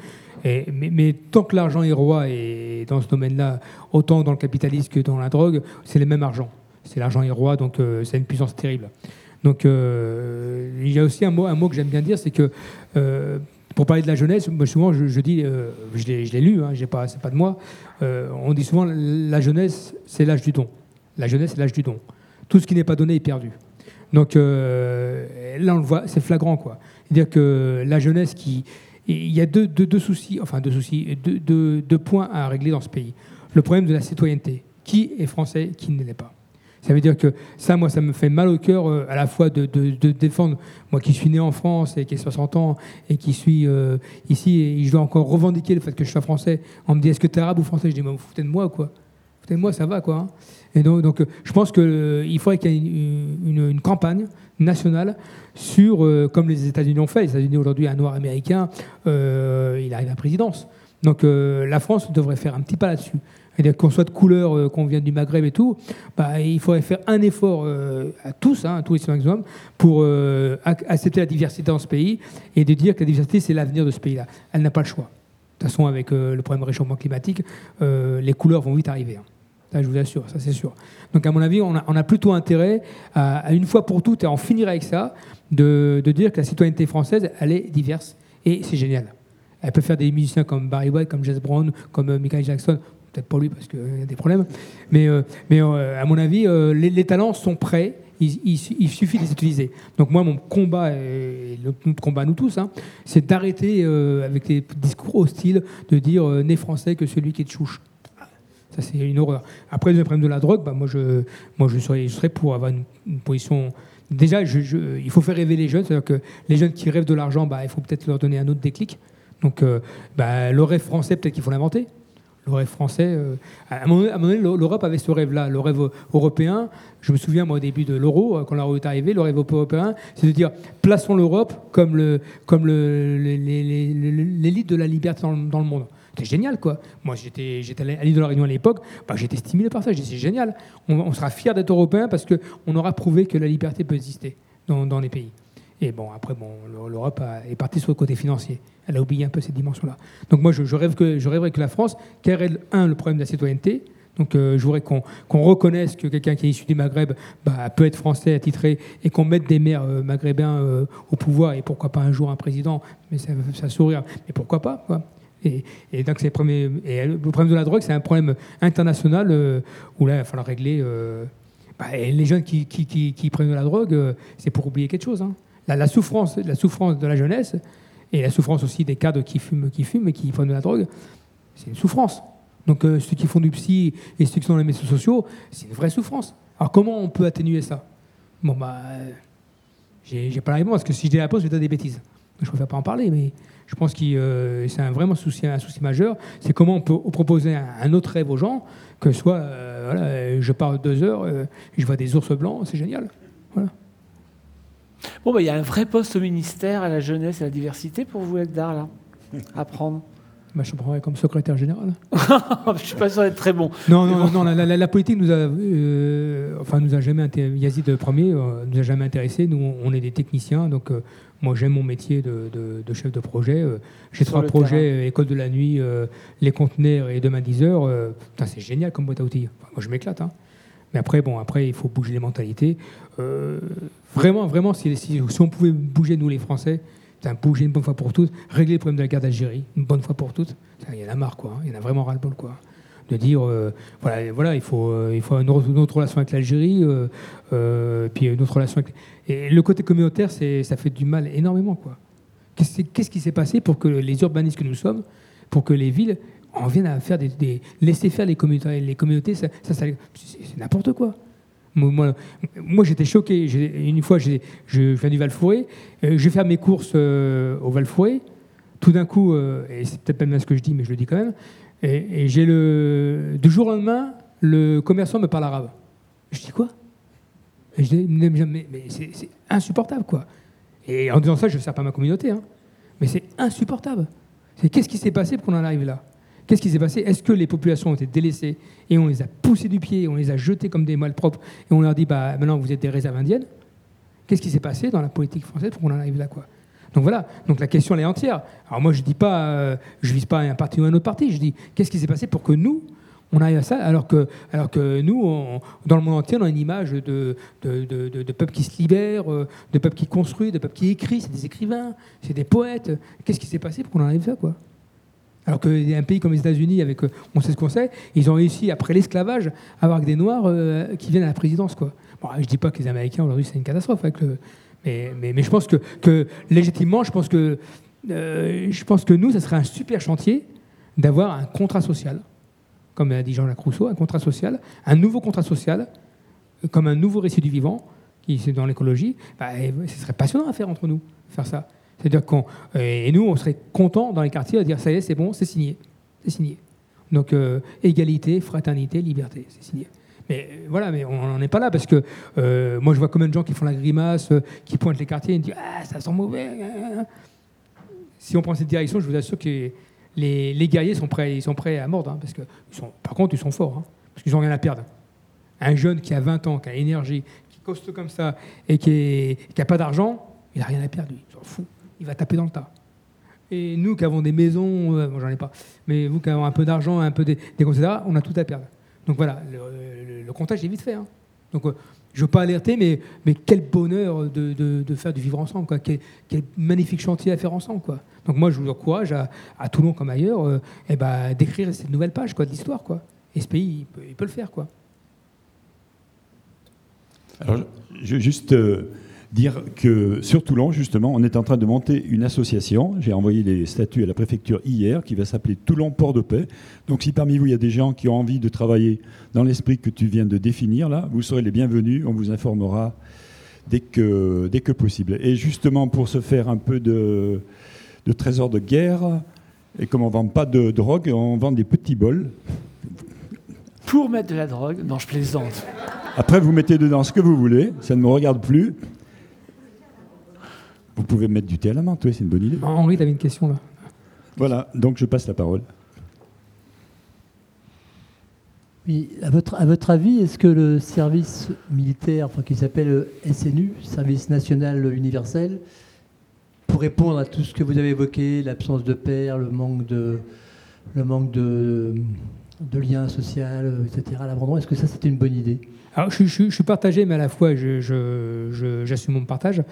Mais, tant que l'argent est roi et dans ce domaine-là, autant dans le capitalisme que dans la drogue, c'est le même argent. C'est l'argent est roi, donc euh, c'est une puissance terrible. Donc euh, il y a aussi un mot, un mot que j'aime bien dire, c'est que euh, pour parler de la jeunesse, moi, souvent je, je dis, euh, je l'ai lu, hein, j'ai pas, c'est pas de moi. on dit souvent la jeunesse, c'est l'âge du don. La jeunesse, c'est l'âge du don. Tout ce qui n'est pas donné est perdu. Donc là, on le voit, c'est flagrant, quoi. C'est-à-dire que la jeunesse qui. Il y a deux, deux, deux soucis, enfin deux soucis, deux, deux points à régler dans ce pays. Le problème de la citoyenneté. Qui est français, qui ne l'est pas ça veut dire que ça, moi, ça me fait mal au cœur euh, à la fois de, de- défendre, moi qui suis né en France et qui ai 60 ans et qui suis euh, ici, et je dois encore revendiquer le fait que je sois français. On me dit, est-ce que tu es arabe ou français? Je dis, mais vous foutez de moi, quoi. Vous foutez de moi, ça va, quoi. hein. Et donc, donc, euh, je pense qu'il faudrait qu'il y ait une, une- campagne nationale sur, euh, comme les États-Unis ont fait. Les États-Unis, aujourd'hui, un noir américain, euh, il arrive à la présidence. Donc euh, la France devrait faire un petit pas là-dessus. Qu'on soit de couleur, euh, qu'on vienne du Maghreb et tout, bah, il faudrait faire un effort euh, à tous, hein, à tous les hommes, pour euh, ac- accepter la diversité dans ce pays et de dire que la diversité, c'est l'avenir de ce pays-là. Elle n'a pas le choix. De toute façon, avec le problème de réchauffement climatique, les couleurs vont vite arriver. hein. Je vous assure, ça c'est sûr. Donc, à mon avis, on a, plutôt intérêt à, à une fois pour toutes, et en finir avec ça, de, de dire que la citoyenneté française, elle est diverse et c'est génial. Elle peut faire des musiciens comme Barry White, comme Jazz Brown, comme Michael Jackson. Peut-être pas lui parce qu'il y a des problèmes. Mais, euh, mais euh, à mon avis, euh, les, talents sont prêts. Il, suffit de les utiliser. Donc moi, mon combat, et notre, combat, nous tous, hein, c'est d'arrêter avec les discours hostiles de dire euh, né français que celui qui est de chouche. Ça, c'est une horreur. Après, le problème de la drogue, bah, moi, je, moi je, serais, je serais pour avoir une, une position. Déjà, il faut faire rêver les jeunes. C'est-à-dire que les jeunes qui rêvent de l'argent, bah, il faut peut-être leur donner un autre déclic. Donc, bah, le rêve français, peut-être qu'il faut l'inventer. Le rêve français. euh, à un moment donné- l'Europe avait ce rêve-là, le rêve européen. Je me souviens, moi, au début de l'euro, euh, quand l'euro est arrivé, le rêve européen, c'est de dire plaçons l'Europe comme comme le- l'élite de la liberté dans le, monde. C'est génial, quoi. Moi, j'étais à l'île de la Réunion à l'époque, bah, j'étais stimulé par ça. J'ai dit, c'est génial. On, sera fiers d'être européens parce qu'on aura prouvé que la liberté peut exister dans les pays. Et bon, après, bon, le- l'Europe est partie sur le côté financier. Elle a oublié un peu cette dimension-là. Donc moi, je, rêve que, je rêverais que la France, car elle, un, le problème de la citoyenneté, donc euh, je voudrais qu'on qu'on reconnaisse que quelqu'un qui est issu du Maghreb bah, peut être français attitré et qu'on mette des maires euh, maghrébins euh, au pouvoir et pourquoi pas un jour un président, mais ça, ça sourire, mais pourquoi pas quoi. Et, et donc c'est le problème de la drogue, c'est un problème international euh, où là, il va falloir régler. bah, et les jeunes qui, qui, qui- qui prennent de la drogue, c'est pour oublier quelque chose. hein. La, souffrance, la souffrance de la jeunesse et la souffrance aussi des cadres qui fument, qui fument et qui prennent de la drogue, c'est une souffrance. Donc euh, ceux qui font du psy et ceux qui sont dans les médias sociaux, c'est une vraie souffrance. Alors comment on peut atténuer ça? Bon bah, euh, j'ai pas la réponse parce que si je la réponse, je vais dire des bêtises. Je préfère pas en parler, mais je pense que euh, c'est un vraiment souci, majeur. C'est comment on peut proposer un, autre rêve aux gens, que soit, voilà, je pars deux heures, je vois des ours blancs, c'est génial.
Bon, bah, il y a un vrai poste au ministère à la jeunesse et à la diversité pour vous, Eldar, là, à prendre.
Bah, je me prendrais comme secrétaire général. (laughs)
je suis pas sûr d'être très bon.
Non, non,
bon.
non, la, la- la politique nous a, euh, enfin, nous a jamais intéressé. Yazid premier euh, nous a jamais intéressé. Nous, on est des techniciens, donc euh, moi j'aime mon métier de, de- de chef de projet. J'ai trois projets
terrain.
école de la nuit, les conteneurs et demain 10 heures. c'est génial comme boîte à outils. Enfin, moi je m'éclate. hein. Mais après, bon, après il faut bouger les mentalités. Euh, vraiment, vraiment, si, si- si on pouvait bouger nous les Français. Bouger une bonne fois pour toutes, régler le problème de la guerre d'Algérie, une bonne fois pour toutes. Il y en a marre, quoi. hein. Il y en a vraiment ras-le-bol, quoi de dire euh, voilà, voilà il faut euh, il faut une autre, relation avec l'Algérie puis une autre relation avec et le côté communautaire ça fait du mal énormément quoi qu'est-ce qui s'est passé pour que les urbanistes que nous sommes pour que les villes en viennent à faire des, laisser faire les communautés les communautés ça, ça- c'est n'importe quoi moi, j'étais choqué. Une fois, je viens du Val-Fouré, euh, je vais faire mes courses euh, au Val-Fouré. Tout d'un coup, euh, et c'est peut-être pas bien ce que je dis, mais je le dis quand même, et, j'ai le. Du jour au lendemain, le commerçant me parle arabe. Je dis quoi? Je dis, mais, c'est insupportable, quoi. Et en disant ça, je ne sers pas ma communauté, hein. mais c'est insupportable. C'est qu'est-ce qui s'est passé pour qu'on en arrive là? Qu'est-ce qui s'est passé? Est-ce que les populations ont été délaissées et on les a poussées du pied, on les a jetés comme des malpropres et on leur dit bah maintenant vous êtes des réserves indiennes Qu'est-ce qui s'est passé dans la politique française pour qu'on en arrive là quoi? Donc voilà, donc la question elle est entière. Alors moi je dis pas, euh, je vise pas un parti ou un autre parti, je dis qu'est-ce qui s'est passé pour que nous on arrive à ça alors que, alors que nous, dans le monde entier, on a une image de, de, de, peuple qui se libère, euh, de peuple qui construit, de peuple qui écrit, c'est des écrivains, c'est des poètes. Qu'est-ce qui s'est passé pour qu'on arrive là quoi? Alors qu'il y a un pays comme les États-Unis, avec, euh, on sait ce qu'on sait, ils ont réussi, après l'esclavage, à avoir des Noirs euh, qui viennent à la présidence. Quoi. Je dis pas que les Américains aujourd'hui c'est une catastrophe mais, je pense que, légitimement, je pense que euh, je pense que nous, ça serait un super chantier d'avoir un contrat social, comme a dit Jean-Jacques Rousseau, un contrat social, un nouveau contrat social, comme un nouveau récit du vivant, qui c'est dans l'écologie. Bah, ce serait passionnant à faire entre nous, faire ça. C'est-à-dire qu'on et nous, on serait contents dans les quartiers de dire ça y est, c'est bon, c'est signé, c'est signé. Donc euh, égalité, fraternité, liberté, c'est signé. Mais euh, voilà, mais on n'en est pas là parce que euh, moi je vois combien de gens qui font la grimace, qui pointent les quartiers et disent ah ça sent mauvais. Si on prend cette direction, je vous assure que les, guerriers sont prêts, ils sont prêts à mordre, hein, parce que par contre ils sont forts, hein, parce qu'ils n'ont rien à perdre. Un jeune qui a 20 ans, qui a l'énergie, qui coste comme ça et qui n'a pas d'argent, il n'a rien à perdre, il s'en fout, il va taper dans le tas. Et nous qui avons des maisons, euh, bon, j'en ai pas, mais vous qui avez un peu d'argent, un peu des, des on a tout à perdre. Donc voilà, le, comptage est vite fait. hein. Donc euh, je veux pas alerter, mais, mais quel bonheur de, de- faire du vivre ensemble, quoi. Quel, magnifique chantier à faire ensemble. Quoi. Donc moi je vous encourage à, à Toulon comme ailleurs euh, eh ben, d'écrire cette nouvelle page quoi, de l'histoire. Quoi. Et ce pays, il peut, il peut le faire. Quoi.
Alors, juste euh, dire que sur Toulon, justement, on est en train de monter une association. J'ai envoyé les statuts à la préfecture hier, qui va s'appeler Toulon Port de Paix. Donc, si parmi vous, il y a des gens qui ont envie de travailler dans l'esprit que tu viens de définir, là, vous serez les bienvenus. On vous informera dès que, dès que possible. Et justement, pour se faire un peu de, de trésor de guerre, et comme on ne vend pas de drogue, on vend des petits bols.
Pour mettre de la drogue, non, je plaisante.
Après, vous mettez dedans ce que vous voulez, ça ne me regarde plus. Vous pouvez mettre du thé à la menthe, oui, c'est une bonne idée.
Henri, tu avais une question là.
Voilà, donc je passe la parole.
Oui, à votre, à votre avis, est-ce que le service militaire, enfin, qui s'appelle SNU, Service National Universel, pour répondre à tout ce que vous avez évoqué, l'absence de père, le manque de, le manque de, de lien social, etc., l'abandon, est-ce que ça c'était une bonne idée?
Je, suis partagé, mais à la fois, j'assume mon partage.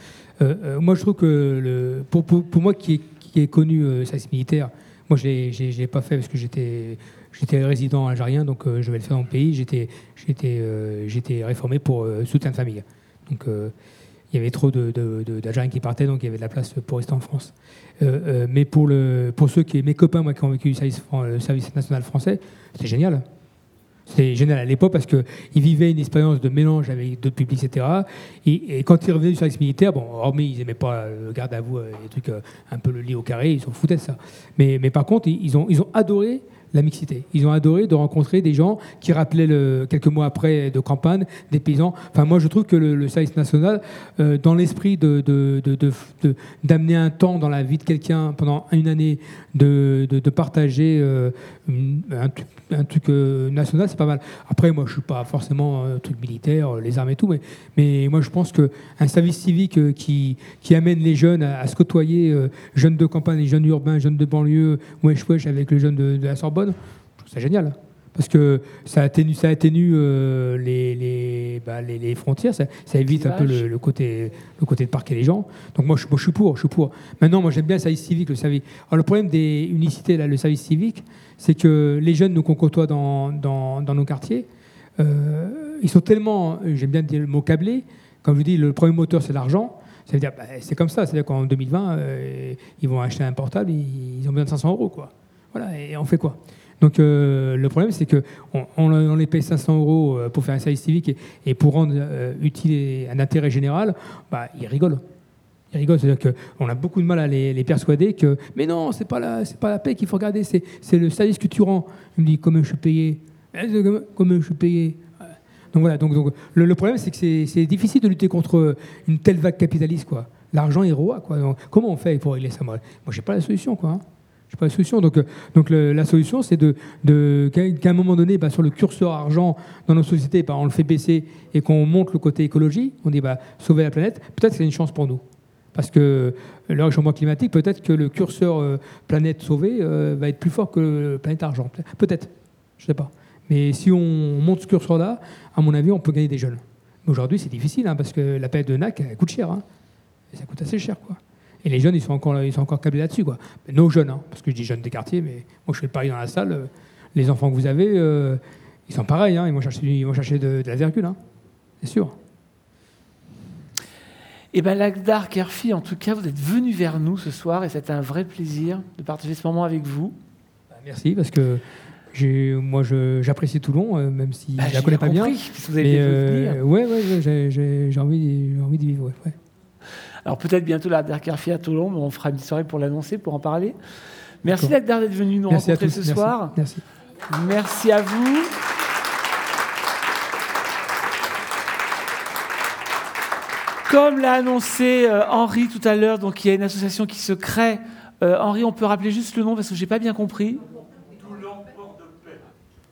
Euh, euh, moi, je trouve que pour, moi qui ai, connu euh, service militaire, moi, je ne l'ai pas fait parce que j'étais résident algérien, donc euh, je vais le faire dans le pays. J'étais réformé pour euh, soutien de famille. Donc, il y avait trop d'Algériens qui partaient, donc il y avait de la place pour rester en France. Mais pour, ceux qui, mes copains, moi, qui ont vécu le service, le service national français, c'était génial. C'était génial à l'époque parce qu'ils vivaient une expérience de mélange avec d'autres publics, etc. Et, quand ils revenaient du service militaire, bon, hormis ils n'aimaient pas le garde à vous, euh, les trucs euh, un peu le lit au carré, ils s'en foutaient de ça. Mais, mais par contre, ils ont, ils ont adoré la mixité. Ils ont adoré de rencontrer des gens qui rappelaient quelques mois après de campagne, des paysans. Enfin, moi, je trouve que le, service national, euh, dans l'esprit de, d'amener un temps dans la vie de quelqu'un pendant une année, de, de- partager euh, un, truc- euh, national, c'est pas mal. Après, moi, je suis pas forcément un truc militaire, les armes et tout, mais, mais moi, je pense qu'un service civique qui, qui amène les jeunes à, se côtoyer, jeunes de campagne, jeunes urbains, jeunes de banlieue, wesh wesh avec les jeunes de la Sorbonne, je trouve ça génial. Parce que ça atténue, ça atténue euh, les, les, bah, les, les frontières, ça, ça évite un peu le, le côté, le côté de parquer les gens. Donc moi je, moi, je suis pour, je suis pour. Maintenant, moi j'aime bien le service civique, le service. Alors le problème des unicités, là, le service civique, c'est que les jeunes nous qu'on côtoie dans, dans, dans nos quartiers, euh, ils sont tellement, j'aime bien dire le mot câblé, comme je dis, le premier moteur c'est l'argent. Ça veut dire, bah, c'est comme ça, c'est-à-dire qu'en 2020, euh, ils vont acheter un portable, ils, ils ont besoin de 500 euros, quoi. Voilà, et on fait quoi? Donc euh, le problème, c'est qu'on on, les paye 500 euros euh, pour faire un service civique et, pour rendre euh, utile un intérêt général, bah, ils rigolent. Ils rigolent, c'est-à-dire qu'on a beaucoup de mal à les, persuader que mais non, c'est pas la, c'est pas la paix qu'il faut regarder, c'est, c'est le service que tu rends. Il me dit comment je suis payé, Eh, comment- je suis payé? Donc voilà, donc, donc le, problème c'est que c'est, difficile de lutter contre une telle vague capitaliste quoi. L'argent est roi quoi. Comment on fait pour régler ça? Moi, moi j'ai pas la solution quoi. hein. Pas la solution. Donc, euh, donc le- la solution, c'est de, de- qu'à un moment donné, bah, sur le curseur argent dans nos sociétés, bah, on le fait baisser et qu'on monte le côté écologie. On dit bah, sauver la planète. Peut-être que c'est une chance pour nous. Parce que le réchauffement climatique, peut-être que le curseur euh, planète sauvée euh, va être plus fort que le planète argent. Peut-être. Je sais pas. Mais si on monte ce curseur-là, à mon avis, on peut gagner des jeunes. Mais aujourd'hui, c'est difficile hein, parce que la planète de NAC, elle coûte cher. hein. Et ça coûte assez cher. quoi. Et les jeunes, ils sont encore, ils sont encore câblés là-dessus. Quoi. Nos jeunes, hein, parce que je dis jeunes des quartiers, mais moi je fais le pari dans la salle, euh, les enfants que vous avez, euh, ils sont pareils, hein, ils vont chercher, ils vont chercher de, de la virgule, hein, c'est sûr.
Eh bien, Lagdar Kerfi, en tout cas, vous êtes venu vers nous ce soir et c'était un vrai plaisir de partager ce moment avec vous.
Bah, merci, parce que moi, j'apprécie Toulon, euh, même si
Bah,
je
j'ai
la connais pas bien.
compris, puisque vous avez
Mais, euh, ouais, ouais, j'ai- envie, j'ai envie d'y vivre. ouais, ouais.
Alors peut-être bientôt Lagdar Kerfi à Toulon, mais on fera une soirée pour l'annoncer, pour en parler. Merci d'être venu nous
Merci
rencontrer ce
merci,
soir.
merci.
Merci à vous. Comme l'a annoncé euh, Henri tout à l'heure, donc il y a une association qui se crée. Euh, Henri, on peut rappeler juste le nom parce que j'ai pas bien compris.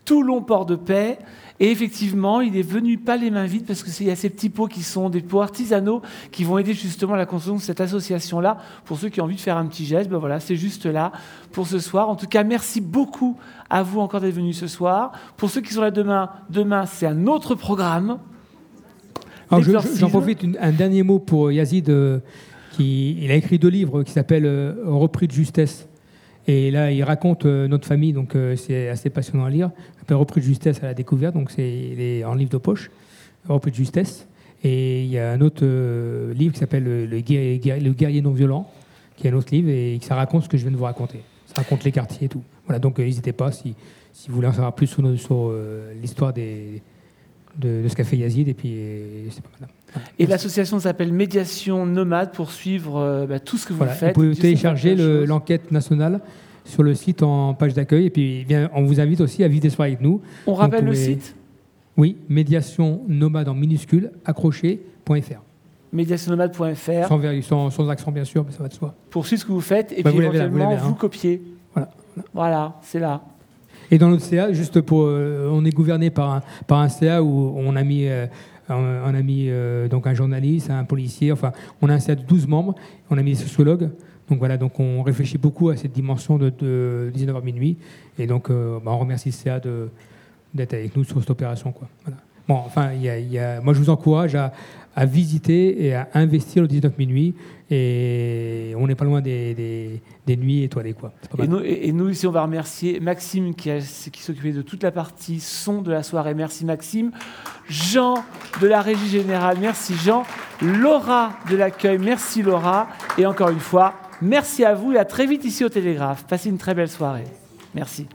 Toulon Port de Paix. Et effectivement, il est venu pas les mains vides parce qu'il y a ces petits pots qui sont des pots artisanaux qui vont aider justement à la construction de cette association-là. Pour ceux qui ont envie de faire un petit geste, ben voilà, c'est juste là pour ce soir. En tout cas, merci beaucoup à vous encore d'être venus ce soir. Pour ceux qui sont là demain, demain c'est un autre programme.
Je-. J'en profite une- un dernier mot pour Yazid, euh, qui il a écrit deux livres qui s'appellent euh, Repris de justesse. Et là, il raconte euh, notre famille, donc euh, c'est assez passionnant à lire. S'appelle Repris de justesse à la découverte, donc c'est en livre de poche, Repris de justesse. Et il y a un autre euh, livre qui s'appelle le, le guerrier, guerrier- le guerrier non violent, qui est un autre livre et ça raconte ce que je viens de vous raconter. Ça raconte les quartiers et tout. Voilà, donc euh, n'hésitez pas si, si vous voulez en savoir plus sur, nos- sur, euh, l'histoire de, de ce qu'a fait Yazid. Et puis, pas mal.
Et l'association s'appelle Médiation Nomade pour suivre bah, tout ce que vous
Voilà,
faites.
vous pouvez télécharger le- l'enquête nationale sur le site en page d'accueil. Et puis, bien, on vous invite aussi à vivre des soirées avec nous.
On rappelle le site
Oui, médiation nomade en minuscule, accroché.fr.
médiationnomade.fr
Sans, sans, sans accent, bien sûr, mais ça va de soi.
pour suivre ce que vous faites et
Bah,
puis
vous l'avez là, vous
éventuellement
hein.
vous copiez.
Voilà.
Voilà, c'est là.
Et dans notre CA, juste pour, euh, on est gouverné par un, par un CA où on a mis, euh, un, on a mis euh, donc un journaliste, un policier, enfin, on a un CA de 12 membres, on a mis des sociologues. Donc voilà, donc on réfléchit beaucoup à cette dimension de, de 19h minuit. Et donc, euh, bah, on remercie le CA d'être avec nous sur cette opération. Quoi. Voilà. Bon, enfin, il y a- il y a- moi, je vous encourage à, à visiter et à investir le 19 minuit. Et on n'est pas loin des, des- des nuits étoilées. Quoi.
Et nous, et nous, ici, on va remercier Maxime qui, a- qui s'occupait de toute la partie son de la soirée. Merci Maxime. Jean de la Régie Générale. Merci Jean. Laura de l'accueil. Merci Laura. Et encore une fois, merci à vous et à très vite ici au Télégraphe. Passez une très belle soirée. Merci.